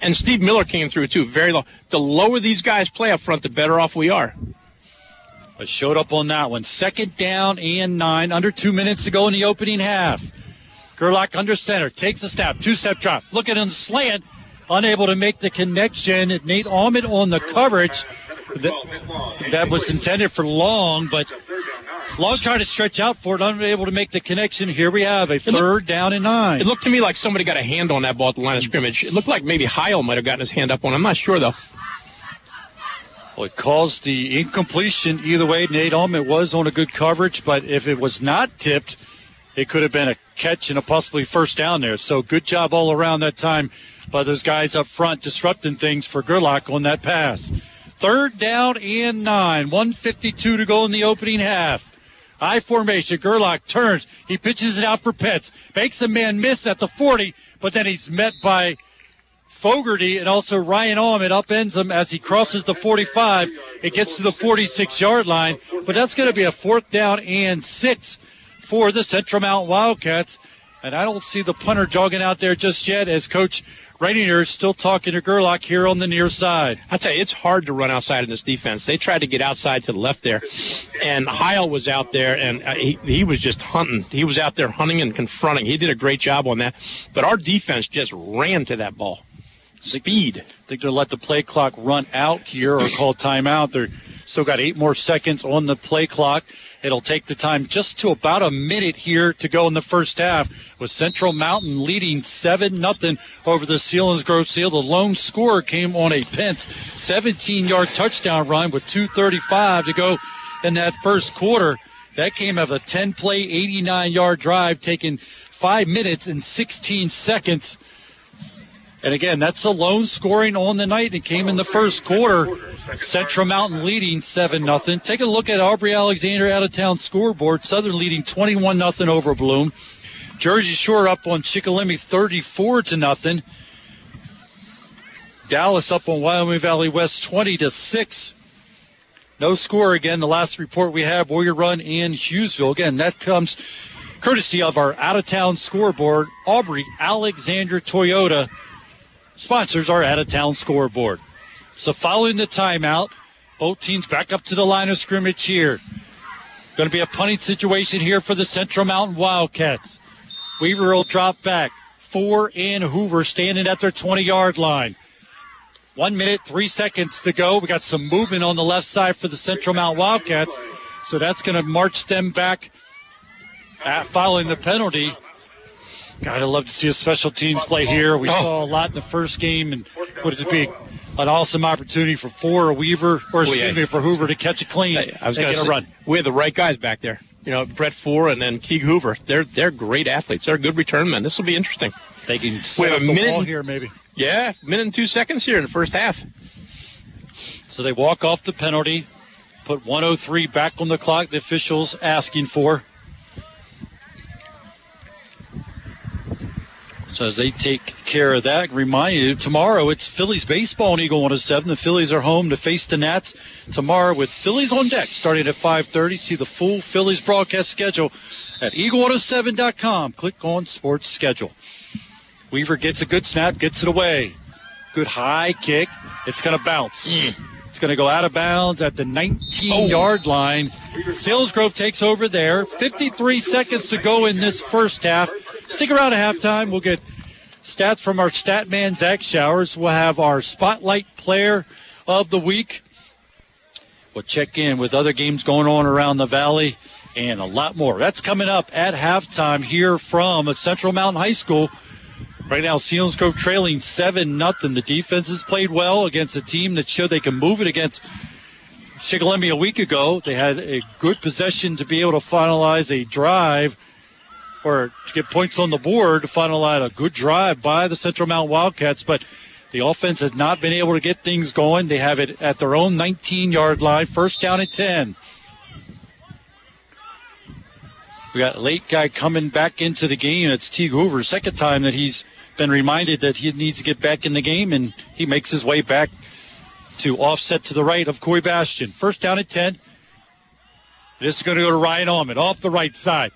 S3: and Steve Miller came through too, very low. The lower these guys play up front, the better off we are.
S2: But showed up on that one. Second down and nine. Under two minutes to go in the opening half. Gerlach under center. Takes a step. Two step drop. looking at him slant. Unable to make the connection. Nate Allman on the coverage. That, that was intended for Long, but Long tried to stretch out for it, unable to make the connection. Here we have a third down and nine.
S3: It looked to me like somebody got a hand on that ball at the line of scrimmage. It looked like maybe Heil might have gotten his hand up on. I'm not sure though.
S2: Well, it caused the incompletion either way. Nate Allman was on a good coverage, but if it was not tipped, it could have been a catch and a possibly first down there. So good job all around that time by those guys up front disrupting things for Gerlach on that pass. Third down and nine. 152 to go in the opening half. I formation. Gerlach turns. He pitches it out for Pitts. Makes a man miss at the 40, but then he's met by Fogarty and also Ryan Alm. It upends him as he crosses the 45. It gets to the 46 yard line, but that's going to be a fourth down and six for the Central Mount Wildcats. And I don't see the punter jogging out there just yet as Coach Rainier is still talking to Gerlach here on the near side.
S3: I tell you, it's hard to run outside in this defense. They tried to get outside to the left there, and Heil was out there, and uh, he, he was just hunting. He was out there hunting and confronting. He did a great job on that. But our defense just ran to that ball. Speed.
S2: I think they'll let the play clock run out here or call timeout. They're still got eight more seconds on the play clock. It'll take the time just to about a minute here to go in the first half with Central Mountain leading 7 nothing over the Selinsgrove Seal. The lone scorer came on a Pence 17 yard touchdown run with 2.35 to go in that first quarter. That came of a 10 play, 89 yard drive taking five minutes and 16 seconds. And again, that's the lone scoring on the night. It came in the first quarter. Central Mountain leading 7 0. Take a look at Aubrey Alexander out of town scoreboard. Southern leading 21 0 over Bloom. Jersey Shore up on Shikellamy 34 to nothing. Dallas up on Wyoming Valley West 20 to 6. No score again. The last report we have Warrior Run in Hughesville. Again, that comes courtesy of our out of town scoreboard. Aubrey Alexander Toyota sponsors our out of town scoreboard. So following the timeout, both teams back up to the line of scrimmage here. Going to be a punting situation here for the Central Mountain Wildcats. Weaver will drop back. Ford and Hoover standing at their 20 yard line. One minute, three seconds to go. We got some movement on the left side for the Central Mount Wildcats. So that's going to march them back at following the penalty. God, I'd love to see a special teams play here. We oh. saw a lot in the first game, and would it be an awesome opportunity for Ford or Weaver, or oh, excuse
S3: yeah.
S2: me, for Hoover to catch a clean
S3: I was going to
S2: run.
S3: We had the right guys back there. You know, Brett Ford and then Teague Hoover. They're they're great athletes. They're good return men. This will be interesting.
S2: They can
S3: we have a
S2: the
S3: minute
S2: ball here, maybe.
S3: Yeah, minute and two seconds here in the first half.
S2: So they walk off the penalty, put 103 back on the clock. The officials asking for. So as they take care of that, remind you tomorrow it's Phillies baseball on Eagle 107. The Phillies are home to face the Nats tomorrow with Phillies on deck starting at 5:30. See the full Phillies broadcast schedule at eagle107.com. Click on Sports Schedule. Weaver gets a good snap, gets it away. Good high kick. It's going to bounce. Mm. It's going to go out of bounds at the 19 yard line. Sales Selinsgrove takes over there. 53 seconds to go in this first half. Stick around at halftime. We'll get stats from our stat man, Zach Showers. We'll have our spotlight player of the week. We'll check in with other games going on around the valley and a lot more. That's coming up at halftime here from Central Mountain High School. Right now, Selinsgrove trailing 7 nothing. The defense has played well against a team that showed they can move it against Shikellamy a week ago. They had a good possession to be able to finalize a drive or to get points on the board to finalize a good drive by the Central Mountain Wildcats, but the offense has not been able to get things going. They have it at their own 19 yard line, first down at 10. We got a late guy coming back into the game. It's Teague Hoover. Second time that he's been reminded that he needs to get back in the game, and he makes his way back to offset to the right of Coy Bastian. First down at 10. This is going to go to Ryan Allman off the right side.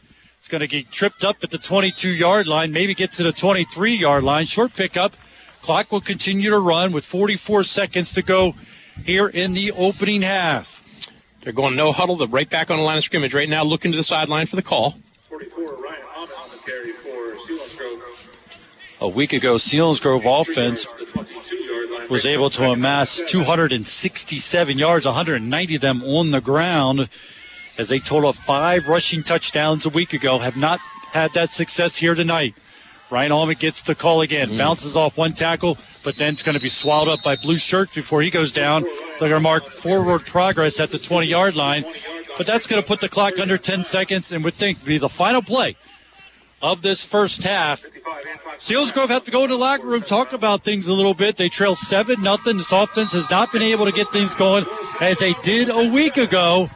S2: It's going to get tripped up at the 22 yard line, maybe get to the 23 yard line. Short pickup. Clock will continue to run with 44 seconds to go here in the opening half.
S3: They're going no huddle. They're right back on the line of scrimmage right now, looking to the sideline for the call.
S17: 44, Ryan Allman on the carry for Selinsgrove.
S2: A week ago, Selinsgrove offense was able to amass 267 yards, 190 of them on the ground, as they total five rushing touchdowns a week ago. Have not had that success here tonight. Ryan Allman gets the call again,
S3: Mm-hmm.
S2: bounces off one tackle, but then it's going to be swallowed up by blue Shirt before he goes down. They're going to mark forward progress at the 20 yard line, but that's going to put the clock under 10 seconds and would think be the final play of this first half. Selinsgrove have to go to the locker room, talk about things a little bit. They trail 7 nothing. This offense has not been able to get things going as they did a week ago.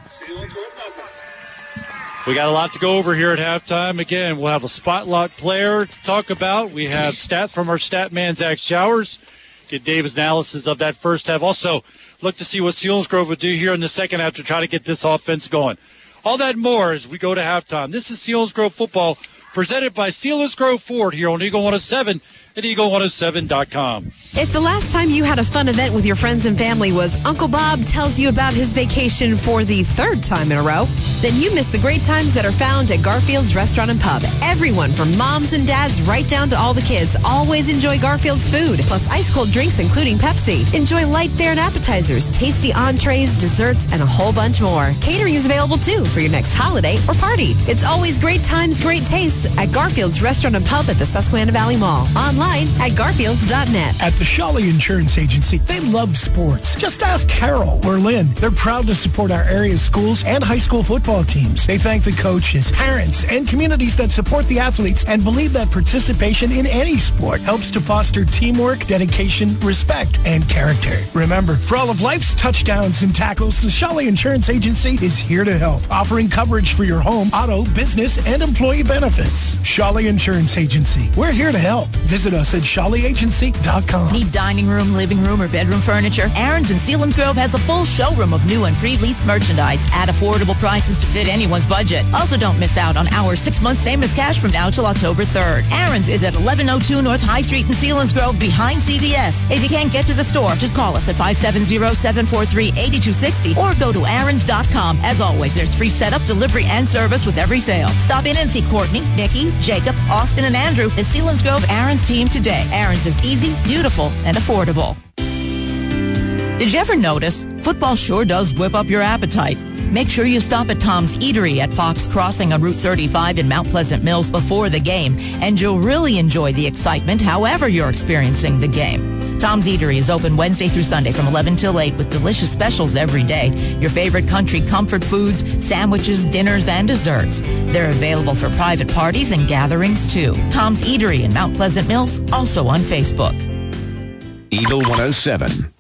S2: We got a lot to go over here at halftime. Again, we'll have a spotlight player to talk about. We have stats from our stat man, Zach Showers. Get Dave's analysis of that first half. Also, look to see what Selinsgrove would do here in the second half to try to get this offense going. All that more as we go to halftime. This is Selinsgrove football presented by Selinsgrove Ford here on Eagle 107 at eagle107.com.
S27: If the last time you had a fun event with your friends and family was Uncle Bob tells you about his vacation for the third time in a row, then you missed the great times that are found at Garfield's Restaurant and Pub. Everyone from moms and dads right down to all the kids always enjoy Garfield's food, plus ice cold drinks including Pepsi. Enjoy light fare and appetizers, tasty entrees, desserts, and a whole bunch more. Catering is available too for your next holiday or party. It's always great times, great tastes at Garfield's Restaurant and Pub at the Susquehanna Valley Mall. Online at garfields.net.
S8: At the Shawley Insurance Agency, they love sports. Just ask Carol or Lynn. They're proud to support our area's schools and high school football teams. They thank the coaches, parents, and communities that support the athletes and believe that participation in any sport helps to foster teamwork, dedication, respect, and character. Remember, for all of life's touchdowns and tackles, the Shawley Insurance Agency is here to help, offering coverage for your home, auto, business, and employee benefits. Shawley Insurance Agency. We're here to help. Visit us at shawleyagency.com.
S12: Need dining room, living room, or bedroom furniture? Aaron's in Selinsgrove has a full showroom of new and pre-leased merchandise at affordable prices to fit anyone's budget. Also, don't miss out on our six-month same as cash from now till October 3rd. Aaron's is at 1102 North High Street in Selinsgrove behind CVS. If you can't get to the store, just call us at 570-743-8260 or go to aarons.com. As always, there's free setup, delivery, and service with every sale. Stop in and see Courtney, Nikki, Jacob, Austin, and Andrew at Selinsgrove Aaron's team today. Aaron's is easy, beautiful, and affordable. Did you ever notice? Football sure does whip up your appetite. Make sure you stop at Tom's Eatery at Fox Crossing on Route 35 in Mount Pleasant Mills before the game, and you'll really enjoy the excitement however you're experiencing the game. Tom's Eatery is open Wednesday through Sunday from 11 till 8 with delicious specials every day. Your favorite country comfort foods, sandwiches, dinners, and desserts. They're available for private parties and gatherings too. Tom's Eatery in Mount Pleasant Mills, also on Facebook.
S1: Eagle 107.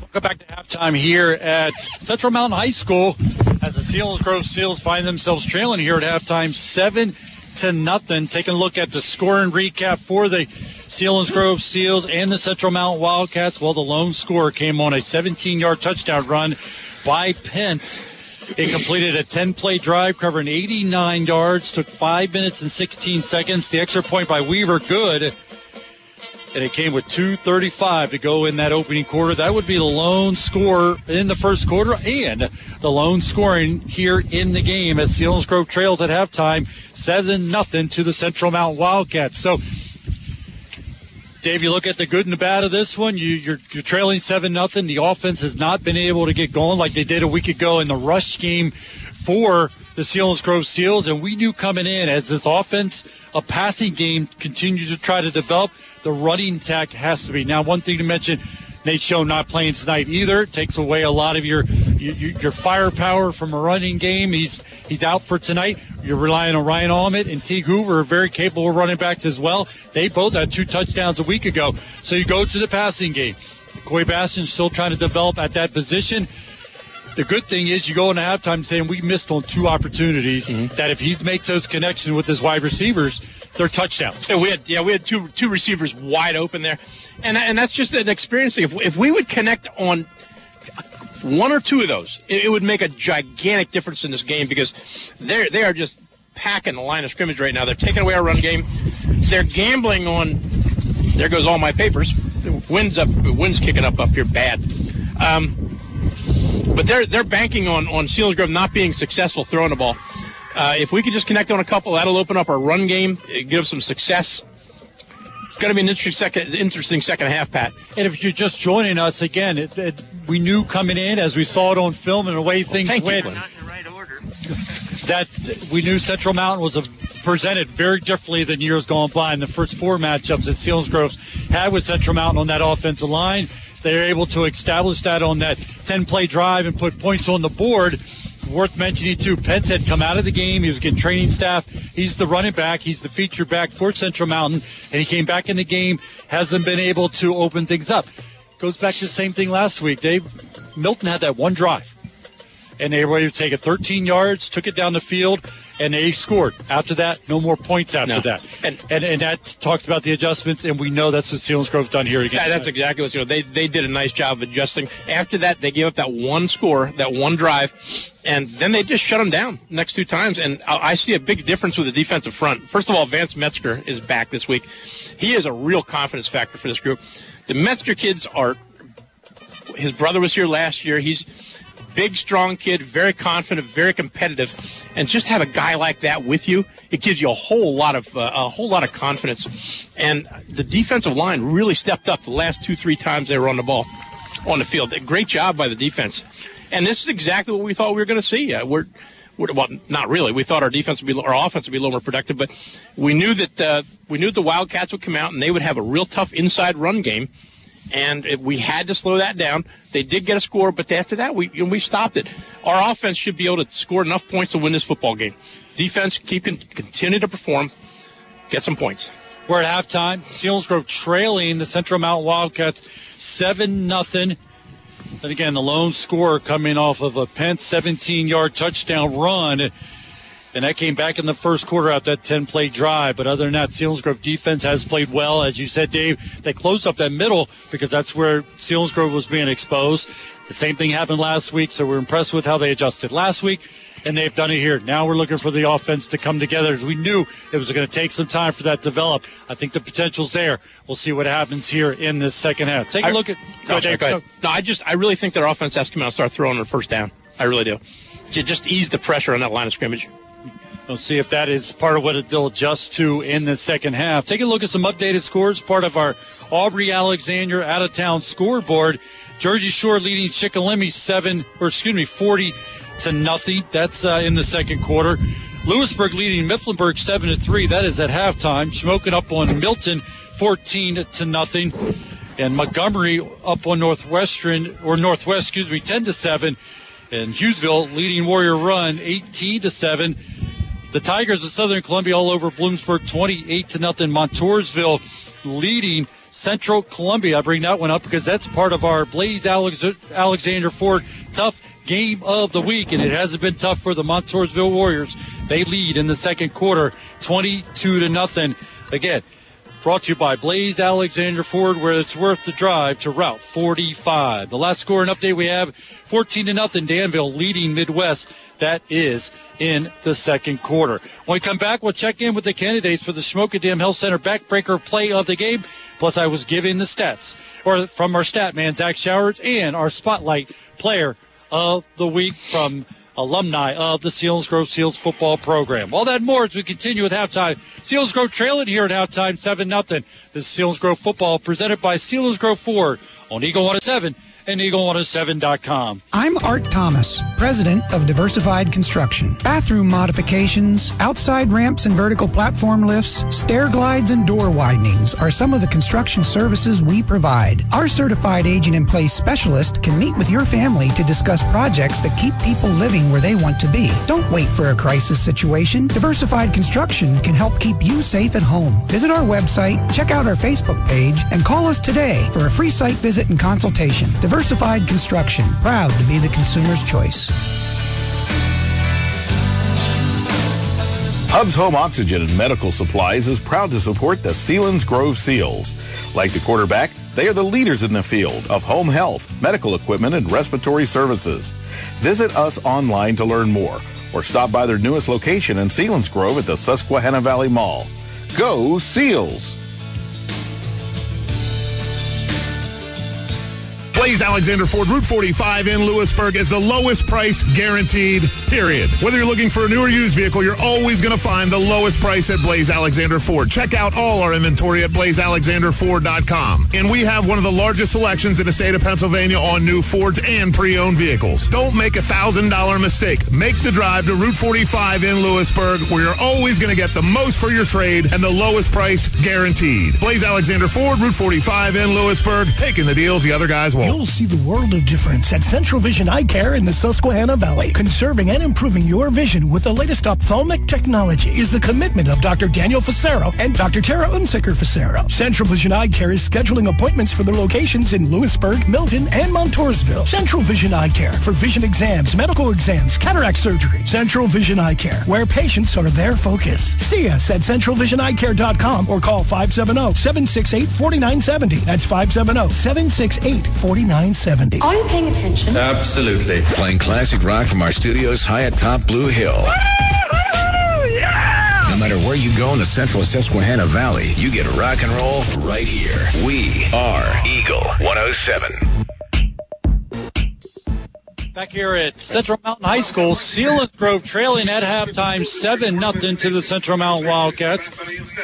S2: Welcome back to halftime here at Central Mountain High School as the Selinsgrove Seals find themselves trailing here at halftime, seven to nothing. Taking a look at the scoring recap for the Selinsgrove Seals and the Central Mountain Wildcats. Well, the lone score came on a 17-yard touchdown run by Pence. It completed a 10-play drive covering 89 yards, took five minutes and 16 seconds. The extra point by Weaver, good and it came with 2.35 to go in that opening quarter. That would be the lone score in the first quarter and the lone scoring here in the game as Selinsgrove trails at halftime, 7 nothing to the Central Mount Wildcats. So, Dave, you look at the good and the bad of this one. You, you're, you're trailing 7 nothing. The offense has not been able to get going like they did a week ago in the rush game for the Selinsgrove Seals, and we knew coming in as this offense, a passing game continues to try to develop, the running attack has to be. Now, one thing to mention, Nate Shoch not playing tonight either. Takes away a lot of your, your your firepower from a running game. He's he's out for tonight. You're relying on Ryan Allman and Teague Hoover, very capable running backs as well. They both had two touchdowns a week ago. So you go to the passing game. Coy Bastian still trying to develop at that position. The good thing is you go into halftime saying we missed on two opportunities
S3: Mm-hmm.
S2: that if he makes those connections with his wide receivers, they're touchdowns.
S3: So we had yeah we had two two receivers wide open there, and and that's just an experience thing. If if we would connect on one or two of those, it, it would make a gigantic difference in this game because they're they are just packing the line of scrimmage right now. They're taking away our run game. They're gambling on. There goes all my papers. The wind's up. the Wind's kicking up up here bad. Um, but they're they're banking on on Selinsgrove not being successful throwing the ball. Uh, if we could just connect on a couple, that'll open up our run game, give us some success. It's going to be an interesting second, interesting second half, Pat.
S2: And if you're just joining us again, it, it, we knew coming in as we saw it on film and the way things
S3: you,
S2: went
S3: Glenn.
S2: that we knew Central Mountain was a, presented very differently than years gone by in the first four matchups that Selinsgrove had with Central Mountain on that offensive line. They were able to establish that on that 10 play drive and put points on the board. Worth mentioning too, Pence had come out of the game. He was getting training staff. He's the running back. He's the feature back for Central Mountain, and he came back in the game. Hasn't been able to open things up. Goes back to the same thing last week. Dave Milton had that one drive, and they were able to take it 13 yards, took it down the field, and they scored. After that, no more points after
S3: No.
S2: that. And, and and that talks about the adjustments, and we know that's what Selinsgrove's done here against.
S3: Yeah, that's exactly what you know. They they did a nice job of adjusting. After that, they gave up that one score, that one drive, and then they just shut them down next two times. And I, I see a big difference with the defensive front. First of all, Vance Metzger is back this week. He is a real confidence factor for this group. The Metzger kids are. His brother was here last year. He's big, strong kid, very confident, very competitive, and just have a guy like that with you, it gives you a whole lot of uh, a whole lot of confidence. And the defensive line really stepped up the last two, three times they were on the ball, on the field. Great job by the defense. And this is exactly what we thought we were going to see. Uh, we're, we're well, not really. We thought our defense would be, our offense would be a little more productive, but we knew that uh, we knew the Wildcats would come out and they would have a real tough inside run game and it, we had to slow that down. They did get a score, but after that, we we stopped it. Our offense should be able to score enough points to win this football game. Defense keep continue to perform, get some points.
S2: We're at halftime. Selinsgrove trailing the Central Mountain Wildcats seven nothing. And again, the lone scorer coming off of a Pence 17-yard touchdown run, and that came back in the first quarter out that 10-play drive. But other than that, Selinsgrove defense has played well, as you said, Dave. They closed up that middle because that's where Selinsgrove was being exposed. The same thing happened last week, so we're impressed with how they adjusted last week and they've done it here. Now we're looking for the offense to come together as we knew it was going to take some time for that to develop. I think the potential's there. We'll see what happens here in this second half. Take a
S3: I-
S2: look at.
S3: Oh, no,
S2: Dave.
S3: go ahead. No, I just I really think our offense has to come out and start throwing on first down. I really do. To just ease the pressure on that line of scrimmage.
S2: We'll see if that is part of what they'll adjust to in the second half. Take a look at some updated scores, part of our Aubrey Alexander out of town scoreboard. Jersey Shore leading Shikellamy seven, or excuse me, 40 to nothing. That's uh, in the second quarter. Lewisburg leading Mifflinburg seven to three. That is at halftime. Shamokin up on Milton 14 to nothing. And Montgomery up on Northwestern, or Northwest, excuse me, 10 to seven. And Hughesville leading Warrior Run 18 to seven. The Tigers of Southern Columbia all over Bloomsburg, 28 to nothing. Montoursville leading Central Columbia. I bring that one up because that's part of our Blaze Alex- Alexander Ford tough game of the week, and it hasn't been tough for the Montoursville Warriors. They lead in the second quarter, 22 to nothing. Again, brought to you by Blaze Alexander Ford, where it's worth the drive to Route 45. The last score and update we have, 14 to nothing. Danville leading Midd-West. That is in the second quarter. When we come back, we'll check in with the candidates for the Shamokin Dam Health Center backbreaker play of the game. Plus, I was giving the stats or from our stat man Zach Showers and our spotlight player of the week from alumni of the Selinsgrove Seals football program. All that more as we continue with halftime. Selinsgrove trailing here at halftime, 7 0. This is Selinsgrove football presented by Selinsgrove Ford on Eagle 107 and Eagle107.com.
S28: I'm Art Thomas, president of Diversified Construction. Bathroom modifications, outside ramps and vertical platform lifts, stair glides, and door widenings are some of the construction services we provide. Our certified agent in place specialist can meet with your family to discuss projects that keep people living where they want to be. Don't wait for a crisis situation. Diversified Construction can help keep you safe at home. Visit our website, check out our Facebook page, and call us today for a free site visit and consultation. Diversified Construction, proud to be the consumer's choice.
S21: Hubs Home Oxygen and Medical Supplies is proud to support the Selinsgrove Seals. Like the quarterback, they are the leaders in the field of home health, medical equipment, and respiratory services. Visit us online to learn more or stop by their newest location in Selinsgrove at the Susquehanna Valley Mall. Go Seals!
S29: Blaze Alexander Ford Route 45 in Lewisburg is the lowest price guaranteed, period. Whether you're looking for a new or used vehicle, you're always going to find the lowest price at Blaze Alexander Ford. Check out all our inventory at blazealexanderford.com. And we have one of the largest selections in the state of Pennsylvania on new Fords and pre-owned vehicles. Don't make a $1,000 mistake. Make the drive to Route 45 in Lewisburg where you're always going to get the most for your trade and the lowest price guaranteed. Blaze Alexander Ford, Route 45 in Lewisburg, taking the deals the other guys won't.
S8: You'll see the world of difference at Central Vision Eye Care in the Susquehanna Valley. Conserving and improving your vision with the latest ophthalmic technology is the commitment of Dr. Daniel Facero and Dr. Tara Unsicker Facero. Central Vision Eye Care is scheduling appointments for their locations in Lewisburg, Milton, and Montoursville. Central Vision Eye Care for vision exams, medical exams, cataract surgery. Central Vision Eye Care, where patients are their focus. See us at centralvisioneyecare.com or call 570-768-4970. That's 570-768-4970.
S30: Are you paying attention?
S1: Absolutely. Playing classic rock from our studios high atop Blue Hill. No matter where you go in the central Susquehanna Valley, you get rock and roll right here. We are Eagle 107.
S2: Back here at Central Mountain High School, Selinsgrove trailing at halftime 7 0 to the Central Mountain Wildcats.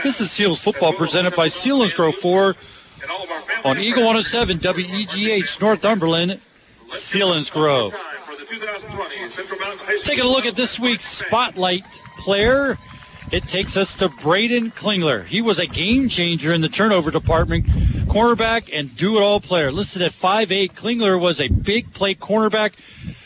S2: This is Seals football presented by Sealands Grove Ford on Eagle 107 WEGH Northumberland, Selinsgrove. Taking a look at this week's spotlight player. It takes us to Braden Klingler. He was a game changer in the turnover department, cornerback and do-it-all player. Listed at 5'8", Klingler was a big play cornerback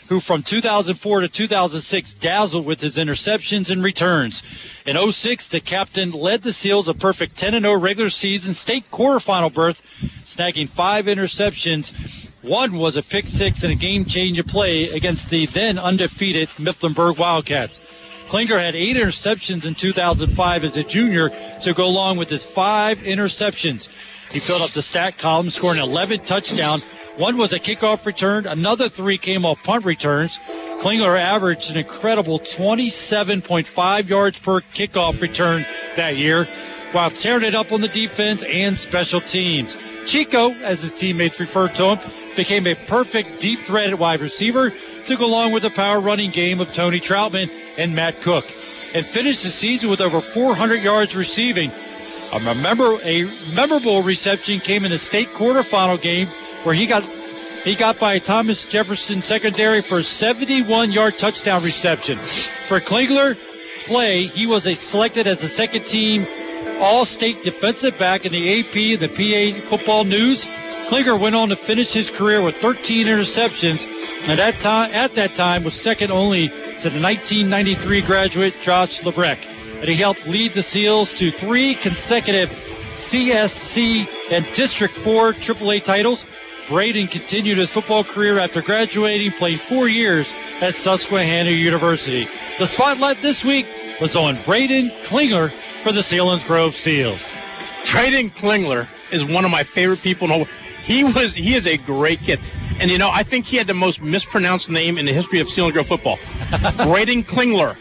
S2: who from 2004 to 2006 dazzled with his interceptions and returns. In 06, the captain led the Seals a perfect 10-0 regular season state quarterfinal berth, snagging five interceptions. One was a pick six and a game-changing play against the then undefeated Mifflinburg Wildcats. Klinger had eight interceptions in 2005 as a junior to go along with his five interceptions. He filled up the stat column, scoring 11 touchdowns. One was a kickoff return. Another three came off punt returns. Klingler averaged an incredible 27.5 yards per kickoff return that year, while tearing it up on the defense and special teams. Chico, as his teammates referred to him, became a perfect deep threat at wide receiver to go along with the power running game of Tony Troutman and Matt Cook, and finished the season with over 400 yards receiving. A, a memorable reception came in the state quarterfinal game where he got he got by Thomas Jefferson secondary for a 71 yard touchdown reception. For Klingler play, he was a selected as a second team all state defensive back in the AP, the PA football news. Klinger went on to finish his career with 13 interceptions, and at, time, at that time was second only to the 1993 graduate Josh Lebrecht. And he helped lead the Seals to three consecutive CSC and District 4 AAA titles. Braden continued his football career after graduating, playing four years at Susquehanna University. The spotlight this week was on Braden Klingler for the Selinsgrove Seals.
S3: Braden Klingler is one of my favorite people in the whole he was he is a great kid. And you know, I think he had the most mispronounced name in the history of Selinsgrove football. Braden Klingler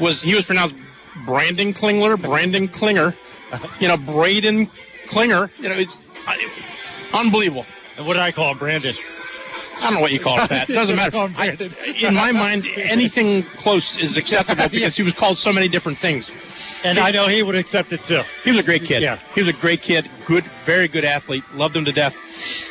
S3: was he was pronounced Brandon Klingler, Brandon Klinger, you know, Braden Klinger. You know, it's, unbelievable.
S2: And what did I call him, Brandon?
S3: I don't know what you call it. That doesn't matter. I, in my mind, anything close is acceptable because he was called so many different things.
S2: And I know he would accept it too.
S3: He was a great kid.
S2: Yeah.
S3: He was a great kid. Good, very good athlete. Loved him to death.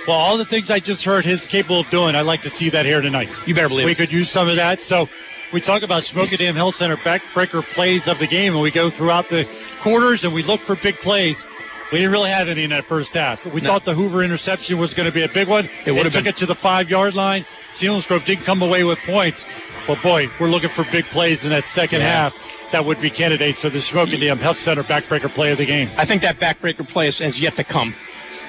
S2: Well, all the things I just heard he's capable of doing, I'd like to see that here tonight.
S3: You better believe
S2: we
S3: it.
S2: could use some of that. So we talk about Shamokin Dam Health Center backbreaker plays of the game, and we go throughout the quarters and we look for big plays. We didn't really have any in that first half. We
S3: No.
S2: thought the Hoover interception was going to be a big one.
S3: It would've
S2: took
S3: been.
S2: it to the five yard line. Selinsgrove didn't come away with points. But boy, we're looking for big plays in that second
S3: Yeah.
S2: half that would be candidates for the Shamokin Dam Health Center backbreaker play of the game.
S3: I think that backbreaker play is, has yet to come.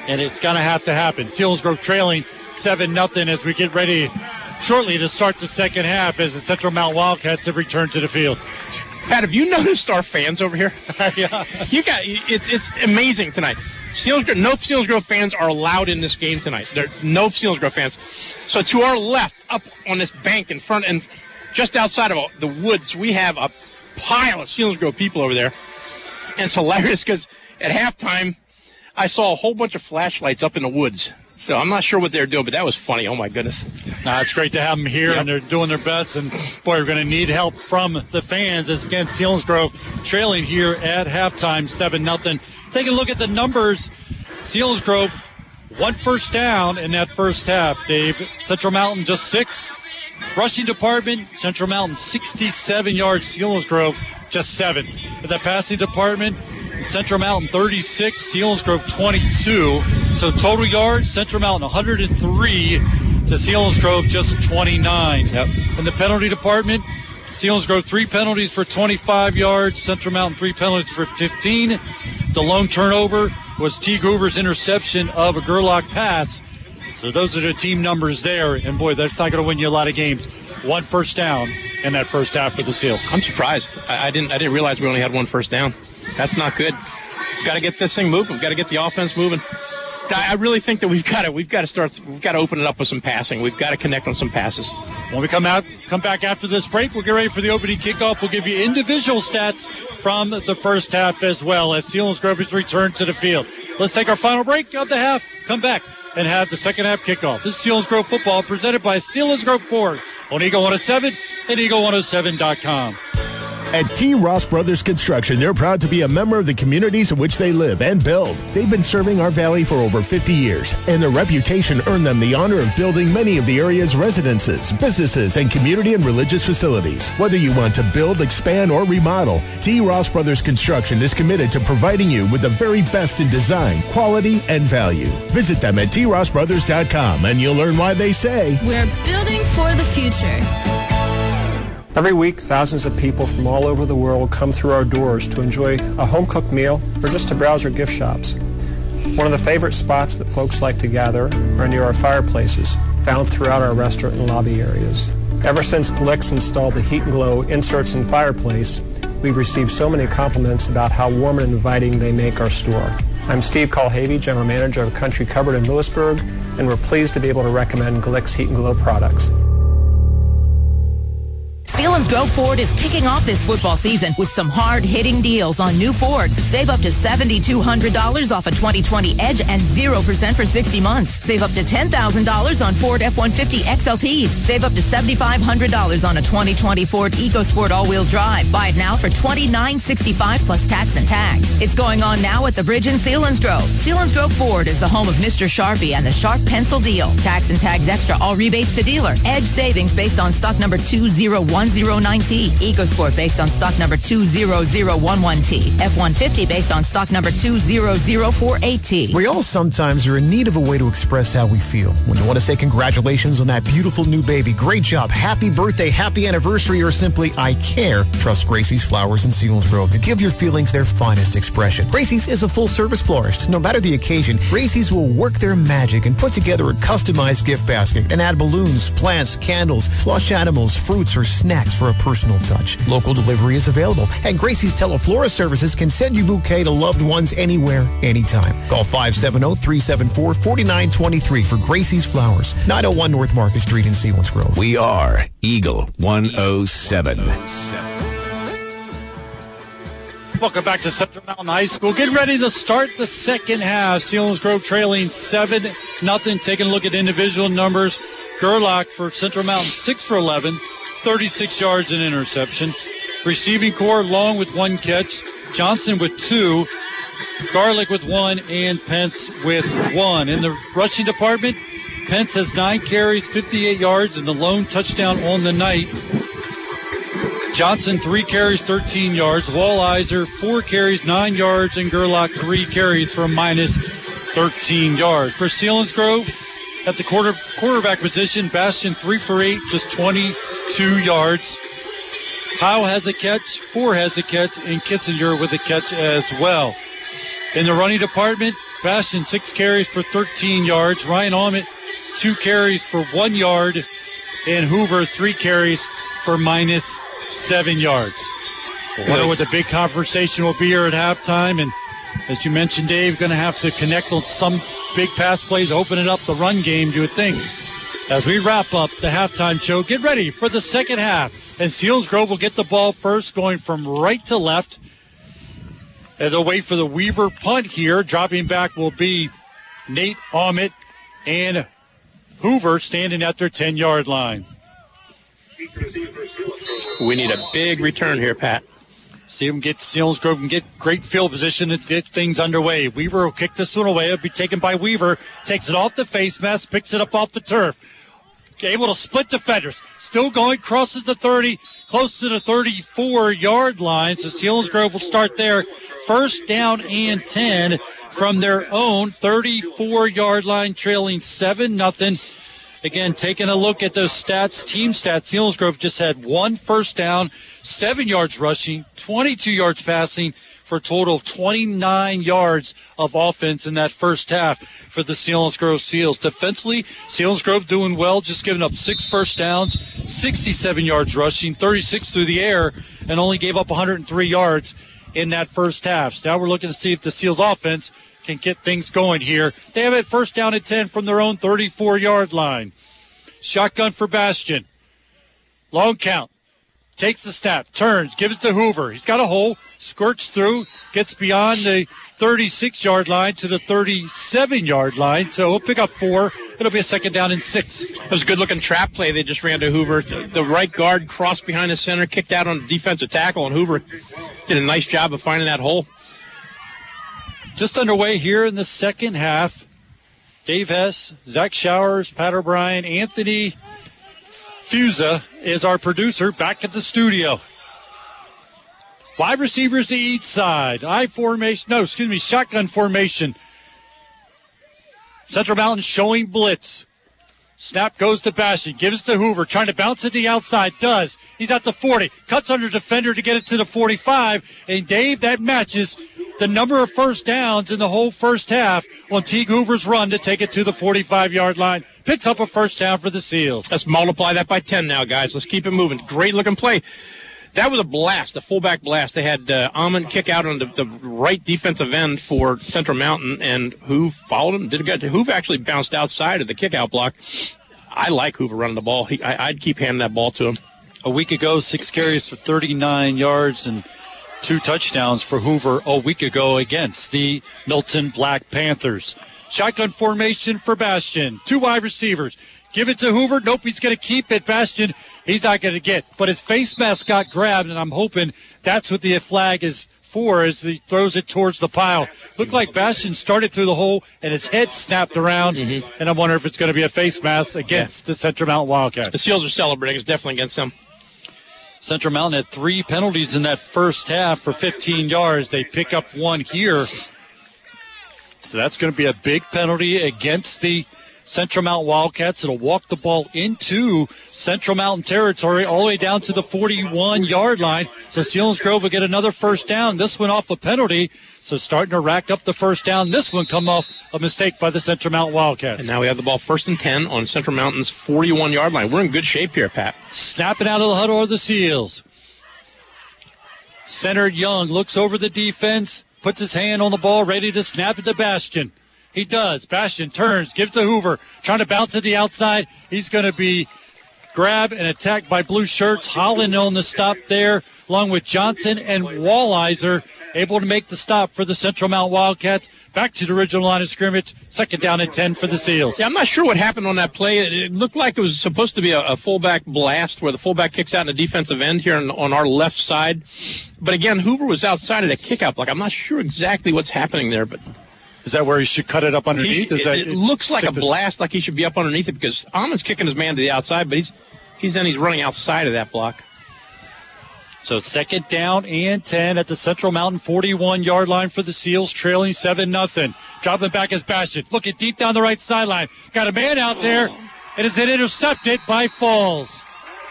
S2: and it's going to have to happen. Selinsgrove trailing 7 nothing as we get ready shortly to start the second half as the Central Mount Wildcats have returned to the field.
S3: Pat, have you noticed our fans over here?
S2: yeah.
S3: You got it's it's amazing tonight. Selinsgrove, no Grove fans are allowed in this game tonight. There no Selinsgrove fans. So to our left, up on this bank in front and just outside of the woods, we have a pile of Selinsgrove people over there. And it's hilarious because at halftime, I saw a whole bunch of flashlights up in the woods. So I'm not sure what they're doing, but that was funny. Oh my goodness!
S2: Nah, it's great to have them here,
S3: Yep.
S2: and they're doing their best. And boy, we're going to need help from the fans as again Selinsgrove trailing here at halftime, seven nothing. Take a look at the numbers. Selinsgrove one first down in that first half. Dave Central Mountain just six. Rushing department Central Mountain 67 yards. Selinsgrove just seven. But the passing department Central Mountain 36, Selinsgrove 22. So total yards, Central Mountain 103 to Selinsgrove just 29. Yep. In the penalty department, Selinsgrove three penalties for 25 yards, Central Mountain three penalties for 15. The lone turnover was T. Hoover's interception of a Gerlach pass. So those are the team numbers there. And boy, that's not going to win you a lot of games. One first down in that first half for the Seals.
S3: I'm surprised. I, I didn't I didn't realize we only had one first down. That's not good. Got to get this thing moving. We've got to get the offense moving. I I really think that we've got to we've got to start we've got to open it up with some passing. We've got to connect on some passes.
S2: When we come out, come back after this break, we'll get ready for the opening kickoff. We'll give you individual stats from the first half as well as Selinsgrove has returned to the field. Let's take our final break of the half. Come back and have the second half kickoff. This is Grove football presented by Selinsgrove Ford on Eagle 107 and Eagle107.com.
S31: At T. Ross Brothers Construction, they're proud to be a member of the communities in which they live and build. They've been serving our valley for over 50 years, and their reputation earned them the honor of building many of the area's residences, businesses, and community and religious facilities. Whether you want to build, expand, or remodel, T. Ross Brothers Construction is committed to providing you with the very best in design, quality, and value. Visit them at trossbrothers.com and you'll learn why they say,
S32: We're building for the future.
S23: Every week, thousands of people from all over the world come through our doors to enjoy a home cooked meal or just to browse our gift shops. One of the favorite spots that folks like to gather are near our fireplaces, found throughout our restaurant and lobby areas. Ever since Glicks installed the Heat and Glow inserts in fireplace, we've received so many compliments about how warm and inviting they make our store. I'm Steve Colhavy, General Manager of Country Cupboard in Lewisburg, and we're pleased to be able to recommend Glicks Heat and Glow products.
S12: Selinsgrove Ford is kicking off this football season with some hard-hitting deals on new Fords. Save up to $7,200 off a 2020 Edge and 0% for 60 months. Save up to $10,000 on Ford F-150 XLTs. Save up to $7,500 on a 2020 Ford EcoSport all-wheel drive. Buy it now for $29.65 plus tax and tags. It's going on now at the bridge in Selinsgrove. Selinsgrove Ford is the home of Mr. Sharpie and the Sharp Pencil Deal. Tax and tags extra, all rebates to dealer. Edge savings based on stock number 20109T. EcoSport based on stock number 20011T. F-150 based on stock number 20048T.
S7: We all sometimes are in need of a way to express how we feel. When you want to say congratulations on that beautiful new baby, great job, happy birthday, happy anniversary, or simply I care, trust Gracie's Flowers in Selinsgrove to give your feelings their finest expression. Gracie's is a full service florist. No matter the occasion, Gracie's will work their magic and put together a customized gift basket and add balloons, plants, candles, plush animals, fruits, or snacks for a personal touch. Local delivery is available, and Gracie's Teleflora services can send you bouquet to loved ones anywhere, anytime. Call 570-374-4923 for Gracie's Flowers, 901 North Market Street in Selinsgrove.
S1: We are Eagle 107.
S2: Welcome back to Central Mountain High School. Getting ready to start the second half. Selinsgrove trailing 7 nothing. Taking a look at individual numbers. Gerlach for Central Mountain, 6 for 11, 36 yards and interception. Receiving core, Long with one catch. Johnson with two. Garlic with one. And Pence with one. In the rushing department, Pence has nine carries, 58 yards, and the lone touchdown on the night. Johnson, three carries, 13 yards. Wallizer, four carries, nine yards, and Gerlach, three carries for minus 13 yards. For Selinsgrove, at the quarter quarterback position, Bastian, three for eight, just 22 yards. Howe has a catch, Ford has a catch, and Kissinger with a catch as well. In the running department, Bastian, six carries for 13 yards. Ryan Allman, two carries for one yard, and Hoover three carries for minus seven yards. I wonder what the big conversation will be here at halftime. And as you mentioned, Dave, going to have to connect on some big pass plays, opening up the run game, you would think. As we wrap up the halftime show, get ready for the second half. And Selinsgrove will get the ball first, going from right to left. And they'll wait for the Weaver punt here. Dropping back will be Nate Allman and Hoover standing at their 10 yard line.
S3: We need a big return here, Pat.
S2: See him get Selinsgrove and get great field position to get things underway. Weaver will kick this one away. It'll be taken by Weaver. Takes it off the face mask, picks it up off the turf. Able to split defenders. Still going, crosses the 30, close to the 34 yard line. So Selinsgrove will start there. First down and 10 from their own 34 yard line, trailing 7 nothing. Again, taking a look at those stats, team stats, Selinsgrove just had one first down, seven yards rushing, 22 yards passing for a total of 29 yards of offense in that first half for the Selinsgrove Seals. Defensively, Selinsgrove doing well, just giving up six first downs, 67 yards rushing, 36 through the air, and only gave up 103 yards in that first half. So now we're looking to see if the Seals offense can get things going here. They have it first down at 10 from their own 34 yard line. Shotgun for Bastian. Long count. Takes the snap, turns, gives to Hoover. He's got a hole, squirts through, gets beyond the 36 yard line to the 37 yard line. So he'll pick up four. It'll be a second down and six.
S3: It was a good looking trap play they just ran to Hoover. The right guard crossed behind the center, kicked out on the defensive tackle, and Hoover did a nice job of finding that hole.
S2: Just underway here in the second half. Dave Hess, Zach Showers, Pat O'Brien, Anthony Fusa is our producer back at the studio. Wide receivers to each side. I formation, no, excuse me, shotgun formation. Central Mountain showing blitz. Snap goes to Bastian, gives to Hoover, trying to bounce it to the outside. Does. He's at the 40, cuts under defender to get it to the 45. And Dave, that matches the number of first downs in the whole first half on Teague Hoover's run to take it to the 45 yard line. Picks up a first down for the Seals.
S3: Let's multiply that by 10 now, guys. Let's keep it moving. Great looking play. That was a blast, a fullback blast. They had uh, Allman kick out on the, the, right defensive end for Central Mountain, and Hoove followed him. Did a good. Hoove actually bounced outside of the kick out block. I like Hoover running the ball. He, I, I'd keep handing that ball to him.
S2: A week ago, six carries for 39 yards and two touchdowns for Hoover a week ago against the Milton Black Panthers. Shotgun formation for Bastian. Two wide receivers. Give it to Hoover. Nope, he's going to keep it. Bastian, he's not going to get. But his face mask got grabbed, and I'm hoping that's what the flag is for as he throws it towards the pile. Looked like Bastian started through the hole, and his head snapped around. Mm-hmm. And I wonder if it's going to be a face mask against yeah. the Central Mountain Wildcats.
S3: The Seals are celebrating. It's definitely against them.
S2: Central Mountain had three penalties in that first half for 15 yards. They pick up one here. So that's going to be a big penalty against the Central Mountain Wildcats. It'll walk the ball into Central Mountain territory all the way down to the 41 yard line. So Selinsgrove will get another first down. This one off a penalty. So starting to rack up the first down. This one come off a mistake by the Central Mountain Wildcats.
S3: And now we have the ball first and 10 on Central Mountain's 41 yard line. We're in good shape here, Pat.
S2: Snapping out of the huddle are the Seals. Centered Young looks over the defense, puts his hand on the ball, ready to snap it to Bastian. He does. Bastian turns, gives to Hoover, trying to bounce to the outside. He's going to be grabbed and attack by blue shirts. Holland on the stop there, along with Johnson and Wallizer, able to make the stop for the Central Mount Wildcats. Back to the original line of scrimmage. Second down and 10 for the Seals.
S3: Yeah, I'm not sure what happened on that play. It, looked like it was supposed to be a, a, fullback blast where the fullback kicks out in the defensive end here on, on our left side. But again, Hoover was outside of the kickout block. I'm not sure exactly what's happening there, but
S2: is that where he should cut it up underneath?
S3: He,
S2: Is that,
S3: it, it looks like a blast, like he should be up underneath it because Allman's kicking his man to the outside, but he's he's then he's running outside of that block.
S2: So second down and 10 at the Central Mountain 41 yard line for the Seals, trailing 7 nothing. Dropping back as Bastian. Looking deep down the right sideline. Got a man out there. and It is an intercepted by Falls.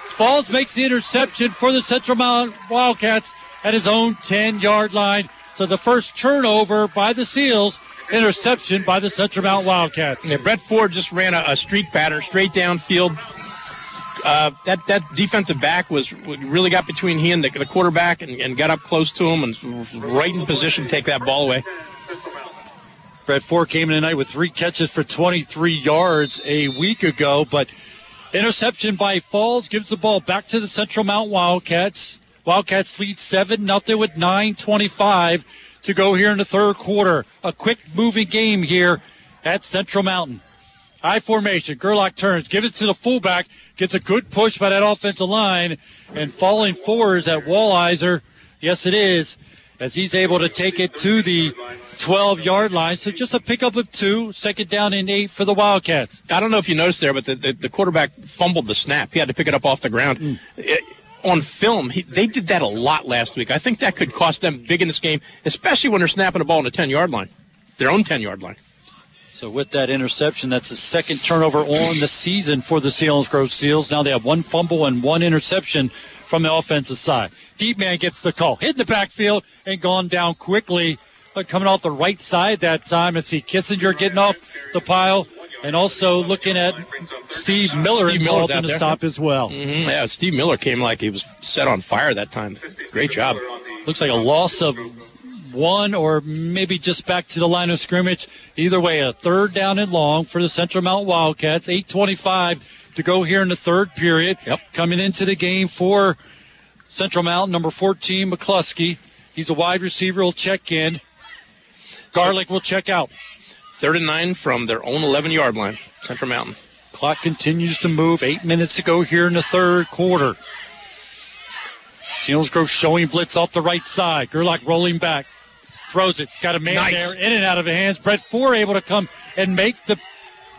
S2: Falls makes the interception for the Central Mountain Wildcats at his own 10 yard line. So the first turnover by the Seals, interception by the Central Mount Wildcats.
S3: Yeah, Brett Ford just ran a, a streak pattern straight downfield. Uh, that that defensive back was really got between he and the, the quarterback and, and, got up close to him and right in position to take that ball away.
S2: Brett Ford came in tonight with three catches for 23 yards a week ago, but interception by Falls gives the ball back to the Central Mount Wildcats. Wildcats lead 7 0 with 9.25 to go here in the third quarter. A quick moving game here at Central Mountain. High formation. Gerlach turns, gives it to the fullback, gets a good push by that offensive line, and falling forward is that Walliser. Yes, it is, as he's able to take it to the 12 yard line. So just a pickup of two, second down and eight for the Wildcats.
S3: I don't know if you noticed there, but the, the, the quarterback fumbled the snap. He had to pick it up off the ground. Mm. It, on film, he, they did that a lot last week. I think that could cost them big in this game, especially when they're snapping the ball on the 10 yard line, their own 10 yard line.
S2: So with that interception, that's the second turnover on the season for the Selinsgrove Seals. Now they have one fumble and one interception from the offensive side. Deep man gets the call, hit in the backfield and gone down quickly. But coming off the right side that time, I see Kissinger getting off the pile and also looking at Steve Miller Steve involved in the there. stop as well.
S3: Mm-hmm. Yeah, Steve Miller came like he was set on fire that time. Great job.
S2: Looks like a loss of one or maybe just back to the line of scrimmage. Either way, a third down and long for the Central Mountain Wildcats. 825 to go here in the third period.
S3: Yep.
S2: Coming into the game for Central Mountain, number 14, McCluskey. He's a wide receiver, will check in. Garlic will check out.
S3: Third and nine from their own 11 yard line, Central Mountain.
S2: Clock continues to move. Eight minutes to go here in the third quarter. Selinsgrove showing blitz off the right side. Gerlach rolling back. Throws it. Got a man nice. there in and out of the hands. Brett Ford able to come and make the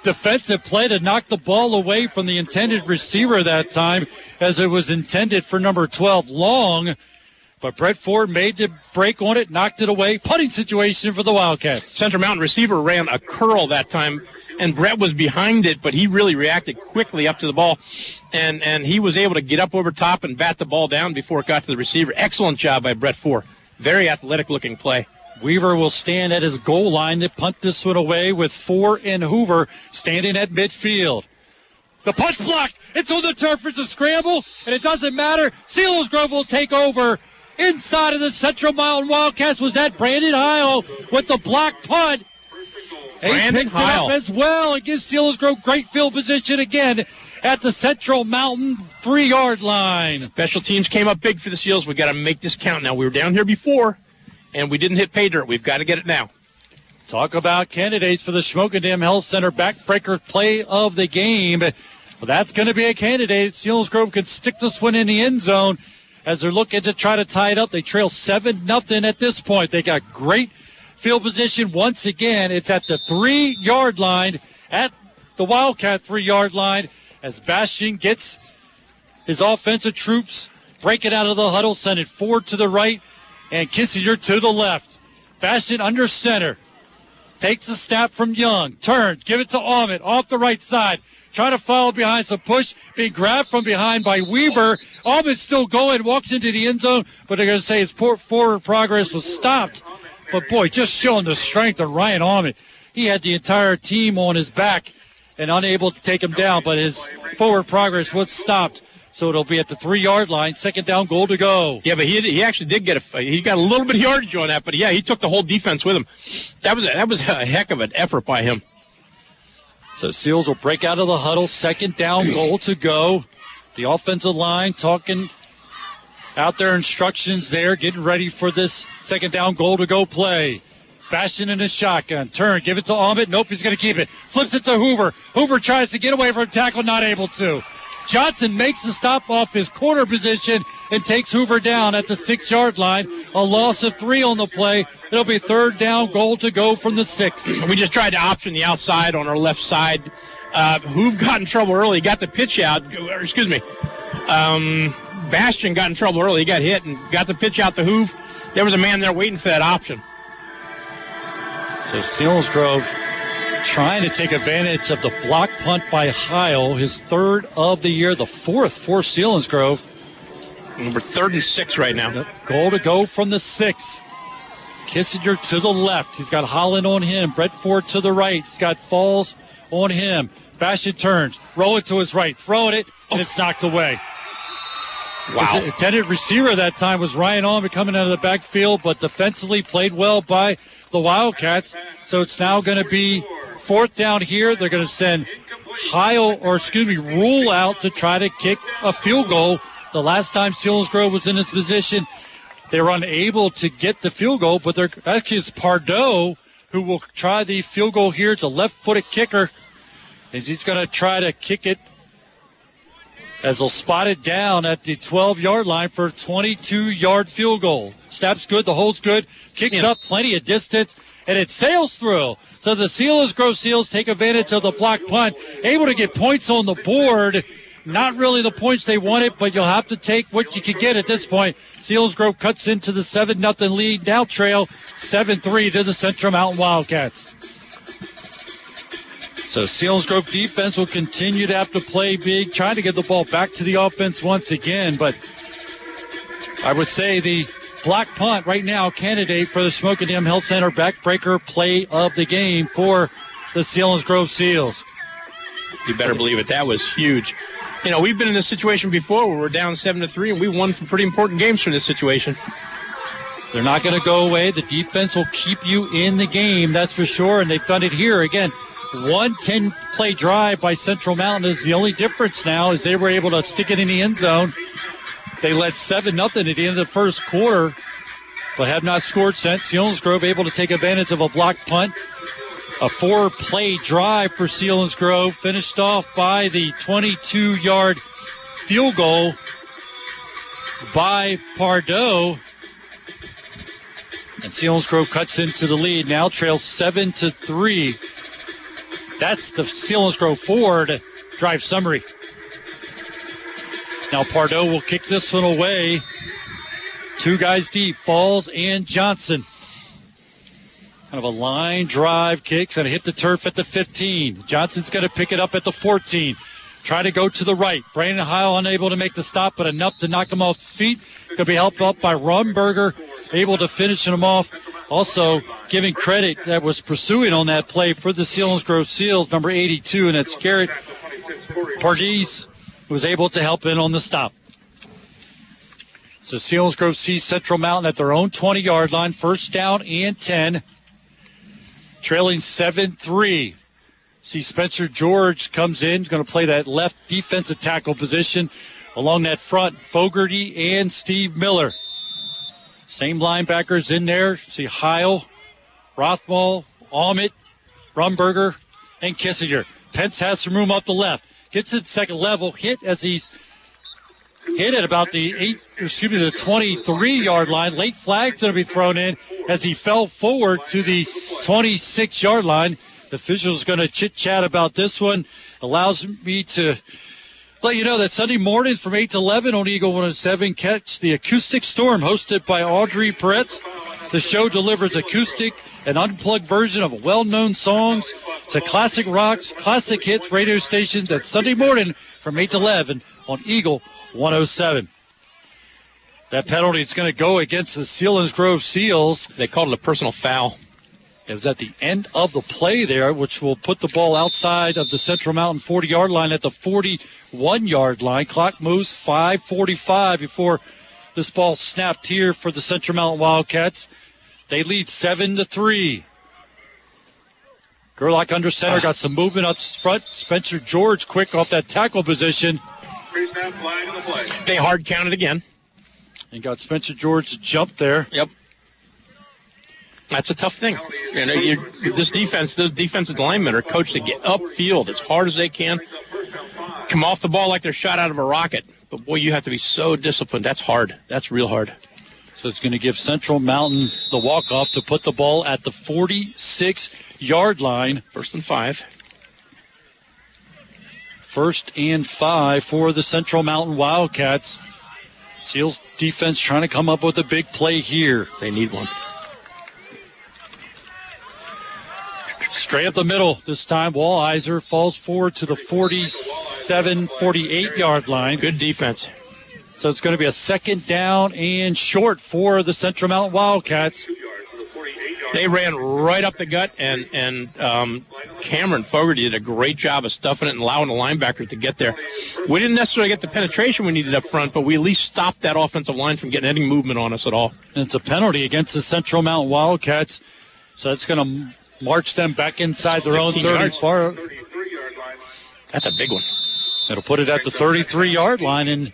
S2: defensive play to knock the ball away from the intended receiver that time as it was intended for number 12 long. But Brett Ford made the break on it, knocked it away. Putting situation for the Wildcats.
S3: Central Mountain receiver ran a curl that time, and Brett was behind it, but he really reacted quickly up to the ball, and and he was able to get up over top and bat the ball down before it got to the receiver. Excellent job by Brett Ford. Very athletic looking play.
S2: Weaver will stand at his goal line to punt this one away with Ford and Hoover standing at midfield. The punt's blocked. It's on the turf. It's a scramble, and it doesn't matter. Selinsgrove will take over inside of the Central Mountain Wildcats was that Brandon Heil with the block punt.
S3: Brandon Heil
S2: as well and gives against Grove Great field position again at the Central Mountain three yard line.
S3: Special teams came up big for the Seals. We've got to make this count now. We were down here before, and we didn't hit pay dirt. We've got to get it now.
S2: Talk about candidates for the Shamokin Dam Health Center backbreaker play of the game. Well, that's going to be a candidate. Selinsgrove could stick this one in the end zone as they're looking to try to tie it up. They trail 7 nothing at this point. They got great field position once again. It's at the three yard line, at the Wildcat three yard line, as Bastian gets his offensive troops breaking out of the huddle, sending Ford to the right and Kissinger to the left. Bastian under center. Takes a snap from Young. Turns. Give it to Allman off the right side trying to follow behind some push, being grabbed from behind by Weaver. Allman still going, walks into the end zone, but they're going to say his forward progress was stopped. But boy, just showing the strength of Ryan Allman. He had the entire team on his back and unable to take him down, but his forward progress was stopped. So it'll be at the three yard line, second down, goal to go.
S3: Yeah, but he he actually did get a he got a little bit of yardage on that, but yeah, he took the whole defense with him. That was that was a heck of an effort by him.
S2: So Seals will break out of the huddle. Second down, goal to go. The offensive line talking out their instructions there, getting ready for this second down, goal to go play. Bastian in his shotgun. Turn, give it to Allman. Nope, he's going to keep it. Flips it to Hoover. Hoover tries to get away from tackle, not able to. Johnson makes the stop off his corner position and takes Hoover down at the six yard line. A loss of three on the play. It'll be third down, goal to go from the six.
S3: We just tried to option the outside on our left side. Uh, Hoove got in trouble early, got the pitch out. Or, excuse me. Um, Bastian got in trouble early. He got hit and got the pitch out to Hoove. There was a man there waiting for that option.
S2: So Selinsgrove trying to take advantage of the block punt by Heil, his third of the year, the fourth for Selinsgrove.
S3: Number third and six right now.
S2: Goal to go from the six. Kissinger to the left. He's got Holland on him. Brett Ford to the right. He's got Falls on him. Bastian turns, roll it to his right, throwing it, and it's knocked away.
S3: Wow.
S2: His intended receiver that time was Ryan Allman coming out of the backfield, but defensively played well by the Wildcats. So it's now going to be fourth down here. They're going to send Heil, or excuse me, Rule out to try to kick a field goal. The last time Selinsgrove was in this position, they were unable to get the field goal, but they're actually it's Pardo who will try the field goal here. It's a left-footed kicker, as he's going to try to kick it as they'll spot it down at the 12 yard line for a 22 yard field goal. Snap's good, the hold's good, kicks up plenty of distance, and it sails through. So the Selinsgrove Seals take advantage of the block punt, able to get points on the board. Not really the points they wanted, but you'll have to take what you can get at this point. Selinsgrove cuts into the 7 0 lead, now trail 7 3 to the Central Mountain Wildcats. So Selinsgrove defense will continue to have to play big, trying to get the ball back to the offense once again. But I would say the block punt right now, candidate for the Shamokin Dam Health Center backbreaker play of the game for the Selinsgrove Seals.
S3: You better believe it. That was huge. You know, we've been in this situation before where we're down seven to three, and we won some pretty important games from this situation.
S2: They're not going to go away. The defense will keep you in the game, that's for sure. And they've done it here again. One 10 play drive by Central Mountain is the only difference now is they were able to stick it in the end zone. They led 7 nothing at the end of the first quarter, but have not scored since. Selinsgrove able to take advantage of a blocked punt. A four play drive for Selinsgrove, finished off by the 22 yard field goal by Pardo. And Selinsgrove cuts into the lead, now trails 7 to 3. That's the Selinsgrove Ford drive summary. Now Pardo will kick this one away. Two guys deep, Falls and Johnson. Kind of a line drive kicks and hit the turf at the 15. Johnson's going to pick it up at the 14. Try to go to the right. Brandon Heil unable to make the stop, but enough to knock him off feet. Could be helped up by Rumberger, able to finish him off. Also giving credit that was pursuing on that play for the Selinsgrove Seals, number 82, and that's Garrett Pardis was able to help in on the stop. So Selinsgrove sees Central Mountain at their own 20 yard line, first down and 10, trailing 7 3. See Spencer George comes in, going to play that left defensive tackle position along that front. Fogarty and Steve Miller. Same linebackers in there. See Heil, Rothmall, Allman, Rumberger, and Kissinger. Pence has some room up the left. Gets it second level, hit as he's hit at about the eight, excuse me, the 23 yard line. Late flag's going to be thrown in as he fell forward to the 26 yard line. The official's going to chit chat about this one. Allows me to let you know that Sunday mornings from 8 to 11 on Eagle 107, catch the Acoustic Storm hosted by Audrey Peretz. The show delivers acoustic and unplugged version of well-known songs to classic rocks, classic hits radio stations at Sunday morning from 8 to 11 on Eagle 107. That penalty is going to go against the Selinsgrove Seals.
S3: They called it a personal foul.
S2: It was at the end of the play there, which will put the ball outside of the Central Mountain 40 yard line at the 41 yard line. Clock moves 5.45 before this ball snapped here for the Central Mountain Wildcats. They lead 7 to 3. Gerlach under center got some movement up front. Spencer George quick off that tackle position.
S3: They hard counted again.
S2: And got Spencer George to jump there.
S3: Yep. That's a tough thing. You know, you, this defense, those defensive linemen are coached to get upfield as hard as they can, come off the ball like they're shot out of a rocket. But boy, you have to be so disciplined. That's hard. That's real hard.
S2: So it's going to give Central Mountain the walk off to put the ball at the 46 yard line.
S3: First and five.
S2: First and five for the Central Mountain Wildcats. Seals defense trying to come up with a big play here.
S3: They need one.
S2: Straight up the middle this time. Walliser falls forward to the 47 48 yard line.
S3: Good defense.
S2: So it's going to be a second down and short for the Central Mountain Wildcats.
S3: They ran right up the gut, and and um, Cameron Fogarty did a great job of stuffing it and allowing the linebackers to get there. We didn't necessarily get the penetration we needed up front, but we at least stopped that offensive line from getting any movement on us at all.
S2: And it's a penalty against the Central Mount Wildcats, so it's going to march them back inside their own
S3: 15
S2: 30
S3: yards.
S2: far.
S3: That's a big one.
S2: It'll put it at the 33 yard line, and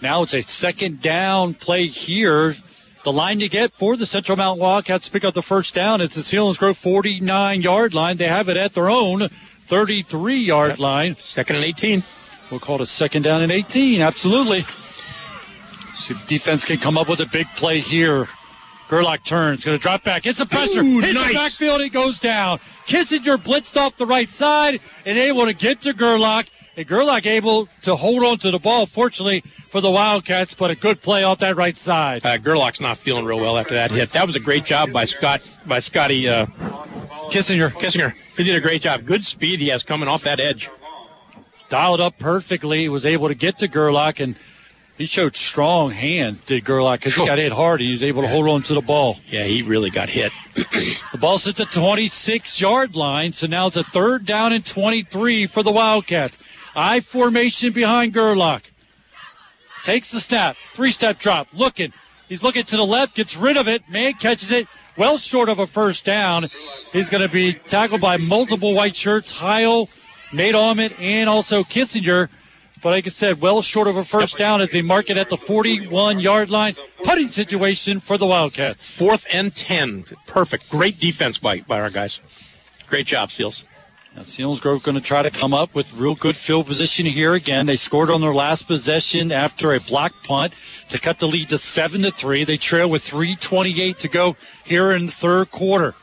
S2: now it's a second down play here. The line you get for the Central Mount Wildcats to pick up the first down. It's the Selinsgrove 49 yard line. They have it at their own 33 yard line.
S3: Second and 18.
S2: We'll call it a second down and 18. Absolutely. See if defense can come up with a big play here. Gerlach turns, going to drop back. It's a pressure.
S3: Ooh,
S2: Hits
S3: nice.
S2: the backfield. He goes down. Kissinger blitzed off the right side and able to get to Gerlach. And Gerlach able to hold on to the ball, fortunately for the Wildcats, but a good play off that right side.
S3: Uh, Gerlach's not feeling real well after that hit. That was a great job by Scott by Scotty uh,
S2: Kissinger.
S3: Kissinger. He did a great job. Good speed he has coming off that edge.
S2: Dialed up perfectly. He was able to get to Gerlach, and he showed strong hands, did Gerlach, because he got hit hard. He was able to hold on to the ball.
S3: Yeah, he really got hit.
S2: The ball sits at 26 yard line, so now it's a third down and 23 for the Wildcats. I formation behind Gerlach. Takes the snap, three step drop, looking. He's looking to the left, gets rid of it. Man catches it well short of a first down. He's going to be tackled by multiple white shirts, Heil, Nate Allman, and also Kissinger. But like I said, well short of a first down as they mark it at the 41 yard line. Putting situation for the Wildcats.
S3: Fourth and 10. Perfect. Great defense by, by our guys. Great job, Seals.
S2: Now, Selinsgrove going to try to come up with real good field position here again. They scored on their last possession after a block punt to cut the lead to seven to three. They trail with 3:28 to go here in the third quarter.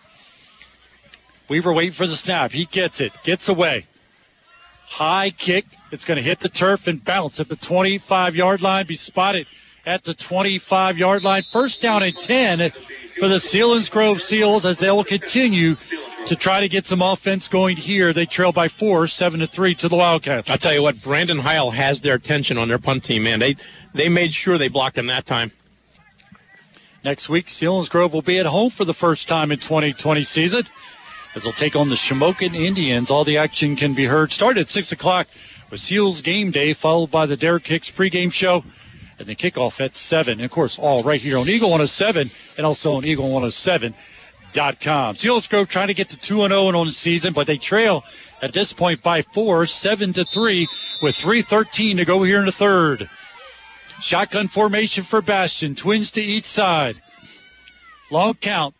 S2: Weaver waiting for the snap. He gets it, gets away. High kick. It's going to hit the turf and bounce at the 25 yard line. Be spotted at the 25 yard line. First down and 10 for the Selinsgrove Seals as they will continue to try to get some offense going here. They trail by four, seven to three to the Wildcats.
S3: I'll tell you what, Brandon Heil has their attention on their punt team, man. They they made sure they blocked him that time.
S2: Next week, Selinsgrove will be at home for the first time in 2020 season as they'll take on the Shamokin Indians. All the action can be heard. Start at 6 o'clock with Seals Game Day, followed by the Derek Hicks pregame show and the kickoff at 7. And of course, all right here on Eagle 107 and also on Eagle 107.com. Selinsgrove trying to get to 2 0 on the season, but they trail at this point by 4, 7 to 3, with 3.13 to go here in the third. Shotgun formation for Bastian. Twins to each side. Long count.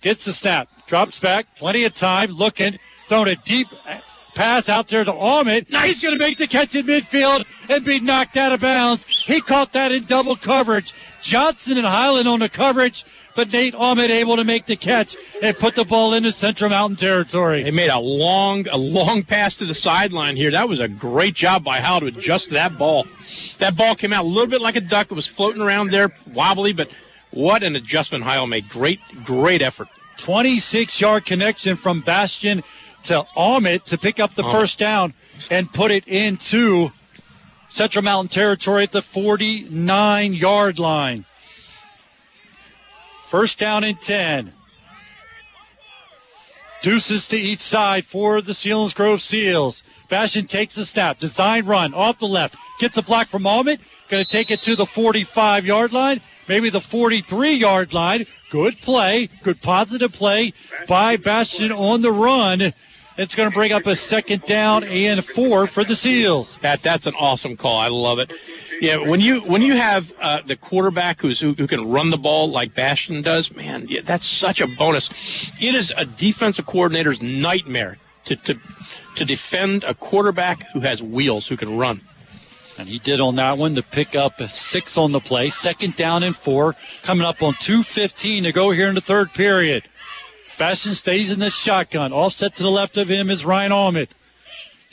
S2: Gets the snap. Drops back. Plenty of time. Looking. Throwing a deep pass out there to Allman. He's going to make the catch in midfield and be knocked out of bounds. He caught that in double coverage. Johnson and Highland on the coverage, but Nate Allman able to make the catch and put the ball into Central Mountain territory.
S3: They made a long, a long pass to the sideline here. That was a great job by Howell to adjust that ball. That ball came out a little bit like a duck. It was floating around there, wobbly, but what an adjustment Heil made. Great, great effort.
S2: 26 yard connection from Bastian to Allman to pick up the first down and put it into Central Mountain territory at the 49 yard line. First down and 10. Deuces to each side for the Selinsgrove Seals. Bastian takes the snap. Design run off the left. Gets a block from Allman. Going to take it to the 45 yard line. Maybe the 43 yard line. Good play. Good positive play by Bastian on the run. It's going to bring up a second down and four for the Seals.
S3: That that's an awesome call. I love it. Yeah, when you when you have uh, the quarterback who's who, who can run the ball like Bastian does, man, yeah, that's such a bonus. It is a defensive coordinator's nightmare to to to defend a quarterback who has wheels, who can run.
S2: And he did on that one to pick up six on the play. Second down and four. Coming up on 2.15 to go here in the third period. Bastian stays in the shotgun. Offset to the left of him is Ryan Allman.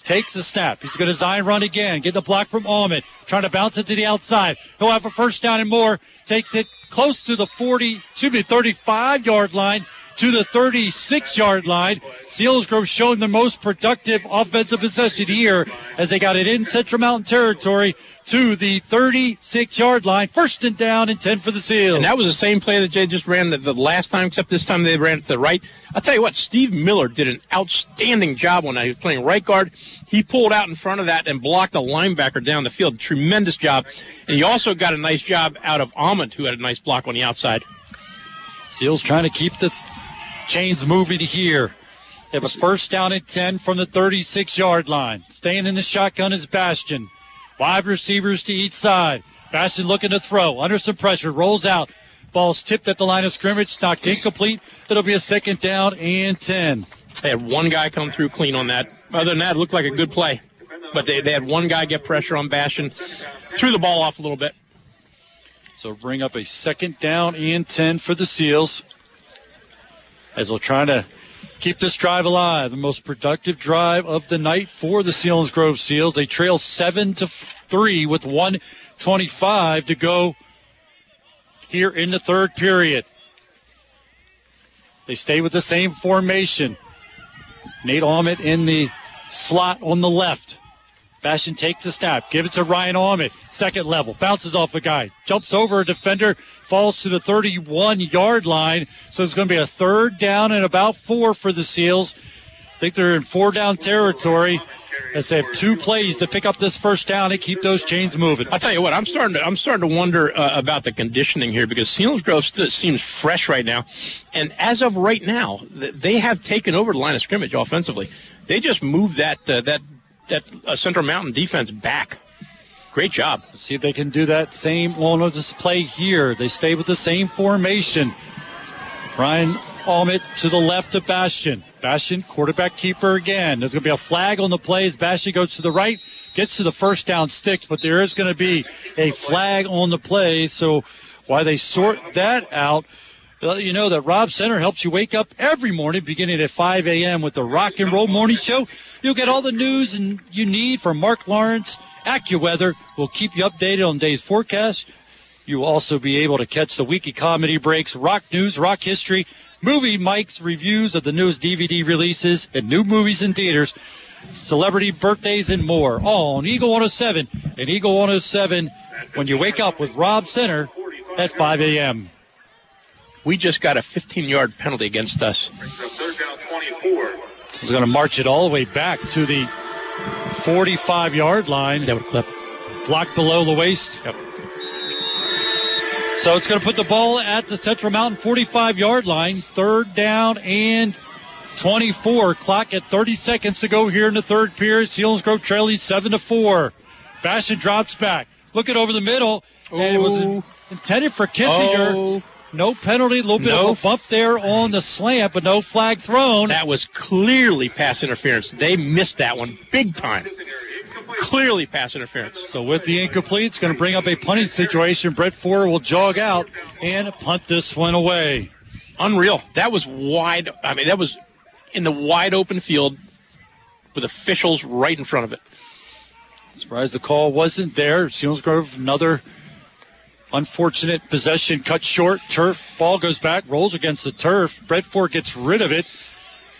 S2: Takes the snap. He's going to design run again. Get the block from Allman. Trying to bounce it to the outside. He'll have a first down and more. Takes it close to the 40, excuse me, 35 yard line. To the 36 yard line. Selinsgrove showing the most productive offensive possession here as they got it in Central Mountain territory to the 36 yard line. First and down and 10 for the Seals.
S3: And that was the same play that Jay just ran the, the last time, except this time they ran it to the right. I'll tell you what, Steve Miller did an outstanding job when he was playing right guard. He pulled out in front of that and blocked a linebacker down the field. Tremendous job. And he also got a nice job out of Allman, who had a nice block on the outside.
S2: Seals trying to keep the chains moving here. They have a first down at 10 from the 36 yard line. Staying in the shotgun is Bastian. Five receivers to each side. Bastian looking to throw. Under some pressure. Rolls out. Ball's tipped at the line of scrimmage. Knocked incomplete. It'll be a second down and 10.
S3: They had one guy come through clean on that. Other than that, it looked like a good play. But they, they had one guy get pressure on Bastian. Threw the ball off a little bit.
S2: So bring up a second down and 10 for the Seals. As they're trying to keep this drive alive. The most productive drive of the night for the Selinsgrove Seals. They trail 7 to 3 with 125 to go here in the third period. They stay with the same formation. Nate Allman in the slot on the left. Bastian takes a snap, give it to Ryan Allman, second level, bounces off a guy, jumps over a defender, falls to the 31 yard line. So it's going to be a third down and about four for the Seals. I think they're in four down territory as they have two plays to pick up this first down and keep those chains moving.
S3: I'll tell you what, I'm starting to I'm starting to wonder uh, about the conditioning here because Selinsgrove still seems fresh right now, and as of right now, they have taken over the line of scrimmage offensively. They just moved that uh, that that uh, Central Mountain defense back. Great job.
S2: Let's see if they can do that same on display here. They stay with the same formation. Brian Allman to the left of Bastian. Bastian, quarterback keeper again. There's going to be a flag on the plays. Bastian goes to the right, gets to the first down sticks, but there is going to be a flag on the play. So while they sort that out, you know that Rob Center helps you wake up every morning beginning at 5 a.m. with the Rock and Roll Morning Show. You'll get all the news and you need from Mark Lawrence. AccuWeather will keep you updated on today's forecast. You will also be able to catch the weekly comedy breaks, rock news, rock history, movie Mike's reviews of the newest DVD releases and new movies in theaters, celebrity birthdays, and more. All on Eagle 107 and Eagle 107 when you wake up with Rob Center at 5 a.m.
S3: We just got a 15 yard penalty against us.
S17: Third down 24.
S2: He's going to march it all the way back to the 45 yard line.
S3: That would clip.
S2: Blocked below the waist.
S3: Yep.
S2: So it's going to put the ball at the Central Mountain 45 yard line. Third down and 24. Clock at 30 seconds to go here in the third period. Selinsgrove trailing 7 to 4. Bastian drops back. Looking over the middle.
S3: Ooh.
S2: And it was intended for Kissinger.
S3: Oh.
S2: No penalty, a little bit
S3: No
S2: of a bump there on the slant, but no flag thrown.
S3: That was clearly pass interference. They missed that one big time. Clearly pass interference.
S2: So with the incomplete, it's going to bring up a punting situation. Brett Ford will jog out and punt this one away.
S3: Unreal. That was wide. I mean, that was in the wide open field with officials right in front of it.
S2: Surprised the call wasn't there. Selinsgrove, another unfortunate possession cut short. Turf ball goes back, rolls against the turf. Brett Ford gets rid of it,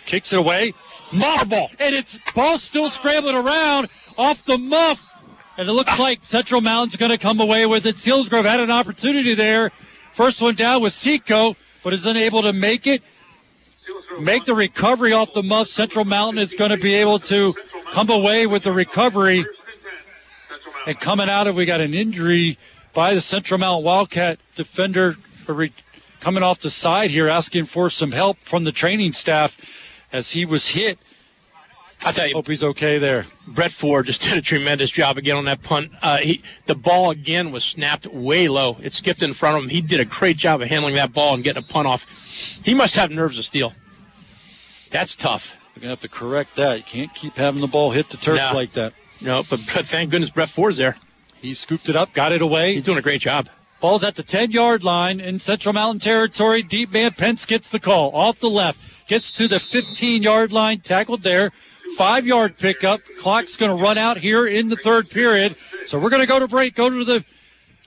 S2: kicks it away. Marble! and it's ball still scrambling around off the muff, and it looks ah. like Central Mountain's going to come away with it. Selinsgrove had an opportunity there. First one down was Seco, but is unable to make it. Make the recovery off the muff. Central Mountain is going to be able to come away with the recovery. And coming out of, we got an injury by the Central Mountain Wildcat defender coming off the side here, asking for some help from the training staff as he was hit.
S3: I tell you,
S2: Hope he's okay there.
S3: Brett Ford just did a tremendous job again on that punt. Uh, he, the ball again was snapped way low. It skipped in front of him. He did a great job of handling that ball and getting a punt off. He must have nerves of steel. That's tough.
S2: They're going to have to correct that. You can't keep having the ball hit the turf
S3: No.
S2: like that.
S3: No, but, but thank goodness Brett Ford's there.
S2: He scooped it up, got it away.
S3: He's doing a great job.
S2: Ball's at the 10 yard line in Central Mountain territory. Deep man Pence gets the call off the left, gets to the 15 yard line, tackled there. Five yard pickup. Clock's going to run out here in the third period. So we're going to go to break, go to the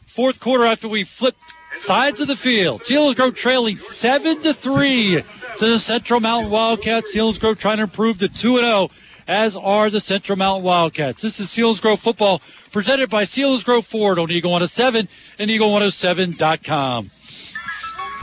S2: fourth quarter after we flip sides of the field. Selinsgrove trailing seven to three to the Central Mountain Wildcats. Selinsgrove trying to improve to two and zero, as are the Central Mountain Wildcats. This is Selinsgrove football presented by Selinsgrove Ford on Eagle 107 and Eagle107.com.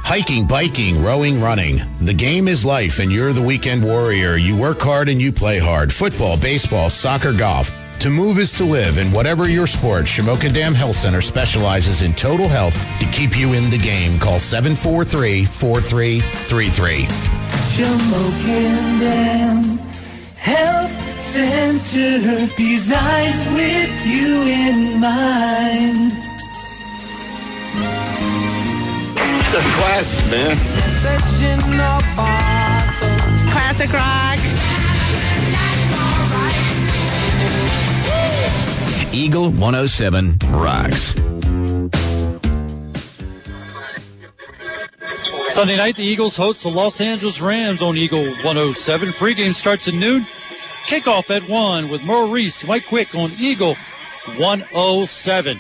S22: Hiking, biking, rowing, running. The game is life, and you're the weekend warrior. You work hard and you play hard. Football, baseball, soccer, golf. To move is to live, and whatever your sport, Shamokin Dam Health Center specializes in total health to keep you in the game. Call 743 4333.
S19: Shamokin Dam Health Center, designed with you in mind.
S21: It's a classic, man.
S19: Classic rock.
S1: Eagle 107 rocks.
S2: Sunday night, the Eagles host the Los Angeles Rams on Eagle 107. Pregame starts at noon. Kickoff at 1 with Merrill Reese Mike Quick on Eagle 107.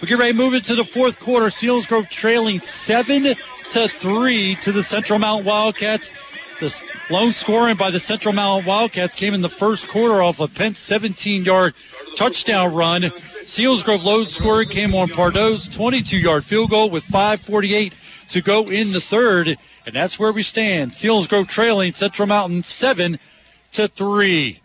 S2: We get ready to move into the fourth quarter. Selinsgrove trailing 7 to 3 to the Central Mountain Wildcats. The lone scoring by the Central Mountain Wildcats came in the first quarter off a Penn 17 yard touchdown run. Selinsgrove load scoring came on Pardo's 22 yard field goal with 5.48 to go in the third. And that's where we stand. Selinsgrove trailing Central Mountain 7 to 3.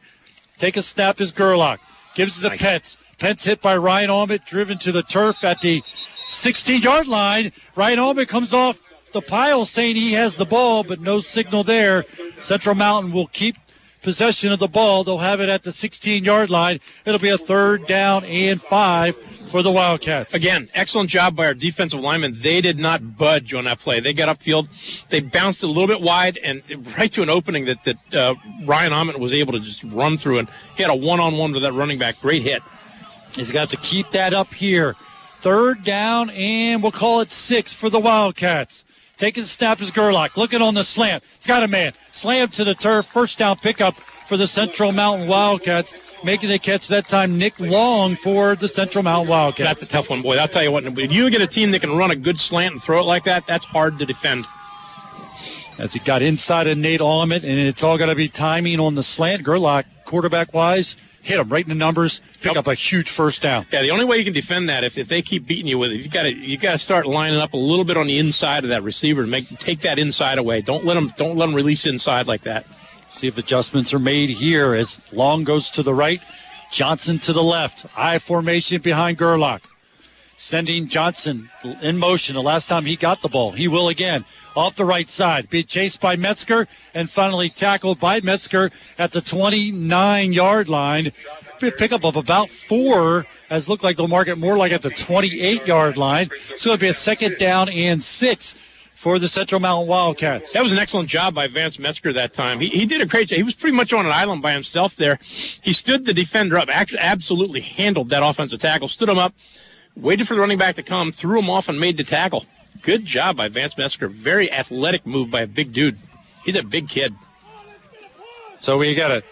S2: Take a snap is Gerlach. Gives it to Pets. Pets hit by Ryan Allman, driven to the turf at the 16 yard line. Ryan Allman comes off the pile saying he has the ball, but no signal there. Central Mountain will keep possession of the ball. They'll have it at the 16 yard line. It'll be a third down and five for the Wildcats.
S3: Again, excellent job by our defensive linemen. They did not budge on that play. They got upfield. They bounced a little bit wide and right to an opening that, that uh, Ryan Allman was able to just run through. And he had a one on one with that running back. Great hit.
S2: He's got to keep that up here. Third down, and we'll call it six for the Wildcats. Taking the snap is Gerlach. Looking on the slant. It's got a man. Slam to the turf. First down pickup for the Central Mountain Wildcats. Making the catch that time, Nick Long for the Central Mountain Wildcats.
S3: That's a tough one, boy. I'll tell you what. When you get a team that can run a good slant and throw it like that, that's hard to defend.
S2: As he got inside of Nate Allman, and it's all got to be timing on the slant. Gerlach, quarterback wise, hit him right in the numbers, pick up a huge first down.
S3: Yeah, the only way you can defend that if, if they keep beating you with it, you got to you got to start lining up a little bit on the inside of that receiver to make take that inside away. Don't let them don't let them release inside like that.
S2: See if adjustments are made here as Long goes to the right, Johnson to the left. I formation behind Gerlach. Sending Johnson in motion. The last time he got the ball, he will again off the right side. Be chased by Metzger and finally tackled by Metzger at the 29 yard line. Pickup of about four, as looked like they'll mark it more like at the 28 yard line. So it'll be a second down and six for the Central Mountain Wildcats.
S3: That was an excellent job by Vance Metzger that time. He, he did a great job. He was pretty much on an island by himself there. He stood the defender up, actually absolutely handled that offensive tackle, stood him up, waited for the running back to come, threw him off, and made the tackle. Good job by Vance Metzger. Very athletic move by a big dude. He's a big kid.
S2: So we got a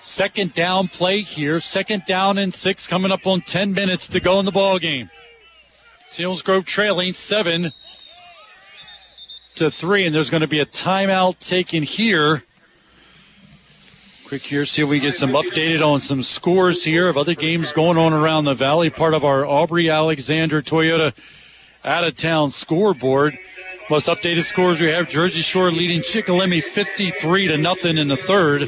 S2: second down play here. Second down and six coming up on 10 minutes to go in the ball game. Selinsgrove trailing seven to three, and there's going to be a timeout taken here. Quick here, see if we get some updated on some scores here of other games going on around the valley. Part of our Aubrey Alexander Toyota out of town scoreboard. Most updated scores we have Jersey Shore leading Shikellamy 53 to nothing in the third.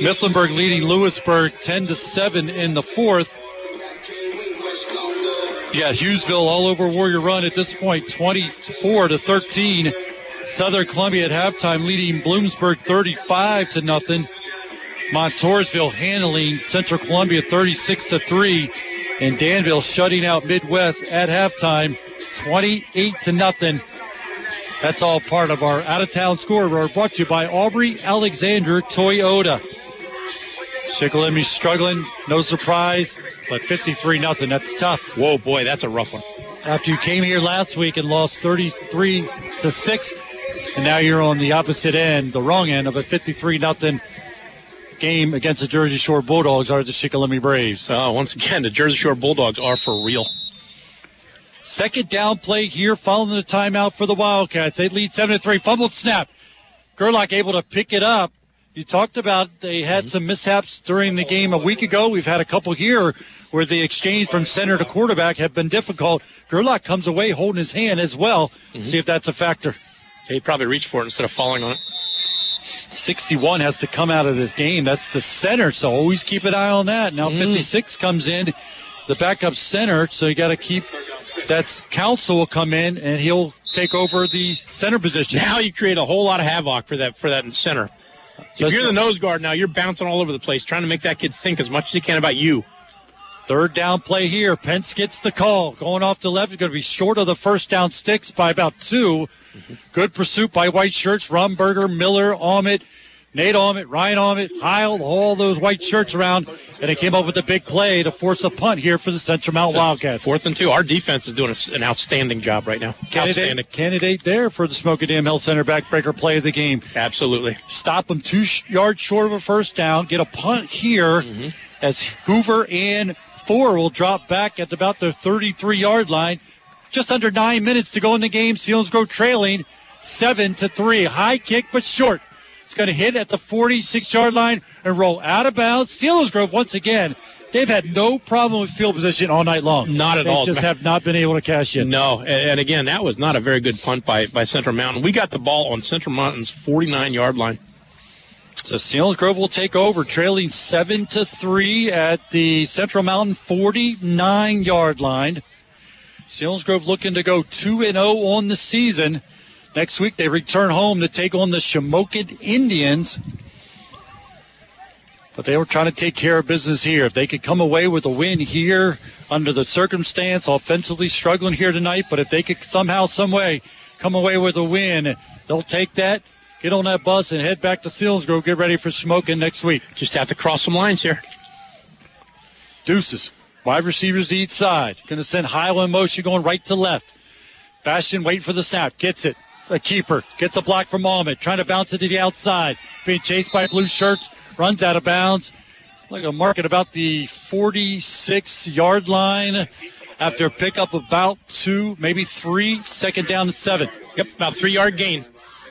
S2: Mifflinburg leading Lewisburg 10 to 7 in the fourth. Yeah, Hughesville all over Warrior Run at this point 24 to 13. Southern Columbia at halftime leading Bloomsburg 35 to nothing. Montoursville handling Central Columbia 36 to 3 and Danville shutting out Midd-West at halftime 28 to nothing. That's all part of our out of town scoreboard brought to you by Aubrey Alexander Toyota. Shikellamy struggling, no surprise, but 53 nothing. That's tough.
S3: Whoa, boy, that's a rough one.
S2: After you came here last week and lost 33 to 6, and now you're on the opposite end, the wrong end of a 53 nothing game against the Jersey Shore Bulldogs are the Shikellamy Braves.
S3: Oh, once again, the Jersey Shore Bulldogs are for real.
S2: Second down play here following the timeout for the Wildcats. They lead 7 to 3. Fumbled snap. Gerlach able to pick it up. You talked about they had mm-hmm. some mishaps during the game a week ago. We've had a couple here where the exchange from center to quarterback have been difficult. Gerlach comes away holding his hand as well. Mm-hmm. See if that's a factor.
S3: He probably reached for it instead of falling on it.
S2: 61 has to come out of this game. That's the center, so always keep an eye on that. Now mm-hmm. 56 comes in, the backup center, so you got to keep. That's Council will come in and he'll take over the center position.
S3: Now you create a whole lot of havoc for that for that center. If you're the nose guard now, you're bouncing all over the place, trying to make that kid think as much as he can about you.
S2: Third down play here. Pence gets the call. Going off the left is going to be short of the first down sticks by about 2 mm-hmm. Good pursuit by white shirts. Rumberger, Miller, Allman, Nate Allman, Ryan Allman, Heil, all those white shirts around. And they came up with a big play to force a punt here for the Central Mount Wildcats.
S3: Fourth and two. Our defense is doing an outstanding job right now. Outstanding.
S2: Candidate, candidate there for the Shamokin Dam Health Center backbreaker play of the game.
S3: Absolutely.
S2: Stop them two sh- yards short of a first down. Get a punt here
S3: Mm-hmm.
S2: as Hoover and Ford will drop back at about their 33 yard line. Just under nine minutes to go in the game. Selinsgrove trailing seven to three. High kick, but short. It's going to hit at the 46 yard line and roll out of bounds. Selinsgrove once again. They've had no problem with field position all night long.
S3: Not at all.
S2: they
S3: all.
S2: Just have not been able to cash in.
S3: No, and, and again, that was not a very good punt by, by Central Mountain. We got the ball on Central Mountain's 49 yard line.
S2: So Selinsgrove will take over, trailing seven to three at the Central Mountain 49 yard line. Selinsgrove looking to go two and zero on the season. Next week they return home to take on the Shamokin Indians. But they were trying to take care of business here. If they could come away with a win here under the circumstance, offensively struggling here tonight, but if they could somehow, some way come away with a win, they'll take that, get on that bus, and head back to Selinsgrove, get ready for Shamokin next week.
S3: Just have to cross some lines here.
S2: Deuces. Wide receivers to each side. Going to send Heil in motion going right to left. Bastian waiting for the snap. Gets it. A keeper. Gets a block from Allman. Trying to bounce it to the outside. Being chased by blue shirts. Runs out of bounds. Like a mark at about the 46 yard line after a pickup about two, maybe three. Second down and seven.
S3: Yep, about three yard gain.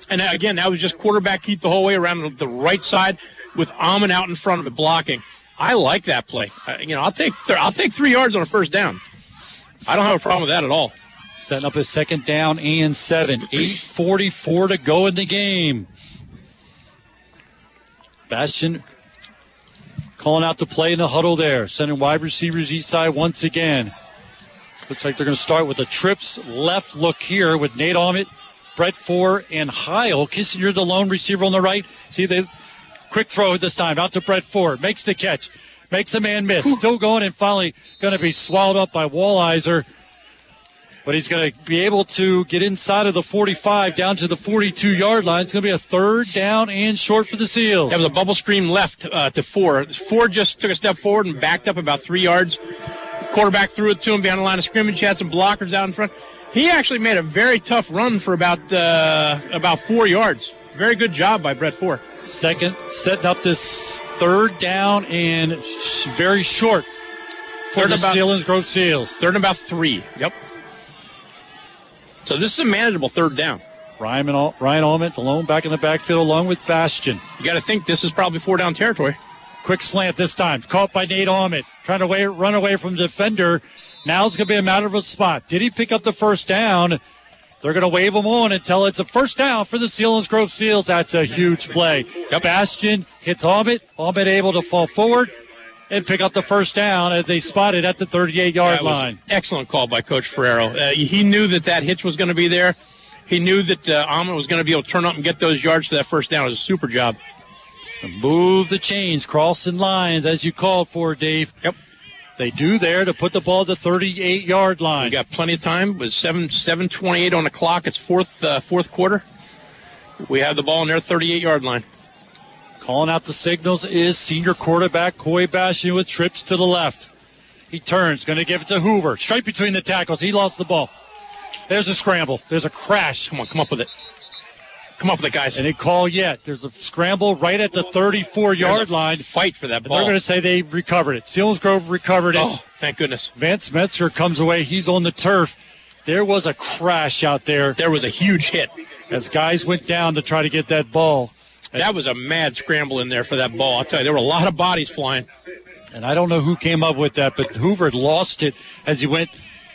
S3: And uh, again, that was just quarterback keep the whole way around the right side with Allman out in front of it blocking. I like that play. Uh, you know, I'll take th- I'll take three yards on a first down. I don't have a problem with that at all.
S2: Setting up a second down and seven. 8.44 to go in the game. Bastian calling out the play in the huddle there. Sending wide receivers each side once again. Looks like they're going to start with a trips left look here with Nate Allman, Brett Ford, and Heil. Kissinger, the lone receiver on the right. See, the quick throw this time out to Brett Ford. Makes the catch. Makes a man miss. Still going and finally going to be swallowed up by Wallizer. But he's going to be able to get inside of the 45 down to the 42 yard line. It's going to be a third down and short for the Seals.
S3: That was a bubble screen left uh, to Ford. Ford just took a step forward and backed up about three yards. Quarterback threw it to him behind the line of scrimmage. He had some blockers out in front. He actually made a very tough run for about uh, about four yards. Very good job by Brett Ford.
S2: Second, setting up this third down and sh- very short for
S3: Third
S2: the
S3: about-
S2: Selinsgrove Seals.
S3: Third and about three. Yep. So this is a manageable third down.
S2: Ryan, Al- Ryan Allman alone back in the backfield along with Bastian.
S3: You got to think this is probably four down territory.
S2: Quick slant this time. Caught by Nate Allman. Trying to way, run away from the defender. Now it's going to be a matter of a spot. Did he pick up the first down? They're going to wave him on until it's a first down for the Selinsgrove Seals. That's a huge play. Bastian hits Allman. Allman able to fall forward and pick up the first down as they spotted at the 38 yard line.
S3: Excellent call by Coach Ferrero. Uh, he knew that that hitch was going to be there. He knew that uh, Allman was going to be able to turn up and get those yards to that first down. It was a super job.
S2: Move the chains, crossing lines as you called for, Dave.
S3: Yep.
S2: They do there to put the ball at the 38 yard line.
S3: We got plenty of time. It was seven seven twenty eight on the clock. It's fourth uh, fourth quarter. We have the ball in their thirty eight yard line.
S2: Calling out the signals is senior quarterback Coy Bastian with trips to the left. He turns, going to give it to Hoover. Straight between the tackles. He lost the ball. There's a scramble. There's a crash.
S3: Come on, come up with it. Come up with it, guys.
S2: Any call yet. There's a scramble right at the 34 yard line.
S3: Fight for that
S2: And
S3: ball.
S2: they're going to say they recovered it. Selinsgrove recovered it.
S3: Oh, thank goodness.
S2: Vance Metzger comes away. He's on the turf. there was a crash out there.
S3: There was a huge hit
S2: as guys went down to try to get that ball.
S3: That was a mad scramble in there for that ball. I'll tell you, there were a lot of bodies flying.
S2: And I don't know who came up with that, but Hoover lost it as he went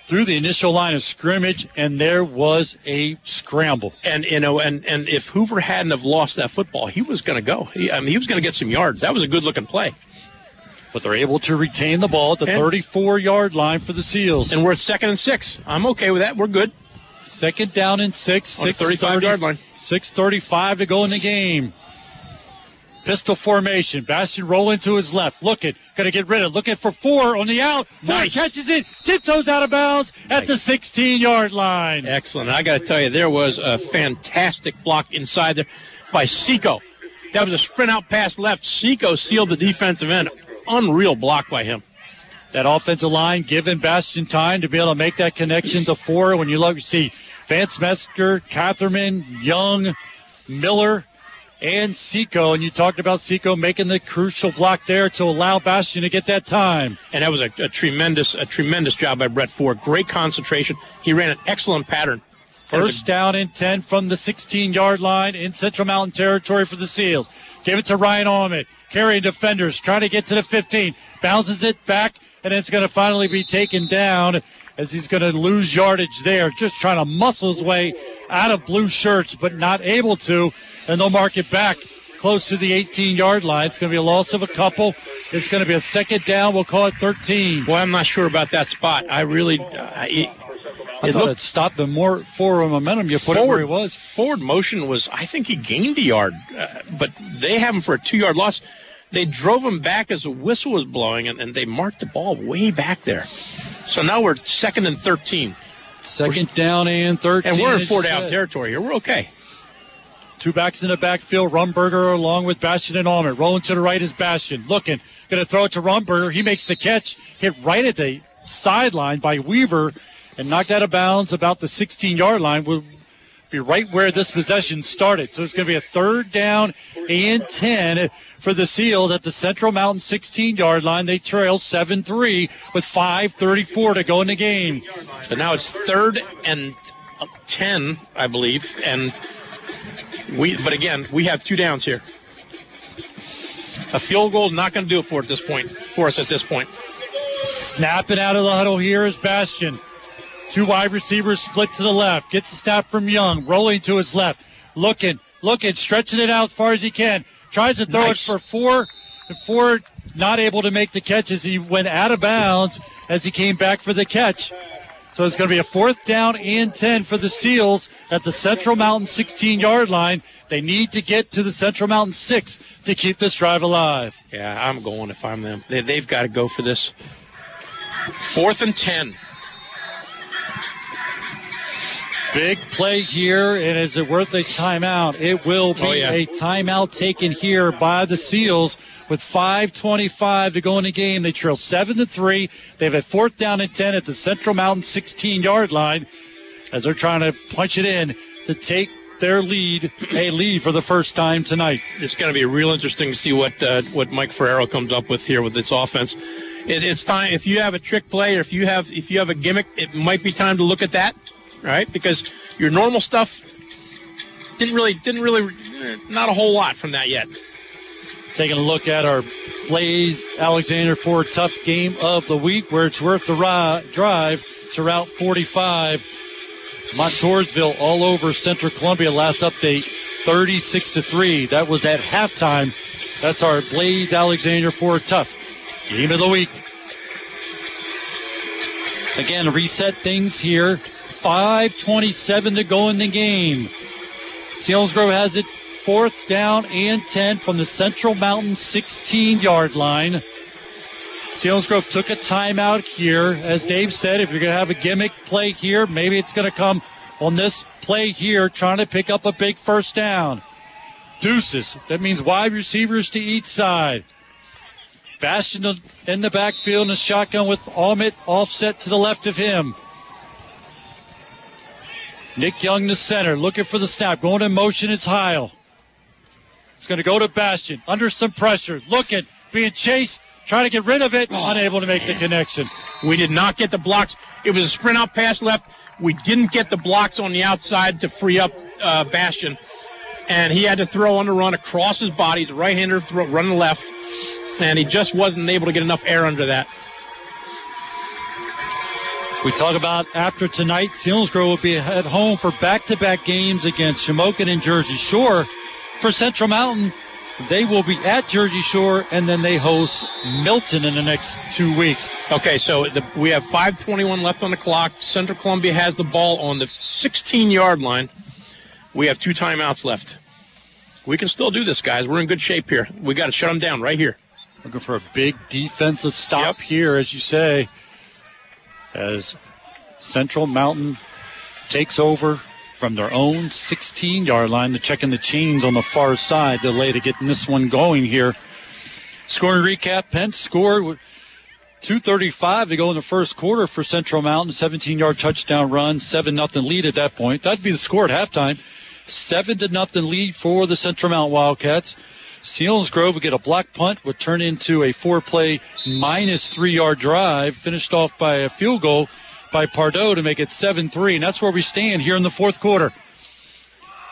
S2: through the initial line of scrimmage, and there was a scramble.
S3: And you know, and and if Hoover hadn't have lost that football, he was going to go. He, I mean, he was going to get some yards. That was a good looking play.
S2: But they're able to retain the ball at the 34 yard line for the Seals.
S3: And we're at second and six. I'm okay with that. We're good.
S2: Second down and six.
S3: On the 35 yard line.
S2: 6.35 to go in the game. Pistol formation. Bastian rolling to his left. Looking. Going to get rid of. Looking for Ford on the out. Ford
S3: Nice.
S2: catches it. Tiptoes out of bounds at the 16 yard line.
S3: Excellent. I got to tell you, there was a fantastic block inside there by Seco. That was a sprint out pass left. Seco sealed the defensive end. Unreal block by him.
S2: That offensive line giving Bastian time to be able to make that connection to Ford. When you look, see Vance Metzger, Catherman, Young, Miller, and Seco. And you talked about Seco making the crucial block there to allow Bastian to get that time.
S3: And that was a, a tremendous, a tremendous job by Brett Ford. Great concentration. He ran an excellent pattern.
S2: First down and 10 from the 16 yard line in Central Mountain territory for the Seals. Give it to Ryan Allman. Carrying defenders, trying to get to the 15. Bounces it back, and it's going to finally be taken down as he's going to lose yardage there. Just trying to muscle his way out of blue shirts, but not able to. And they'll mark it back close to the 18 yard line. It's going to be a loss of a couple. It's going to be a second down. We'll call it 13.
S3: Boy, I'm not sure about that spot. I really. Uh, it,
S2: I
S3: it
S2: thought it stopped the more forward momentum. You put it where he was.
S3: Forward motion was, I think he gained a yard, uh, but they have him for a two yard loss. They drove him back as the whistle was blowing, and, and they marked the ball way back there. So now we're second and 13.
S2: Second down and 13.
S3: And we're in four down
S2: said.
S3: territory here. We're okay.
S2: Two backs in the backfield. Rumberger along with Bastian and Allman. Rolling to the right is Bastian. Looking. Going to throw it to Rumberger. He makes the catch. Hit right at the sideline by Weaver and knocked out of bounds about the 16 yard line. Be right where this possession started. So it's going to be a third down and 10 for the Seals at the Central Mountain 16 yard line. They trail 7 3 with 5.34 to go in the game.
S3: So now it's third and uh, 10, I believe. And we, but again, we have two downs here. A field goal is not going to do it for at this point, for us at this point.
S2: Snapping out of the huddle here is Bastian. Two wide receivers split to the left. Gets the snap from Young. Rolling to his left. Looking, looking, stretching it out as far as he can. Tries to throw
S3: Nice.
S2: it for Ford. And Ford not able to make the catch as he went out of bounds as he came back for the catch. So it's going to be a fourth down and 10 for the Seals at the Central Mountain 16 yard line. They need to get to the Central Mountain 6 to keep this drive alive.
S3: Yeah, I'm going if I'm them. They, they've got to go for this. Fourth and 10.
S2: Big play here, and is it worth a timeout? It will be
S3: Oh, yeah.
S2: a timeout taken here by the Seals with 5:25 to go in the game. They trail seven to three. They have a fourth down and ten at the Central Mountain 16-yard line as they're trying to punch it in to take their lead, a lead for the first time tonight.
S3: It's going to be real interesting to see what uh, what Mike Ferrero comes up with here with this offense. It, it's time if you have a trick play or if you have if you have a gimmick, it might be time to look at that, right? Because your normal stuff didn't really didn't really eh, not a whole lot from that yet.
S2: Taking a look at our Blaze Alexander Ford Tough Game of the Week, where it's worth the ri- drive to Route 45. Montoursville all over Central Columbia. Last update, 36 to 3. That was at halftime. That's our Blaze Alexander Ford Tough Game of the Week. Again, reset things here. 5.27 to go in the game. Selinsgrove has it fourth down and 10 from the Central Mountain 16 yard line. Selinsgrove took a timeout here. As Dave said, if you're going to have a gimmick play here, maybe it's going to come on this play here, trying to pick up a big first down. Deuces. That means wide receivers to each side. Bastian in the backfield in a shotgun with Allman offset to the left of him. Nick Young to center, looking for the snap. Going in motion is Heil. It's going to go to Bastian. Under some pressure. Looking, being chased, trying to get rid of it. Unable to make the connection.
S3: We did not get the blocks. It was a sprint out pass left. We didn't get the blocks on the outside to free up uh, Bastian. And he had to throw on the run across his body. He's a right hander, throw, running left. And he just wasn't able to get enough air under that.
S2: We talk about after tonight, Selinsgrove will be at home for back-to-back games against Shamokin and Jersey Shore. For Central Mountain, they will be at Jersey Shore and then they host Milton in the next two weeks.
S3: Okay, so the, we have 5:21 left on the clock. Central Columbia has the ball on the 16-yard line. We have two timeouts left. We can still do this, guys. We're in good shape here. We got to shut them down right here.
S2: Looking for a big defensive stop here, as you say, as Central Mountain takes over from their own 16 yard line. They're checking the chains on the far side. Delay to getting this one going here. Scoring recap Pence scored with 235 to go in the first quarter for Central Mountain. 17 yard touchdown run, 7 nothing lead at that point. That'd be the score at halftime. 7 to nothing lead for the Central Mountain Wildcats. Selinsgrove would get a block punt, would turn into a four play minus three yard drive, finished off by a field goal by Pardo to make it 7 3. And that's where we stand here in the fourth quarter.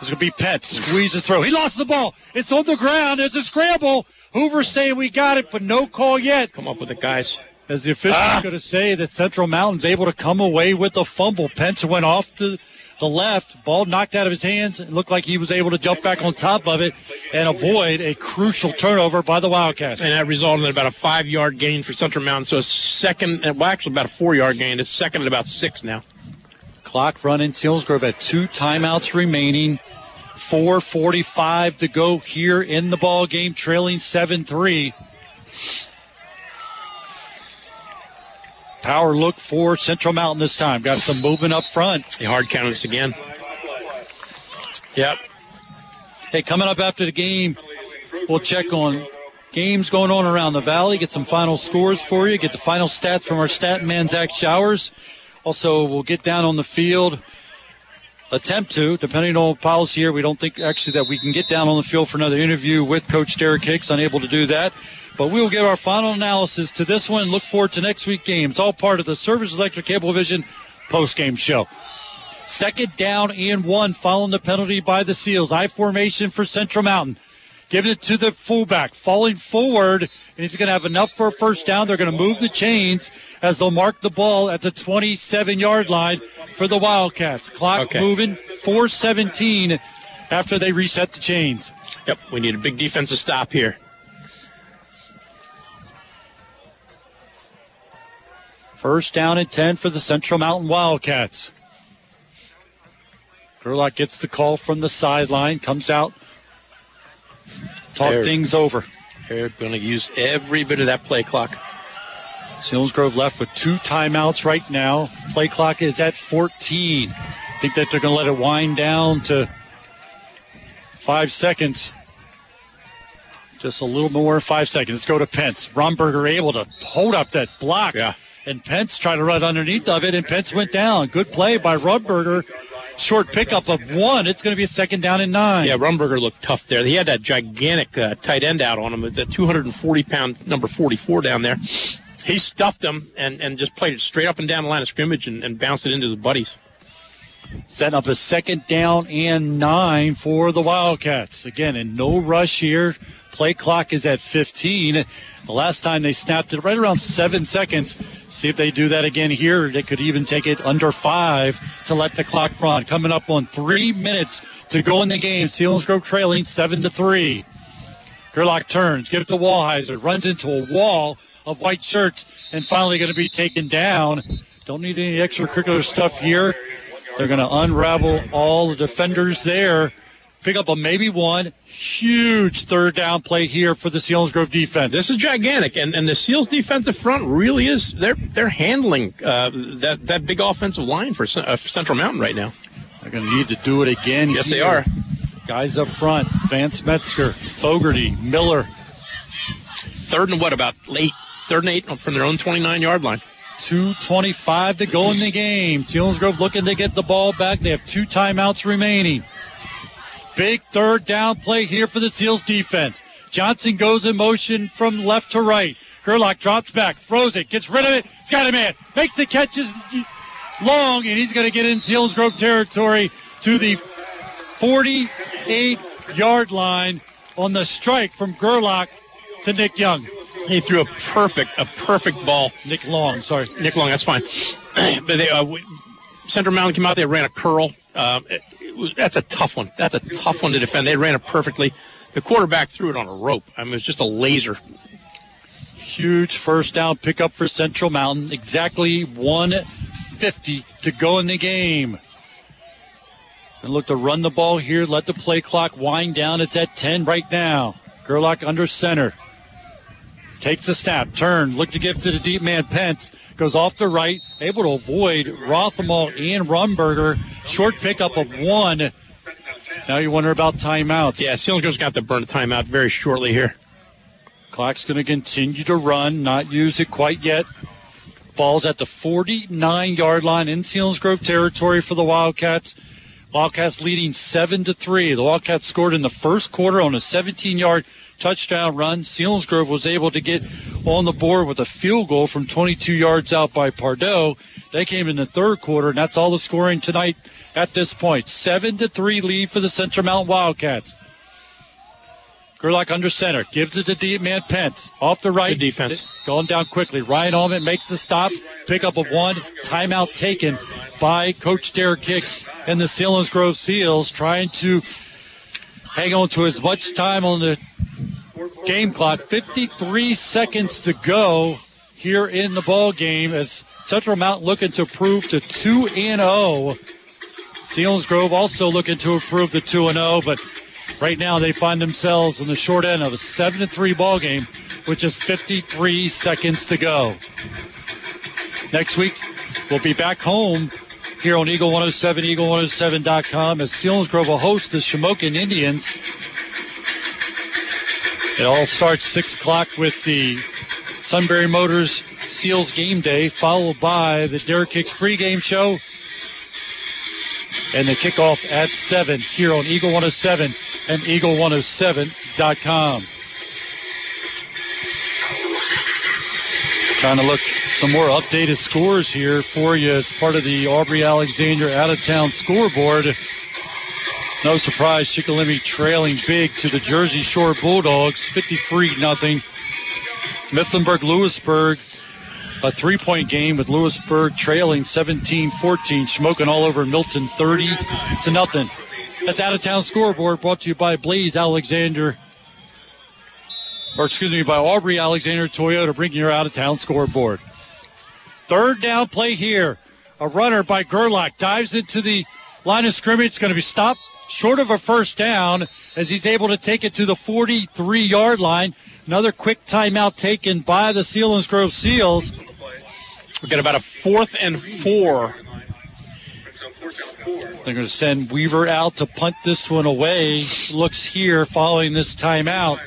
S2: It's going to be Pence. Squeezes throw. He lost the ball. It's on the ground. It's a scramble. Hoover saying we got it, but no call yet.
S3: Come up with it, guys.
S2: As the official ah. going to say that Central Mountain's able to come away with the fumble. Pence went off the the left. Ball knocked out of his hands. It looked like he was able to jump back on top of it and avoid a crucial turnover by the Wildcats.
S3: And that resulted in about a five yard gain for Central Mountain. So a second, uh, well, actually about a four yard gain. It's second at about six now.
S2: Clock running. Selinsgrove at two timeouts remaining. 4.45 to go here in the ball game, trailing 7 3. Power look for Central Mountain this time. Got some movement up front.
S3: He hard us again.
S2: Yep. Hey, coming up after the game, we'll check on games going on around the valley, get some final scores for you, get the final stats from our stat man, Zach Showers. Also, we'll get down on the field, attempt to, depending on policy here. We don't think actually that we can get down on the field for another interview with Coach Derek Hicks, unable to do that. But we will give our final analysis to this one and look forward to next week's game. It's all part of the Service Electric Cablevision post-game show. Second down and one following the penalty by the Seals. I formation for Central Mountain. Giving it to the fullback, falling forward, and he's going to have enough for a first down. They're going to move the chains as they'll mark the ball at the 27 yard line for the Wildcats. Clock okay. moving, 417 after they reset the chains.
S3: Yep, we need a big defensive stop here.
S2: First down and 10 for the Central Mountain Wildcats. Gerlach gets the call from the sideline, comes out, talk they're, things over.
S3: They're going to use every bit of that play clock.
S2: Selinsgrove left with two timeouts right now. Play clock is at 14. I think that they're going to let it wind down to five seconds. Just a little more, five seconds. Let's go to Pence. Rumberger able to hold up that block.
S3: Yeah
S2: and Pence tried to run underneath of it, and Pence went down. Good play by Rumberger. Short pickup of one. It's going to be a second down and nine.
S3: Yeah, Rumberger looked tough there. He had that gigantic uh, tight end out on him. It's a 240 pound number 44 down there. He stuffed him and, and just played it straight up and down the line of scrimmage and, and bounced it into the buddies.
S2: Setting up a second down and nine for the Wildcats. Again, in no rush here. Play clock is at 15. The last time they snapped it right around seven seconds. See if they do that again here. They could even take it under five to let the clock run. Coming up on three minutes to go in the game. Selinsgrove trailing seven to three. Gerlach turns, gives to Wallheiser, runs into a wall of white shirts, and finally going to be taken down. Don't need any extracurricular stuff here. They're going to unravel all the defenders there pick up a maybe one. Huge third down play here for the Selinsgrove defense.
S3: This is gigantic, and, and the Seals defensive front really is they're they're handling uh, that that big offensive line for uh, Central Mountain right now.
S2: They're going to need to do it again.
S3: Yes,
S2: here.
S3: they are.
S2: Guys up front: Vance Metzger, Fogarty, Miller.
S3: Third and what about late? Third and eight from their own 29 yard line.
S2: 2.25 to go in the game. Grove looking to get the ball back. They have two timeouts remaining. Big third down play here for the Seals defense. Johnson goes in motion from left to right. Gerlach drops back, throws it, gets rid of it. He's got a man, makes the catches long, and he's going to get in Selinsgrove territory to the 48 yard line on the strike from Gerlach to Nick Young.
S3: He threw a perfect, a perfect ball.
S2: Nick Long, sorry.
S3: Nick Long, that's fine. but they, uh, we, Central Mountain came out, they ran a curl. Um, it, it was, that's a tough one. That's a tough one to defend. They ran it perfectly. The quarterback threw it on a rope. I mean, it was just a laser.
S2: Huge first down pickup for Central Mountain. Exactly 150 to go in the game. And look to run the ball here. Let the play clock wind down. It's at 10 right now. Gerlach under center. Takes a snap, turn, look to give to the deep man Pence. Goes off the right, able to avoid Rothermall and Rumberger. Short pickup of one. Now you wonder about timeouts.
S3: Yeah, Selinsgrove's got to burn a timeout very shortly here.
S2: Clock's going to continue to run, not use it quite yet. Ball's at the 49 yard line in Selinsgrove territory for the Wildcats. Wildcats leading seven to three. The Wildcats scored in the first quarter on a 17 yard touchdown run. Selinsgrove was able to get on the board with a field goal from 22 yards out by Pardo. They came in the third quarter, and that's all the scoring tonight at this point. Seven to three lead for the Central Mountain Wildcats. Gerlach under center, gives it to deep man Pence. Off the right.
S3: Good defense.
S2: Going down quickly. Ryan Allman makes the stop. Pickup of one. Timeout taken by Coach Derek Hicks and the Selinsgrove Seals trying to hang on to as much time on the game clock. 53 seconds to go here in the ball game as Central Mountain looking to prove to 2 and 0. Selinsgrove also looking to improve the 2 and 0, but right now they find themselves on the short end of a 7 3 ball game with just 53 seconds to go. Next week, we'll be back home here on Eagle 107, Eagle107.com as Selinsgrove will host the Shamokin Indians. It all starts 6 o'clock with the Sunbury Motors Seals game day, followed by the Derek Hicks pregame show and the kickoff at 7 here on Eagle 107 and Eagle107.com. Trying to look some more updated scores here for you. It's part of the Aubrey Alexander out of town scoreboard. No surprise, Shikellamy trailing big to the Jersey Shore Bulldogs, 53 0 Mifflinburg Lewisburg, a three point game with Lewisburg trailing 17 14. Shamokin all over Milton 30 to nothing. That's out of town scoreboard brought to you by Blaze Alexander or excuse me, by Aubrey Alexander Toyota, bringing your out of town scoreboard. Third down play here. A runner by Gerlach dives into the line of scrimmage. Going to be stopped short of a first down as he's able to take it to the 43 yard line. Another quick timeout taken by the Selinsgrove Seals.
S3: We got about a fourth and four.
S2: They're going to send Weaver out to punt this one away. Looks here following this timeout.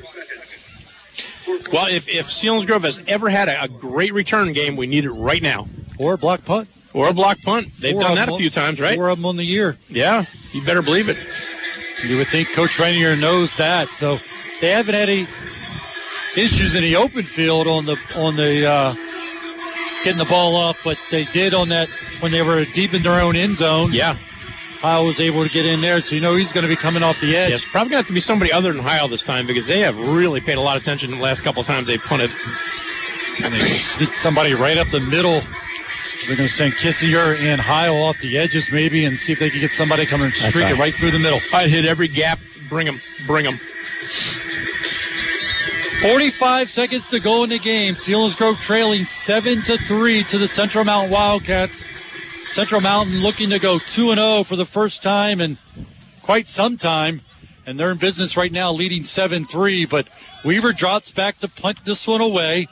S3: Well, if, if Selinsgrove has ever had a, a, great return game, we need it right now.
S2: Or a block punt.
S3: Or a block punt. They've
S2: Four
S3: done that a few times, right?
S2: Four of them on the year.
S3: Yeah, you better believe it.
S2: You would think Coach Rainier knows that. So they haven't had any issues in the open field on the on the uh, getting the ball off, but they did on that when they were deep in their own end zone.
S3: Yeah.
S2: Heil was able to get in there, so you know he's going to be coming off the edge.
S3: It's probably going to have to be somebody other than Heil this time because they have really paid a lot of attention the last couple of times they've punted.
S2: And they sneak somebody right up the middle. They're going to send Kissinger and Heil off the edges maybe and see if they can get somebody coming and streak it right through the middle.
S3: I'd hit every gap. Bring them. Bring them.
S2: 45 seconds to go in the game. Selinsgrove trailing 7 to 3 to the Central Mountain Wildcats. Central Mountain looking to go 2 0 for the first time in quite some time. And they're in business right now, leading 7 3. But Weaver drops back to punt this one away.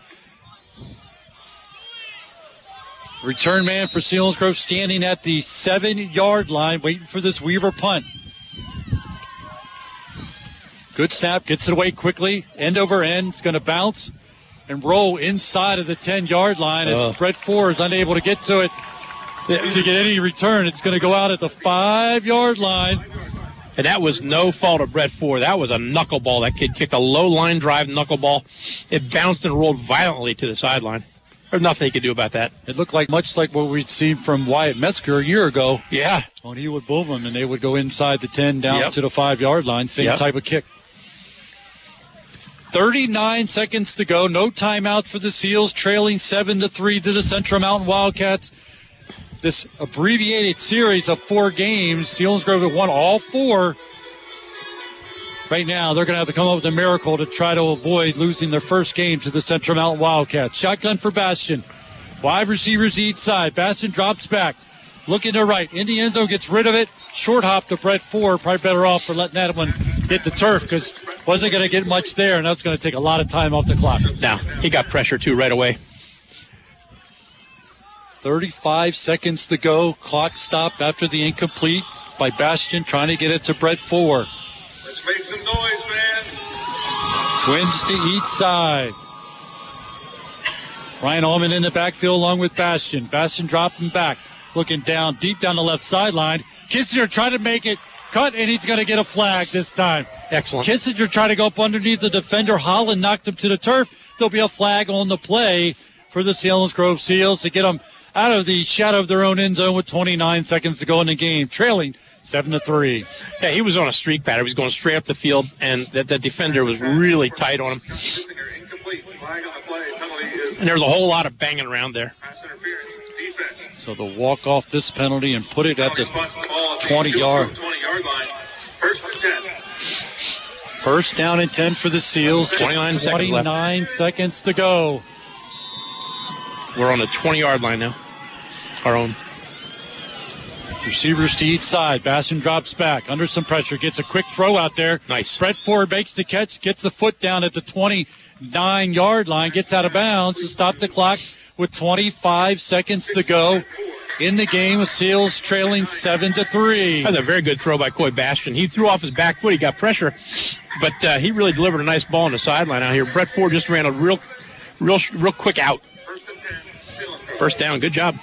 S2: Return man for Selinsgrove standing at the seven yard line, waiting for this Weaver punt. Good snap, gets it away quickly, end over end. It's going to bounce and roll inside of the 10 yard line as
S3: Oh.
S2: Brett Ford is unable to get to it to get any return. It's going to go out at the five yard line.
S3: And that was no fault of Brett Ford. That was a knuckleball. That kid kicked a low line drive knuckleball. It bounced and rolled violently to the sideline. There's nothing he could do about that.
S2: It looked like much like what we'd seen from Wyatt Metzger a year ago.
S3: Yeah.
S2: When he would boom them and they would go inside the 10 down
S3: Yep.
S2: to the five yard line. Same
S3: Yep.
S2: type of kick. 39 seconds to go. No timeout for the Seals, trailing 7 to 3 to the Central Mountain Wildcats. This abbreviated series of four games, Selinsgrove have won all four. Right now, they're going to have to come up with a miracle to try to avoid losing their first game to the Central Mountain Wildcats. Shotgun for Bastian. Wide receivers each side. Bastian drops back. Looking to right. In the end zone gets rid of it. Short hop to Brett Ford. Probably better off for letting that one hit the turf because wasn't going to get much there, and that's going to take a lot of time off the clock.
S3: Now, he got pressure too right away.
S2: 35 seconds to go. Clock stopped after the incomplete by Bastian trying to get it to Brett Ford.
S17: Let's make some noise, fans.
S2: Twins to each side. Ryan Allman in the backfield along with Bastian. Bastian dropping back, looking down deep down the left sideline. Kissinger trying to make it cut, and he's going to get a flag this time.
S3: Excellent.
S2: Kissinger trying to go up underneath the defender. Holland knocked him to the turf. There'll be a flag on the play for the Selinsgrove Grove Seals to get them out of the shadow of their own end zone with 29 seconds to go in the game, trailing seven to three.
S3: Yeah, he was on a streak pattern. He was going straight up the field, and that, that defender was really tight on him.
S17: Kissinger incomplete. Flag on the play. Penalty is
S3: And there was a whole lot of banging around there.
S17: pass interference. Defense.
S2: So they'll walk off this penalty and put it at the
S17: spots the ball at the
S2: 20 yard.
S17: 20 yard line. First and 10.
S2: First down and 10 for the Seals. Just
S3: 29 seconds left.
S2: 29 seconds to go.
S3: We're on the 20 yard line now. Our own.
S2: Receivers to each side. Bastian drops back under some pressure. Gets a quick throw out there.
S3: Nice.
S2: Brett Ford makes the catch. Gets the foot down at the 29 yard line. Gets out of bounds to stop the clock with 25 seconds to go in the game. With Seals trailing 7 to 3.
S3: That was a very good throw by Coy Bastian. He threw off his back foot. He got pressure, but uh, he really delivered a nice ball on the sideline out here. Brett Ford just ran a real, real, real quick out.
S17: First
S3: down. Good job.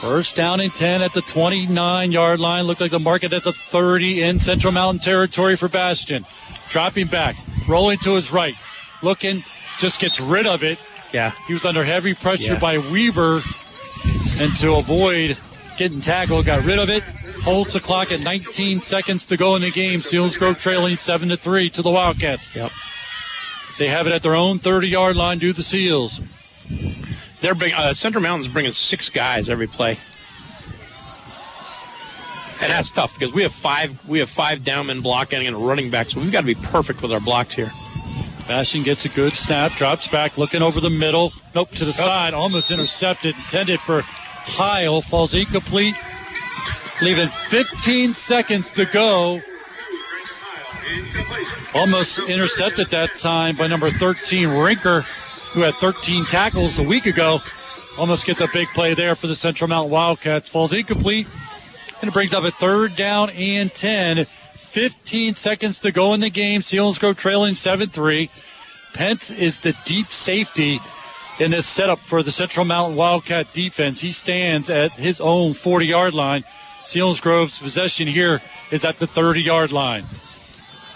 S2: First down and 10 at the 29 yard line. Looked like the market at the 30 in Central Mountain territory for Bastian. Dropping back, rolling to his right, looking, just gets rid of it.
S3: Yeah.
S2: He was under heavy pressure
S3: Yeah.
S2: by Weaver, and to avoid getting tackled, got rid of it. Holds the clock at 19 seconds to go in the game. Selinsgrove trailing 7 to 3 to the Wildcats.
S3: Yep.
S2: They have it at their own 30 yard line, do the Seals.
S3: They're bring, uh, Central Mountain's bringing six guys every play, and that's tough because we have five. We have five downmen blocking and a running back, so we've got to be perfect with our blocks here.
S2: Bastian gets a good snap, drops back, looking over the middle. Nope, to the side, almost intercepted. Intended for Heil, falls incomplete. Leaving 15 seconds to go. Almost intercepted that time by number 13, Rinker, who had 13 tackles a week ago. Almost gets a big play there for the Central Mountain Wildcats. Falls incomplete. And it brings up a third down and 10. 15 seconds to go in the game. Selinsgrove trailing 7 3. Pence is the deep safety in this setup for the Central Mountain Wildcat defense. He stands at his own 40 yard line. Selinsgrove's possession here is at the 30 yard line.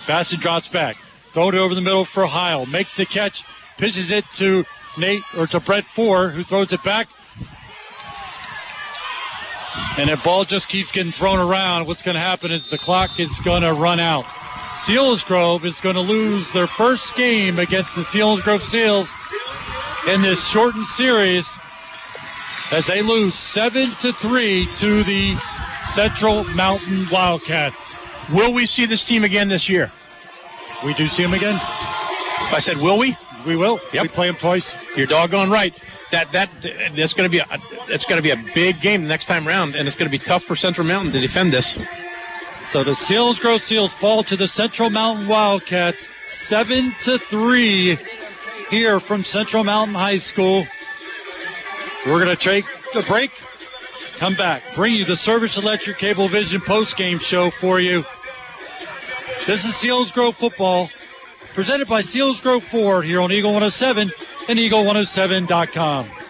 S2: Bastian drops back. Throw it over the middle for Heil. Makes the catch. Pitches it to Nate or to Brett Ford, who throws it back. And that ball just keeps getting thrown around. What's going to happen is the clock is going to run out. Selinsgrove is going to lose their first game against the Selinsgrove Seals in this shortened series as they lose seven to three to the Central Mountain Wildcats.
S3: Will we see this team again this year?
S2: We do see them again.
S3: I said, will we?
S2: We will.
S3: Yep.
S2: We play them twice.
S3: You're doggone right. That that that's going to be a it's going to be a big game the next time round, and it's going to be tough for Central Mountain to defend this.
S2: So the Selinsgrove Seals fall to the Central Mountain Wildcats, seven to three here from Central Mountain High School. We're going to take a break, come back, bring you the Service Electric Cable Vision post game show for you. This is Selinsgrove football, presented by Selinsgrove Ford here on Eagle 107 and Eagle107.com.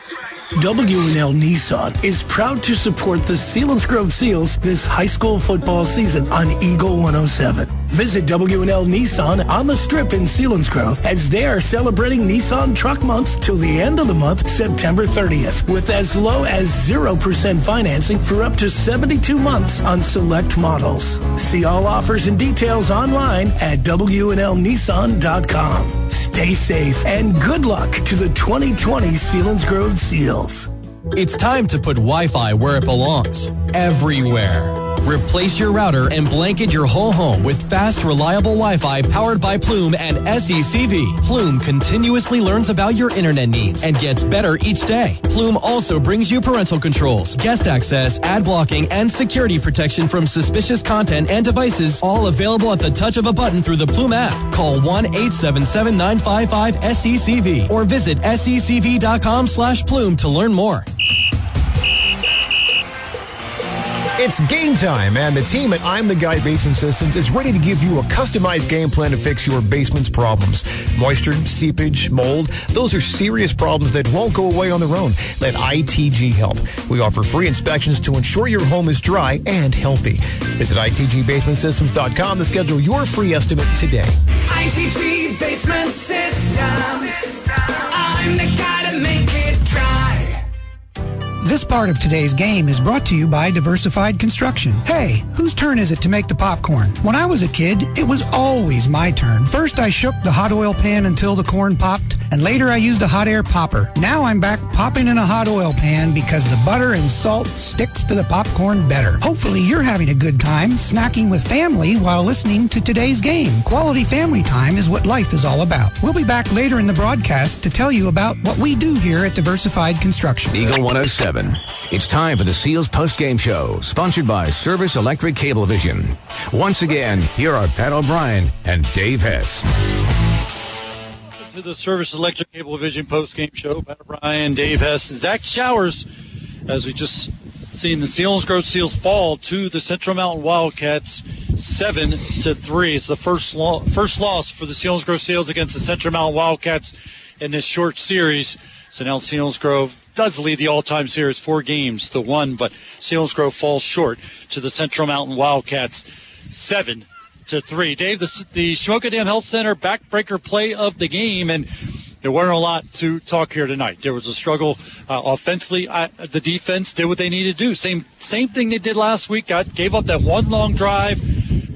S8: W&L Nissan is proud to support the Selinsgrove Seals this high school football season on Eagle 107. Visit W&L Nissan on the strip in Selinsgrove as they are celebrating Nissan Truck Month till the end of the month, September 30th, with as low as 0% financing for up to 72 months on select models. See all offers and details online at WNLNissan.com. Stay safe and good luck to the 2020 Selinsgrove Seals skills.
S33: It's time to put Wi-Fi where it belongs. Everywhere. Replace your router and blanket your whole home with fast, reliable Wi-Fi powered by Plume and SECV. Plume continuously learns about your internet needs and gets better each day. Plume also brings you parental controls, guest access, ad blocking, and security protection from suspicious content and devices, all available at the touch of a button through the Plume app. Call 1-877-955-SECV or visit secv.com slash plume to learn more.
S7: It's game time, and the team at I'm the Guy Basement Systems is ready to give you a customized game plan to fix your basement's problems. Moisture, seepage, mold, those are serious problems that won't go away on their own. Let ITG help. We offer free inspections to ensure your home is dry and healthy. Visit ITGBasementSystems.com to schedule your free estimate today.
S19: ITG Basement Systems. I'm the
S28: This part of today's game is brought to you by Diversified Construction. Hey, whose turn is it to make the popcorn? When I was a kid, it was always my turn. First, I shook the hot oil pan until the corn popped, and later I used a hot air popper. Now I'm back popping in a hot oil pan because the butter and salt sticks to the popcorn better. Hopefully, you're having a good time snacking with family while listening to today's game. Quality family time is what life is all about. We'll be back later in the broadcast to tell you about what we do here at Diversified Construction.
S1: Eagle 107. It's time for the Seals post-game show, sponsored by Service Electric Cablevision. Once again, here are Pat O'Brien and Dave Hess.
S2: To the Service Electric Cablevision post-game show, Pat O'Brien, Dave Hess, Zach Showers, as we just seen the Selinsgrove Seals fall to the Central Mountain Wildcats seven to three. It's the first lo- first loss for the Selinsgrove Seals against the Central Mountain Wildcats in this short series. So now Selinsgrove does lead the all-time series four games to one, but Selinsgrove falls short to the Central Mountain Wildcats seven to three. Dave, the, the Shamokin Dam Health Center backbreaker play of the game, and there weren't a lot to talk here tonight. There was a struggle uh, offensively. I, the defense did what they needed to do. Same same thing they did last week. Got gave up that one long drive.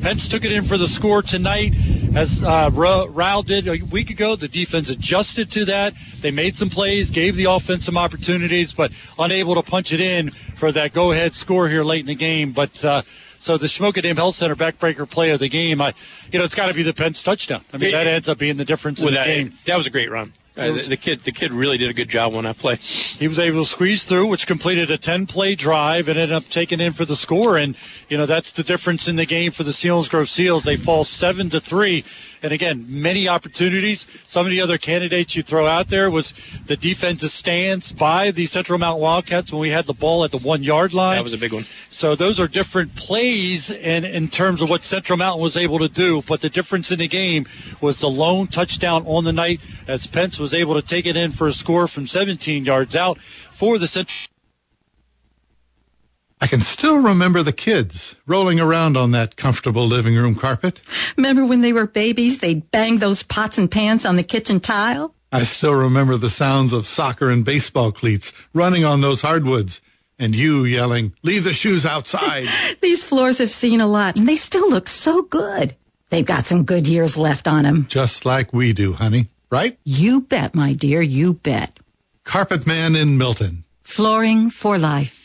S2: Pence took it in for the score tonight, as uh, Rao did a week ago. The defense adjusted to that. They made some plays, gave the offense some opportunities, but unable to punch it in for that go-ahead score here late in the game. But uh, so the Shamokin Dam Health Center backbreaker play of the game, I, you know, it's got to be the Pence touchdown. I mean, that ends up being the difference in the
S3: that,
S2: game.
S3: That was a great run. Uh, the, the kid, the kid really did a good job on that play.
S2: He was able to squeeze through, which completed a 10-play drive and ended up taking in for the score. And you know that's the difference in the game for the Selinsgrove Seals. They fall seven to three. And again, many opportunities. Some of the other candidates you throw out there was the defensive stance by the Central Mountain Wildcats when we had the ball at the one yard line.
S3: That was a big one.
S2: So those are different plays in, in terms of what Central Mountain was able to do. But the difference in the game was the lone touchdown on the night as Pence was able to take it in for a score from 17 yards out for the Central.
S24: I can still remember the kids rolling around on that comfortable living room carpet.
S25: Remember when they were babies, they'd bang those pots and pans on the kitchen tile?
S24: I still remember the sounds of soccer and baseball cleats running on those hardwoods and you yelling, leave the shoes outside.
S25: These floors have seen a lot and they still look so good. They've got some good years left on them.
S24: Just like we do, honey. Right?
S25: You bet, my dear, you bet.
S24: Carpet Man in Milton.
S25: Flooring for life.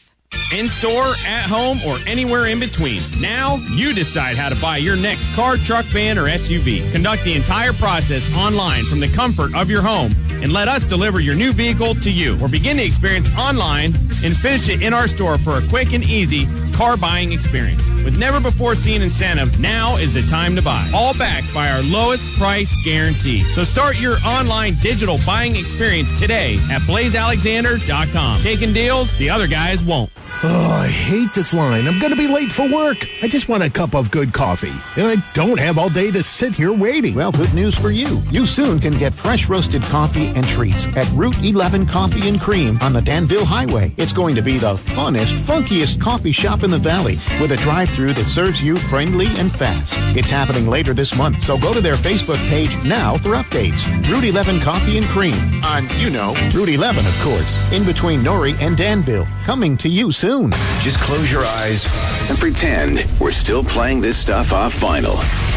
S34: In store, at home, or anywhere in between. Now you decide how to buy your next car, truck, van, or SUV. Conduct the entire process online from the comfort of your home and let us deliver your new vehicle to you or begin the experience online and finish it in our store for a quick and easy
S4: car buying experience. With never before seen incentives, now is the time to buy. All backed by our lowest price guarantee. So start your online digital buying experience today at blaisealexander.com. Taking deals the other guys won't.
S9: Oh, I hate this line. I'm going to be late for work. I just want a cup of good coffee. And I don't have all day to sit here waiting.
S7: Well, good news for you. You soon can get fresh roasted coffee and treats at Route 11 Coffee and Cream on the Danville Highway. It's going to be the funnest, funkiest coffee shop in the valley with a drive-through that serves you friendly and fast. It's happening later this month, so go to their Facebook page now for updates. Route 11 Coffee and Cream on, you know, Route 11, of course, in between Nori and Danville. Coming to you soon.
S1: Just close your eyes and pretend we're still playing this stuff off vinyl.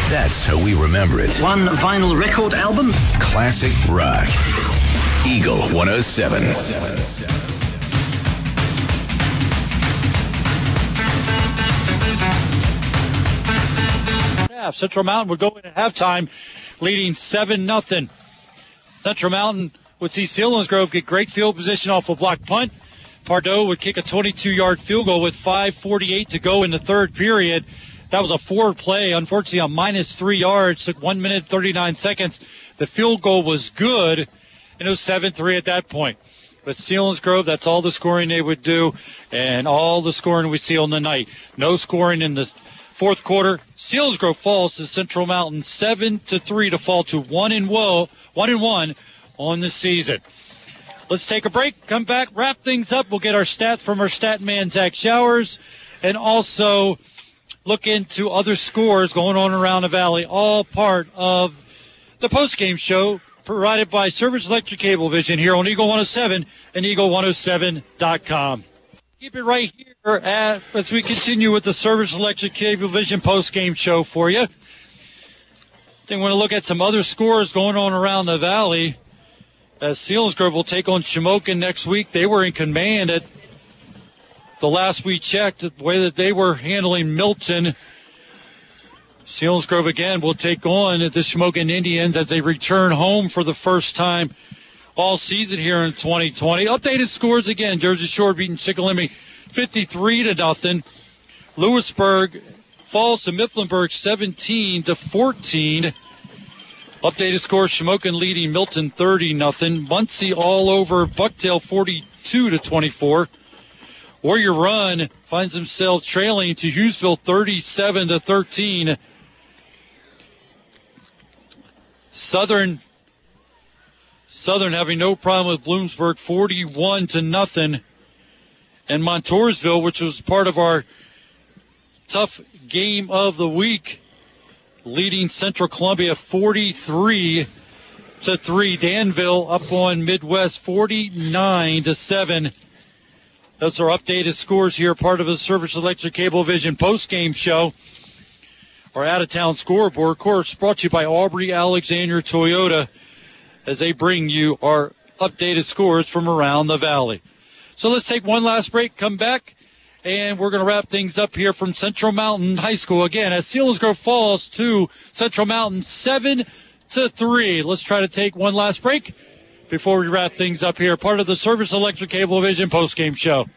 S1: That's how we remember it.
S35: One vinyl record album?
S1: Classic rock. Eagle 107.
S2: Half. Central Mountain would go in at halftime leading 7 nothing. Central Mountain would see Selinsgrove get great field position off a block punt. Pardo would kick a 22 yard field goal with 5.48 to go in the third period. That was a forward play, unfortunately, on minus three yards. Took one minute, 39 seconds. The field goal was good, and it was 7 3 at that point. But Selinsgrove, that's all the scoring they would do, and all the scoring we see on the night. No scoring in the fourth quarter. Selinsgrove falls to Central Mountain 7 to 3 to fall to 1 and woe, 1 and 1 on the season. Let's take a break, come back, wrap things up. We'll get our stats from our stat man, Zach Showers, and also look into other scores going on around the valley, all part of the post-game show provided by Service Electric Cable Vision here on Eagle 107 and Eagle107.com. Keep it right here at, as we continue with the Service Electric Cable Vision post-game show for you. Then we're to look at some other scores going on around the valley as Selinsgrove will take on Shamokin next week. They were in command at the last we checked, the way that they were handling Milton. Selinsgrove again will take on the Shamokin Indians as they return home for the first time all season here in 2020. Updated scores again. Jersey Shore beating Shikellamy 53 to nothing. Lewisburg falls to Mifflinburg 17 to 14. Updated score: Shamokin leading Milton 30 nothing. Muncy all over Bucktail 42 to 24. Warrior Run finds himself trailing to Hughesville 37 to 13. Southern Southern having no problem with Bloomsburg 41 to nothing. And Montoursville, which was part of our tough game of the week, leading Central Columbia 43 to 3. Danville up on Midd-West 49 to 7. Those are updated scores here, part of the Service Electric Cable Vision post game show. Our out of town scoreboard, of course, brought to you by Aubrey Alexander Toyota as they bring you our updated scores from around the valley. So let's take one last break, come back, and we're going to wrap things up here from Central Mountain High School again as Selinsgrove falls to Central Mountain 7 to 3. Let's try to take one last break before we wrap things up here. Part of the Service Electric Cable Vision post-game show.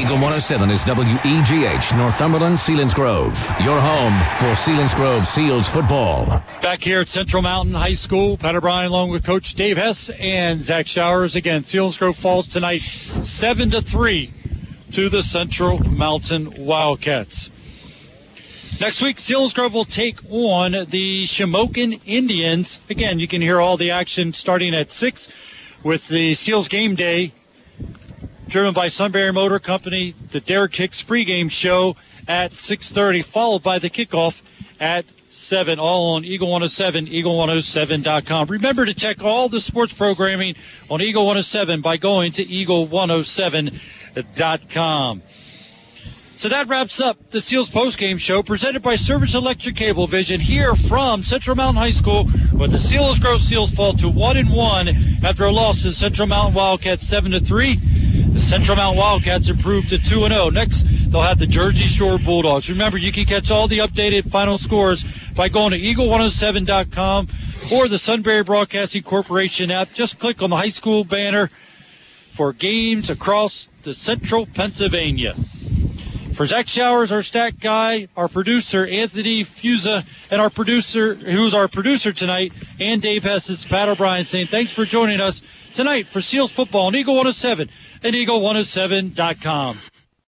S1: Eagle 107 is WEGH, Northumberland, Selinsgrove. Your home for Selinsgrove Seals football.
S2: Back here at Central Mountain High School, Pat O'Brien along with Coach Dave Hess and Zach Showers. Again, Selinsgrove falls tonight 7 to 3 to the Central Mountain Wildcats. Next week, Selinsgrove will take on the Shamokin Indians. Again, you can hear all the action starting at 6 with the Seals game day driven by Sunbury Motor Company, the Derek Hicks pregame show at 6.30, followed by the kickoff at 7, all on Eagle 107, eagle107.com. Remember to check all the sports programming on Eagle 107 by going to eagle107.com. So that wraps up the Seals postgame show presented by Service Electric Cable Vision here from Central Mountain High School, where the Selinsgrove Seals fall to one and one after a loss to Central Mountain Wildcats seven to three. The Central Mountain Wildcats improved to two and zero. Next, they'll have the Jersey Shore Bulldogs. Remember, you can catch all the updated final scores by going to eagle107.com or the Sunbury Broadcasting Corporation app. Just click on the high school banner for games across the central Pennsylvania. For Zach Showers, our stat guy, our producer, Anthony Fusa, and our producer, who's our producer tonight, and Dave Hess, Pat O'Brien saying thanks for joining us tonight for Seals football on Eagle 107 and Eagle107.com.